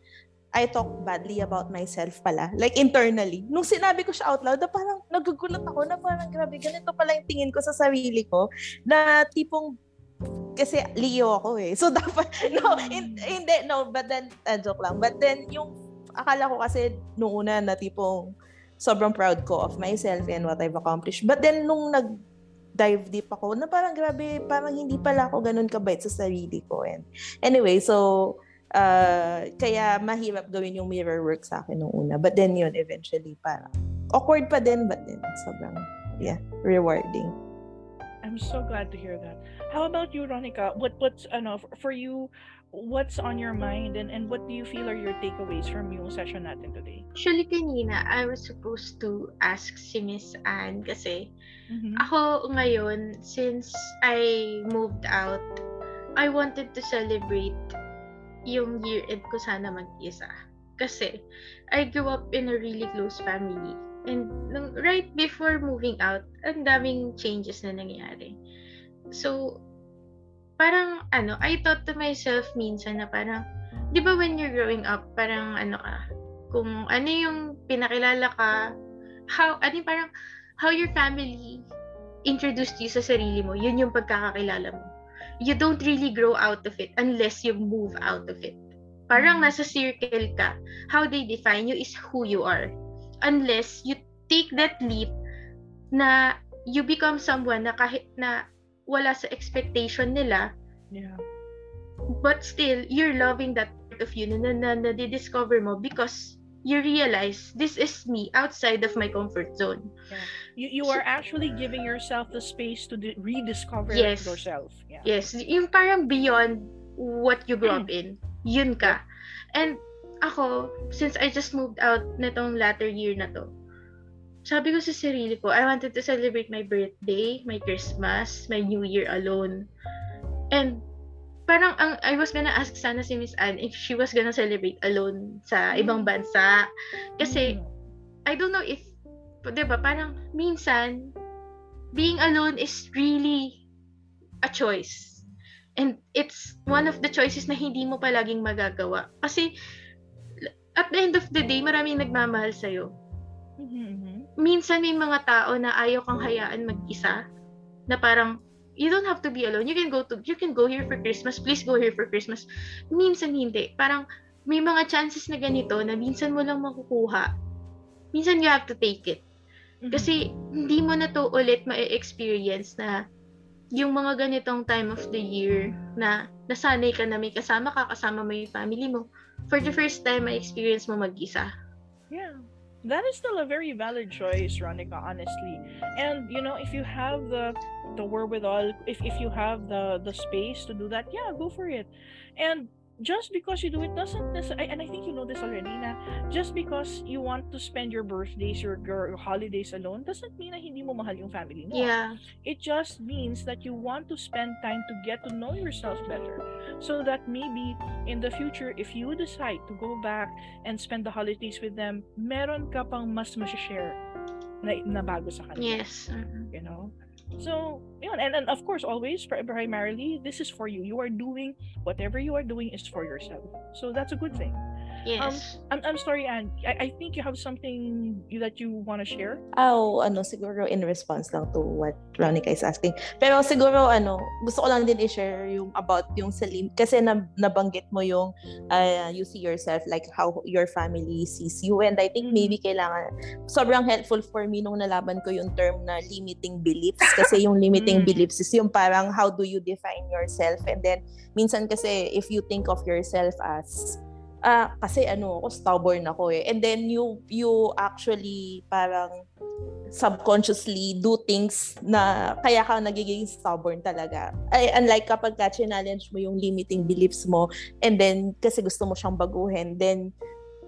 I talk badly about myself pala. Like, internally. Nung sinabi ko siya out loud, na parang nagugulat ako na parang grabe, ganito pala yung tingin ko sa sarili ko. Na tipong, kasi Leo ako eh. So, dapat, no, hin- hindi, no, but then, uh, joke lang. But then, yung, akala ko kasi nung una na tipong, sobrang proud ko of myself and what I've accomplished. But then, nung nag, dive deep ako na parang grabe, parang hindi pala ako ganun kabait sa sarili ko. And anyway, so uh, kaya mahirap gawin yung mirror work sa akin nung una. But then yun, eventually parang awkward pa din, but then sobrang, yeah, rewarding. I'm so glad to hear that. How about you, Ronica? What what's ano for, you? What's on your mind and and what do you feel are your takeaways from yung session natin today? Actually, kanina, I was supposed to ask si Miss Anne kasi Mhm. ako ngayon, since I moved out, I wanted to celebrate yung year end ko sana mag-isa. Kasi I grew up in a really close family. And nung, right before moving out, ang daming changes na nangyari. So, parang ano, I thought to myself minsan na parang, di ba when you're growing up, parang ano ka, kung ano yung pinakilala ka, how, ano yung parang, how your family introduced you sa sarili mo, yun yung pagkakakilala mo. You don't really grow out of it unless you move out of it. Parang Mm. nasa circle ka. How they define you is who you are. Unless you take that leap na you become someone na kahit na wala sa expectation nila, Yeah. but still, you're loving that part of you na, na, na, na discover mo because you realize this is me outside of my comfort zone. You you are actually giving yourself the space to di- rediscover Yes. yourself. Yeah. Yes, yung parang beyond what you grew up in. Yun ka. And ako, since I just moved out netong latter year na to, sabi ko sa sarili ko, I wanted to celebrate my birthday, my Christmas, my New Year alone. And parang ang I was gonna ask sana si Miss Anne if she was gonna celebrate alone sa ibang bansa. Kasi Mm. I don't know if, di ba, parang minsan, being alone is really a choice. And it's one of the choices na hindi mo palaging magagawa. Kasi, at the end of the day, maraming nagmamahal sa'yo. Mhm, mhm. Minsan may mga tao na ayaw kang hayaan mag-isa, na parang, you don't have to be alone. You can go to you can go here for Christmas. Please go here for Christmas. Minsan hindi. Parang may mga chances na ganito na minsan mo lang makukuha. Minsan you have to take it. Mhm. Kasi hindi mo na to ulit ma-experience na yung mga ganitong time of the year na nasanay ka na may kasama ka, kasama mo yung family mo. For the first time, ma-experience mo mag-isa. Yeah. That is still a very valid choice, Ronica, honestly. And you know, if you have the the wherewithal, if if you have the the space to do that, yeah, go for it. And just because you do it doesn't necessarily and I think you know this already na just because you want to spend your birthdays your, your holidays alone doesn't mean na hindi mo mahal yung family mo. Yeah. It just means that you want to spend time to get to know yourself better. So that maybe in the future, if you decide to go back and spend the holidays with them, meron ka pang mas share na, na bago sa kanila. Yes. Mhm. You know? So, yun. And, and of course, always, pri- primarily, this is for you. You are doing, whatever you are doing is for yourself. So that's a good thing. Yes. I'm, I'm sorry, Anne. I, I think you have something that you want to share. Oh, ano, siguro in response lang to what Ronica is asking. Pero siguro, ano, gusto ko lang din i-share yung about yung sa lim- kasi na, nabanggit mo yung uh, you see yourself like how your family sees you and I think maybe kailangan sobrang helpful for me nung nalaman ko yung term na limiting beliefs kasi yung limiting Mm. beliefs is yung parang how do you define yourself and then minsan kasi if you think of yourself as ah kasi ano ako stubborn ako eh and then you you actually parang subconsciously do things na kaya ka nagiging stubborn talaga. Ay, unlike kapag ka challenge mo yung limiting beliefs mo and then kasi gusto mo siyang baguhin, then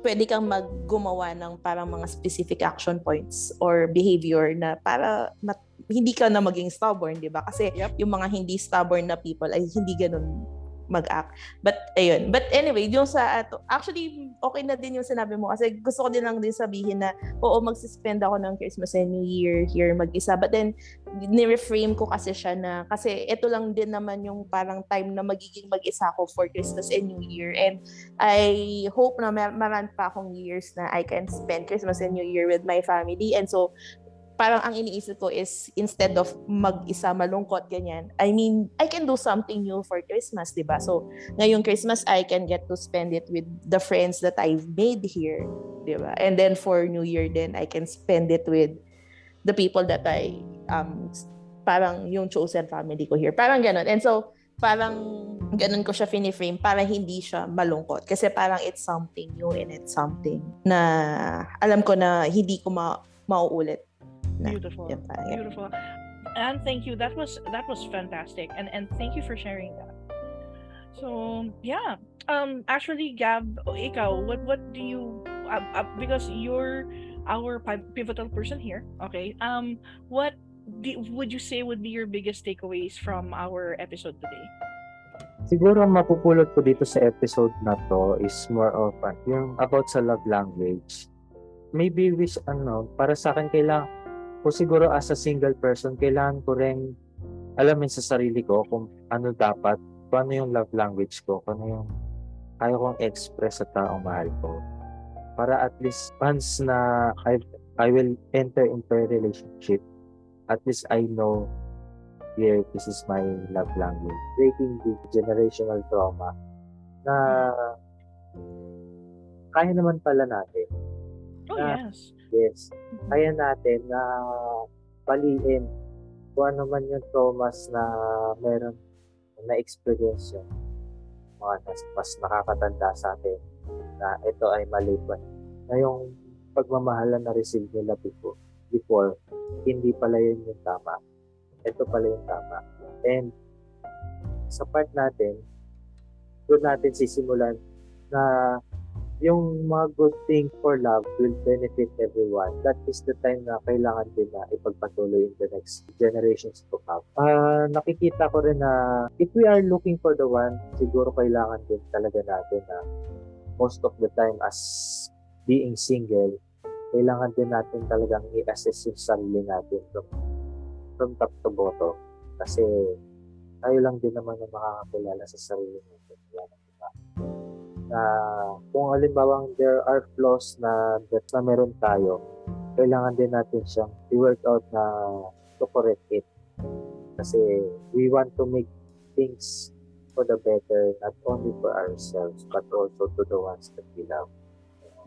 pwede kang maggumawa ng parang mga specific action points or behavior na para mat- hindi ka na maging stubborn, di ba? Kasi Yep. yung mga hindi stubborn na people ay hindi ganun mag-act. But, ayun. But anyway, yung sa ato, actually, okay na din yung sinabi mo kasi gusto ko din lang din sabihin na, oo, magsispend ako ng Christmas and New Year here mag-isa. But then, ni-reframe ko kasi siya na, kasi ito lang din naman yung parang time na magiging mag-isa ako for Christmas and New Year. And I hope na mar- maran pa akong years na I can spend Christmas and New Year with my family. And so, parang ang iniisip ko is instead of mag-isa malungkot ganyan, I mean, I can do something new for Christmas, 'di ba? So, ngayong Christmas I can get to spend it with the friends that I've made here, 'di ba? And then for New Year then I can spend it with the people that I um parang yung chosen family ko here. Parang ganun. And so, parang ganun ko siya finiframe para hindi siya malungkot. Kasi parang it's something new and it's something na alam ko na hindi ko ma mauulit. Na, Beautiful. yun, parang ganun. Beautiful. And thank you. That was that was fantastic. And and thank you for sharing that. So yeah. Um actually Gab, ikaw, what what do you uh, uh, because you're our pi- pivotal person here, okay? Um what do, would you say would be your biggest takeaways from our episode today? Siguro ang mapupulot ko dito sa episode na to is more of uh, yung about sa love language. Maybe wish ano, para sa akin kailangan o siguro as a single person, kailangan ko rin alamin sa sarili ko kung ano dapat, kung ano yung love language ko, kung ano yung kaya kong express sa taong mahal ko. Para at least once na I, I will enter into a relationship, at least I know yeah, this is my love language. Breaking the generational trauma na kaya naman pala natin. Oh Ah. yes. Yes. Kaya natin na paliin kung ano man yung traumas na meron na experience yung mga nas, mas nakakatanda sa atin na ito ay mali pa. Na yung pagmamahalan na receive nila before, before hindi pala yun yung tama. Ito pala yung tama. And sa part natin, doon natin sisimulan na yung mga good things for love will benefit everyone. That is the time na kailangan din na ipagpatuloy in the next generations to come. Ah, nakikita ko rin na if we are looking for the one, siguro kailangan din talaga natin na most of the time as being single, kailangan din natin talagang i-assess yung sarili natin from, from top to bottom. Kasi tayo lang din naman ang makakakilala sa sarili natin. Wala nang na kung alimbawang there are flaws na that na meron tayo, kailangan din natin siyang i-work out na to correct it. Kasi we want to make things for the better, not only for ourselves, but also to the ones that we love.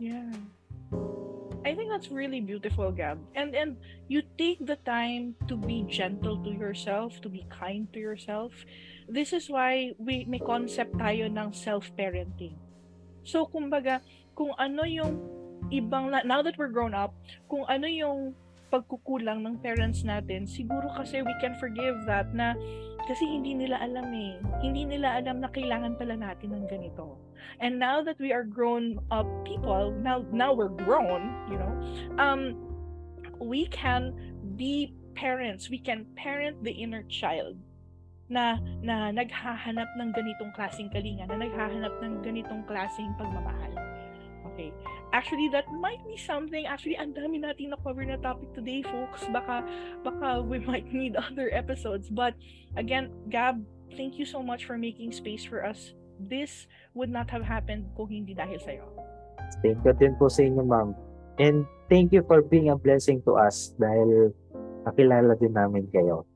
Yeah. I think that's really beautiful, Gab. And and you take the time to be gentle to yourself, to be kind to yourself. This is why we may concept tayo ng self-parenting. So kumbaga, kung ano yung ibang now that we're grown up, kung ano yung pagkukulang ng parents natin, siguro kasi we can forgive that na kasi hindi nila alam eh. Hindi nila alam na kailangan pala natin ng ganito. And now that we are grown up people, now now we're grown, you know, um, we can be parents. We can parent the inner child na na naghahanap ng ganitong klaseng kalinga, na naghahanap ng ganitong klaseng pagmamahal. Okay. Actually, that might be something. Actually, ang dami natin na-cover na topic today, folks. Baka, baka we might need other episodes. But, again, Gab, thank you so much for making space for us. This would not have happened kung hindi dahil sa'yo. Thank you din po sa inyo, ma'am. And thank you for being a blessing to us dahil nakilala din namin kayo.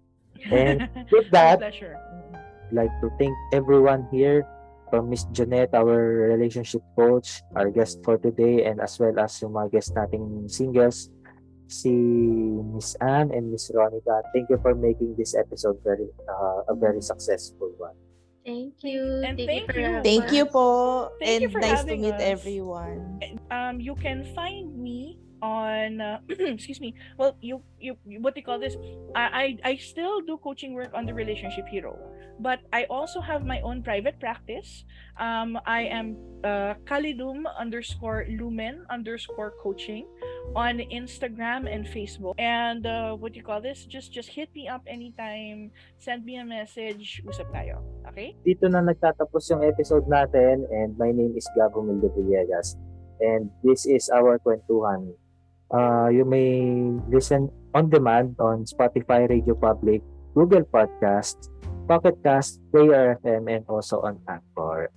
And with that, pleasure. I'd like to thank everyone here from Miss Jeanette, our relationship coach, our guest for today, and as well as yung mga guest nating singles, si Miss Anne and Miss Ronica. Thank you for making this episode very uh, a very successful one. Thank you. And thank, thank you for you. Thank you po. Thank and you for nice to having meet us. everyone. um you can find me on uh, excuse me well you, you you- what do call this I, I i still do coaching work on the relationship hero but i also have my own private practice. Um i am uh kalidum underscore lumen underscore coaching on instagram and facebook. And uh what do you call this? Just just hit me up anytime send me a message usap tayo okay? Dito na nagtatapos yung episode natin and my name is Gabo Villegas. And this is our kwentuhan. Uh, you may listen on demand on Spotify, Radio Public, Google Podcasts, Pocket Cast, Player FM, and also on Anchor.